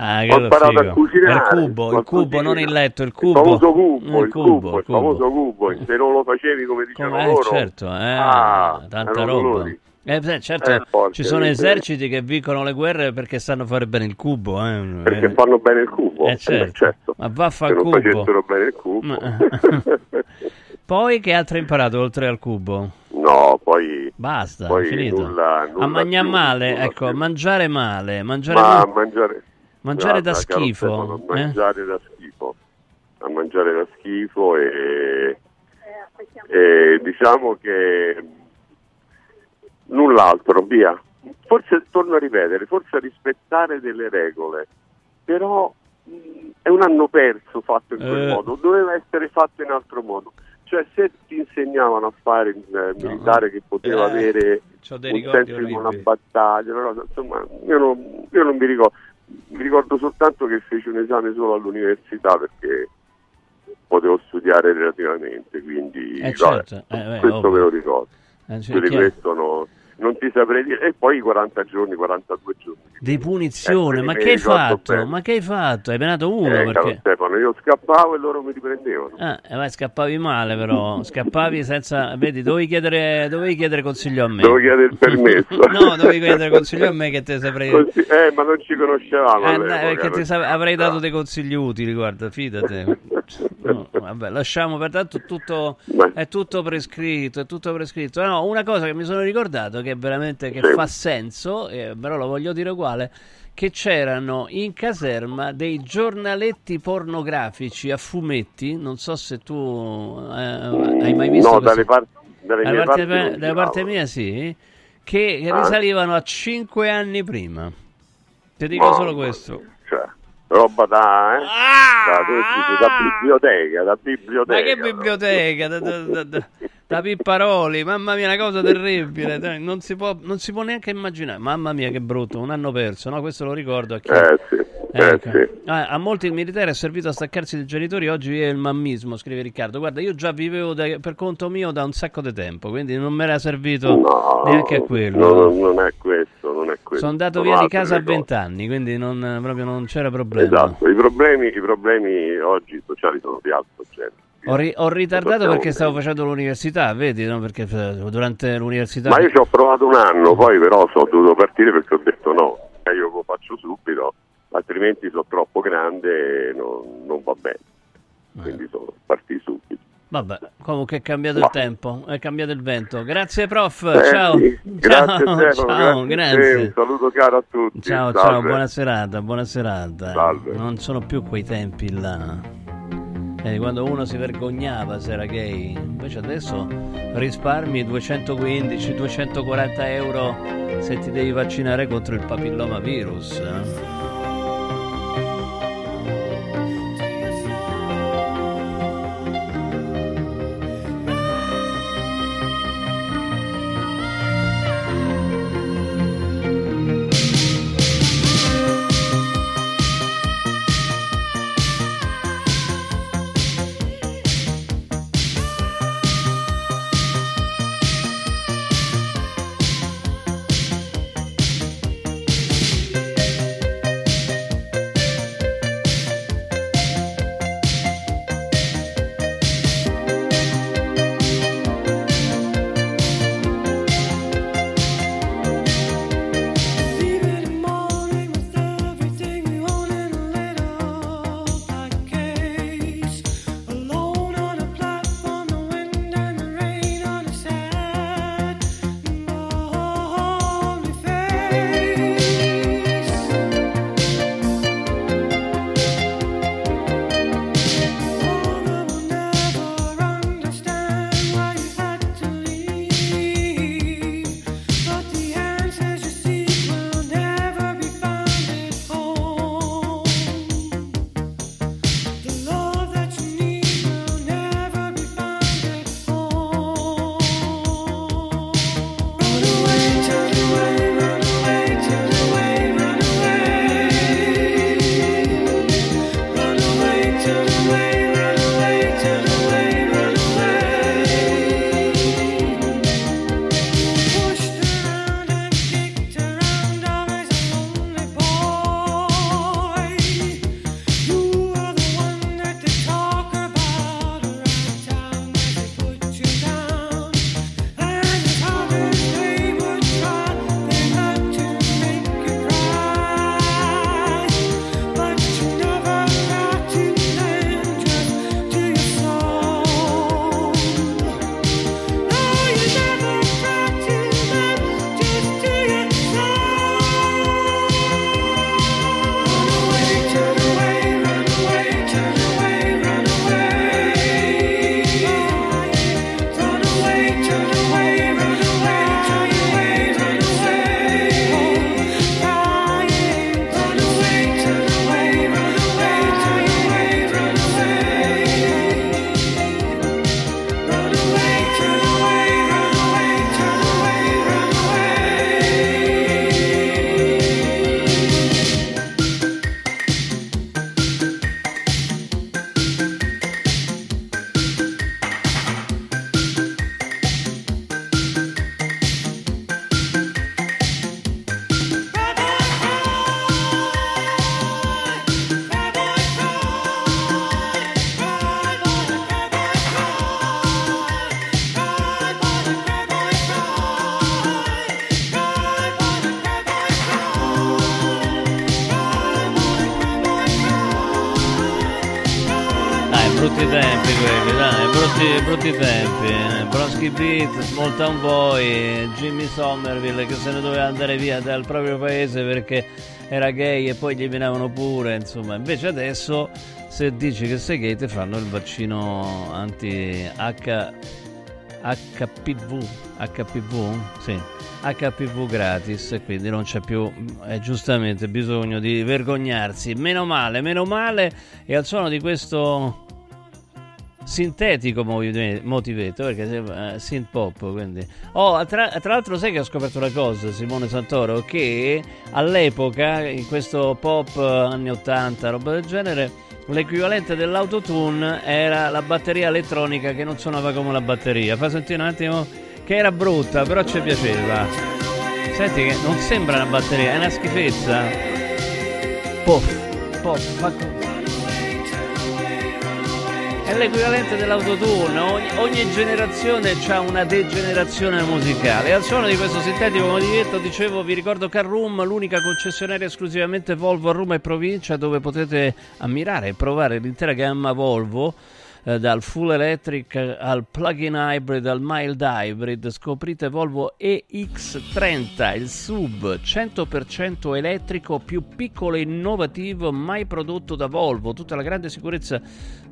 Ah, ho imparato figo. a cucinare. Il cubo, il cubo, non il letto, il Il cubo. famoso cubo, Il il cubo, cubo, il il famoso cubo. Se non lo facevi come dicevano Come- eh, loro, certo, eh, ah, tanta roba. dolori. Eh, beh, certo, Eh, ci sono eserciti che vincono le guerre perché sanno fare bene il cubo. Eh. Perché Eh, fanno bene il cubo. eh, Eh, certo. certo. Ma vaffa Se non cubo. facessero bene il cubo. [LAUGHS] Poi che altro hai imparato oltre al cubo? no, poi, Basta, poi finito. nulla, nulla a mangiare male, nulla ecco, più. mangiare male, mangiare Ma male. mangiare, Mangiare da schifo, a eh? mangiare da schifo, a mangiare da schifo e, e diciamo che null'altro, via. Forse, torno a ripetere, forse a rispettare delle regole, però mh, è un anno perso fatto in quel Eh. modo, doveva essere fatto in altro modo. Cioè se ti insegnavano a fare il eh, militare che poteva Eh, avere un senso di una battaglia, una cosa, insomma, io non, io non mi ricordo, mi ricordo soltanto che feci un esame solo all'università perché potevo studiare relativamente, quindi Eh, vabbè, certo, eh, beh, questo ovvio. me lo ricordo. Eh, cioè, questo no- non ti saprei dire. E poi 40 giorni, 42 giorni. Di punizione, Ecco, ma che. Ma che hai fatto? Hai penato uno Eh, perché... Stefano, io scappavo e loro mi riprendevano. Ah, eh, ma scappavi male però, scappavi senza... Vedi, dovevi chiedere, dovevi chiedere consiglio a me. Devo chiedere il permesso. [LAUGHS] no, dovevi chiedere consiglio a me che te saprei... Così- eh, ma non ci conoscevamo. Eh, all'epoca, perché ti sa- avrei dato dei consigli utili, guarda, fidate. No, vabbè, lasciamo, pertanto tutto, è tutto prescritto, è tutto prescritto. No, una cosa che mi sono ricordato che veramente che fa senso, eh, però lo voglio dire uguale, che c'erano in caserma dei giornaletti pornografici a fumetti, non so se tu eh, hai mai visto No, dalle, par- dalle Da mie parte, parti non da parte mia sì, che Ah. risalivano a 5 anni prima. Ti dico Mamma solo questo. Cioè, roba da, eh? da, da, da biblioteca, da biblioteca. Ma che biblioteca? Da, da, da, da, Pipparoli, mamma mia, una cosa terribile. dai, Non si, può, non si può neanche immaginare. Mamma mia, che brutto, un anno perso, no? Questo lo ricordo a chi. Eh sì, eh Ecco. sì. Ah, a molti il militare è servito a staccarsi dai genitori, oggi è il mammismo, scrive Riccardo. Guarda, io già vivevo da- per conto mio da un sacco di tempo, quindi non me era servito No, neanche a quello. no, no, non è questo, questo. Sono andato Sono via di casa a le cose. 20 anni, quindi non, proprio non c'era problema. Esatto, i problemi, i problemi oggi sociali sono di altro genere. Ho, ri- ho ritardato perché stavo facendo l'università, vedi, no? Perché eh, durante l'università... Ma io ci ho provato un anno, poi però sono dovuto partire perché ho detto no, eh, io lo faccio subito, altrimenti sono troppo grande e non, non va bene. Quindi sono partiti subito. Vabbè, comunque è cambiato Ma- il tempo, è cambiato il vento. Grazie prof, Eh, ciao. sì, Grazie ciao, Stefano, ciao, grazie, grazie. un saluto caro a tutti. Ciao, ciao, salve. buona serata, buona serata. Salve. Non sono più quei tempi là. Eh, quando uno si vergognava se era gay, invece adesso risparmi 215, 240 euro se ti devi vaccinare contro il papilloma virus. eh. Bronski Beat, Small Town Boy, Jimmy Somerville che se ne doveva andare via dal proprio paese perché era gay e poi gli venivano pure, insomma. Invece adesso se dici che sei gay ti fanno il vaccino anti-H... HPV, HPV? Sì, HPV gratis, quindi non c'è più eh, giustamente bisogno di vergognarsi. Meno male, meno male, e al suono di questo sintetico motivetto perché uh, synth pop quindi oh, tra, tra, l'altro sai che ho scoperto una cosa Simone Santoro che all'epoca in questo pop anni 80 roba del genere l'equivalente dell'autotune era la batteria elettronica che non suonava come la batteria. Fa sentire un attimo che era brutta, però ci piaceva. Senti che non sembra una batteria, è una schifezza. Pof, pof, fa è l'equivalente dell'autotune, ogni, ogni generazione ha una degenerazione musicale. Al suono di questo sintetico motivetto, dicevo, vi ricordo Carroom, l'unica concessionaria esclusivamente Volvo a Roma e provincia dove potete ammirare e provare l'intera gamma Volvo eh, dal full electric al plug-in hybrid al mild hybrid. Scoprite Volvo EX30 il sub 100% elettrico più piccolo e innovativo mai prodotto da Volvo. Tutta la grande sicurezza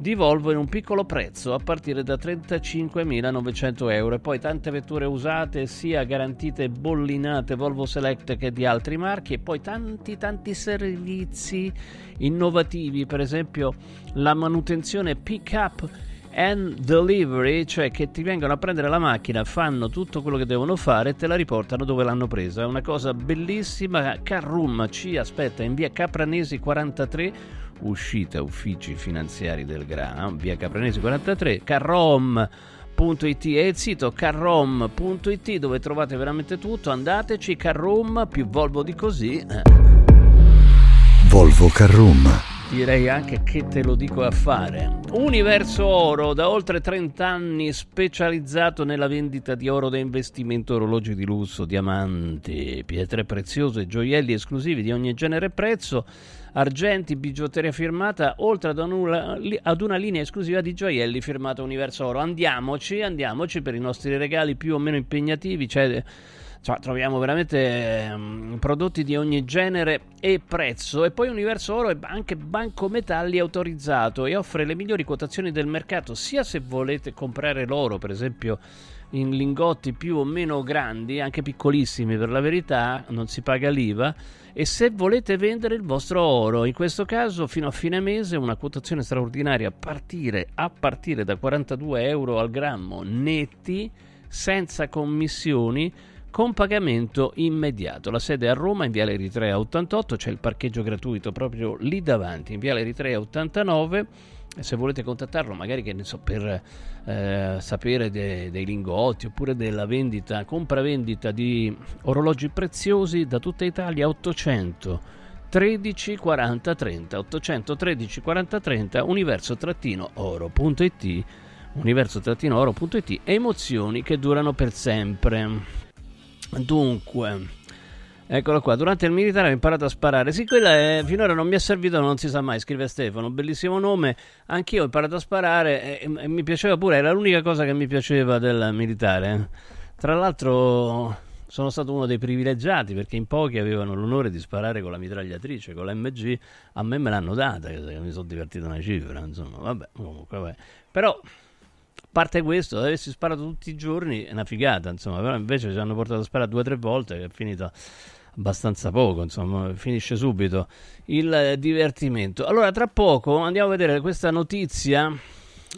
di Volvo in un piccolo prezzo a partire da 35.900 euro e poi tante vetture usate sia garantite bollinate Volvo Select che di altri marchi e poi tanti tanti servizi innovativi. Per esempio la manutenzione pick up and delivery, cioè che ti vengono a prendere la macchina, fanno tutto quello che devono fare e te la riportano dove l'hanno presa. È una cosa bellissima. Carrum ci aspetta in via Capranesi 43, uscita uffici finanziari del GRA, via Capranesi 43, carrom.it è il sito carrom.it dove trovate veramente tutto. Andateci, Carrum più Volvo di così. Volvo Carrum direi anche che te lo dico a fare. Universo Oro, da oltre 30 anni specializzato nella vendita di oro da investimento, orologi di lusso, diamanti, pietre preziose, gioielli esclusivi di ogni genere e prezzo, argenti, bigiotteria firmata, oltre ad una, ad una linea esclusiva di gioielli firmata Universo Oro. Andiamoci, andiamoci per i nostri regali più o meno impegnativi, cioè cioè, troviamo veramente um, prodotti di ogni genere e prezzo. E poi Universo Oro è anche banco metalli autorizzato e offre le migliori quotazioni del mercato sia se volete comprare l'oro per esempio in lingotti più o meno grandi anche piccolissimi per la verità non si paga l'IVA e se volete vendere il vostro oro. In questo caso fino a fine mese una quotazione straordinaria a partire, a partire da 42 euro al grammo netti senza commissioni con pagamento immediato. La sede è a Roma in Viale Eritrea 88, c'è il parcheggio gratuito proprio lì davanti, in Viale Eritrea 89. Se volete contattarlo, magari che ne so, per eh, sapere de- dei lingotti oppure della vendita, compravendita di orologi preziosi da tutta Italia, 800 13 40 30 813 40 30 universo-oro.it universo-oro.it emozioni che durano per sempre Dunque, eccolo qua. Durante il militare ho imparato a sparare. Sì, quella è, finora non mi è servito, non si sa mai. Scrive Stefano, bellissimo nome. Anch'io ho imparato a sparare e, e mi piaceva pure. Era l'unica cosa che mi piaceva del militare. Tra l'altro sono stato uno dei privilegiati perché in pochi avevano l'onore di sparare con la mitragliatrice, con l'MG. A me me l'hanno data, mi sono divertito una cifra. Insomma, vabbè, comunque, vabbè. Però parte questo, avessi sparato tutti i giorni è una figata, insomma, però invece ci hanno portato a sparare due o tre volte che è finito abbastanza poco, insomma, finisce subito il divertimento. Allora, tra poco andiamo a vedere questa notizia.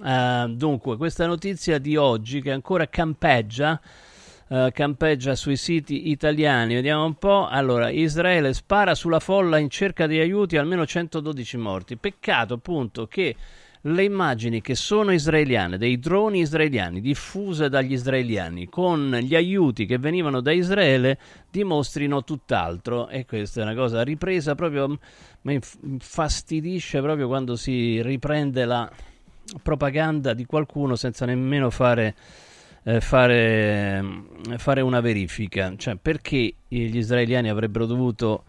Uh, dunque, questa notizia di oggi che ancora campeggia. Uh, campeggia sui siti italiani. Vediamo un po'. Allora, Israele spara sulla folla in cerca di aiuti, almeno 112 morti. Peccato appunto che le immagini che sono israeliane, dei droni israeliani diffuse dagli israeliani con gli aiuti che venivano da Israele dimostrino tutt'altro. E questa è una cosa ripresa proprio mi infastidisce proprio quando si riprende la propaganda di qualcuno senza nemmeno fare eh, fare, fare una verifica. Cioè perché gli israeliani avrebbero dovuto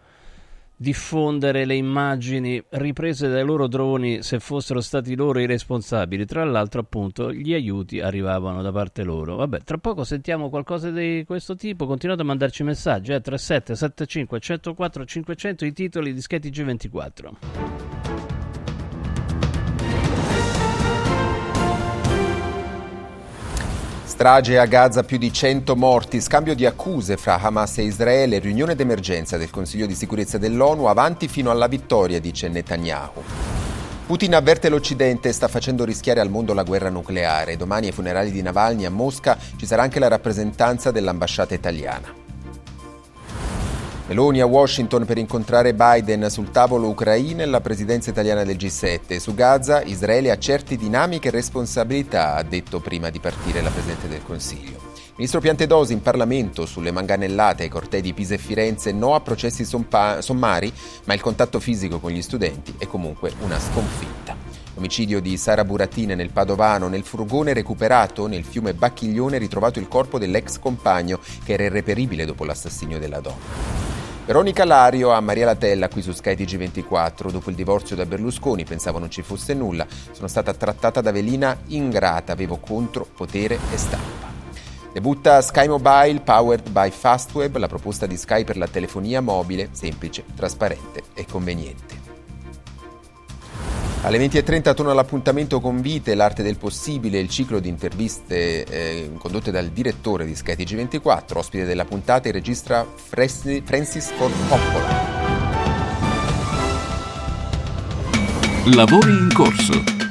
diffondere le immagini riprese dai loro droni se fossero stati loro i responsabili. Tra l'altro, appunto, gli aiuti arrivavano da parte loro. Vabbè, tra poco sentiamo qualcosa di questo tipo. Continuate a mandarci messaggi eh, 3775 104 500 i titoli di Schetti G24. Strage a Gaza, più di 100 morti, scambio di accuse fra Hamas e Israele, riunione d'emergenza del Consiglio di sicurezza dell'ONU, avanti fino alla vittoria, dice Netanyahu. Putin avverte l'Occidente e sta facendo rischiare al mondo la guerra nucleare. Domani ai funerali di Navalny a Mosca ci sarà anche la rappresentanza dell'ambasciata italiana. Meloni a Washington per incontrare Biden sul tavolo Ucraina e la presidenza italiana del G7. Su Gaza Israele ha certe dinamiche e responsabilità, ha detto prima di partire la Presidente del Consiglio. Ministro Piantedosi in Parlamento sulle manganellate ai cortei di Pisa e Firenze, no a processi sompa- sommari, ma il contatto fisico con gli studenti è comunque una sconfitta. L'omicidio di Sara Buratina nel Padovano, nel furgone recuperato nel fiume Bacchiglione ritrovato il corpo dell'ex compagno che era irreperibile dopo l'assassinio della donna. Veronica Lario a Maria Latella qui su Sky TG24. Dopo il divorzio da Berlusconi pensavo non ci fosse nulla. Sono stata trattata da velina ingrata, avevo contro potere e stampa. Debutta Sky Mobile powered by Fastweb, la proposta di Sky per la telefonia mobile, semplice, trasparente e conveniente. Alle 20.30 torna l'appuntamento con Vite, l'arte del possibile, il ciclo di interviste eh, condotte dal direttore di Sky TG24, ospite della puntata il regista Francis Ford Coppola. Lavori in corso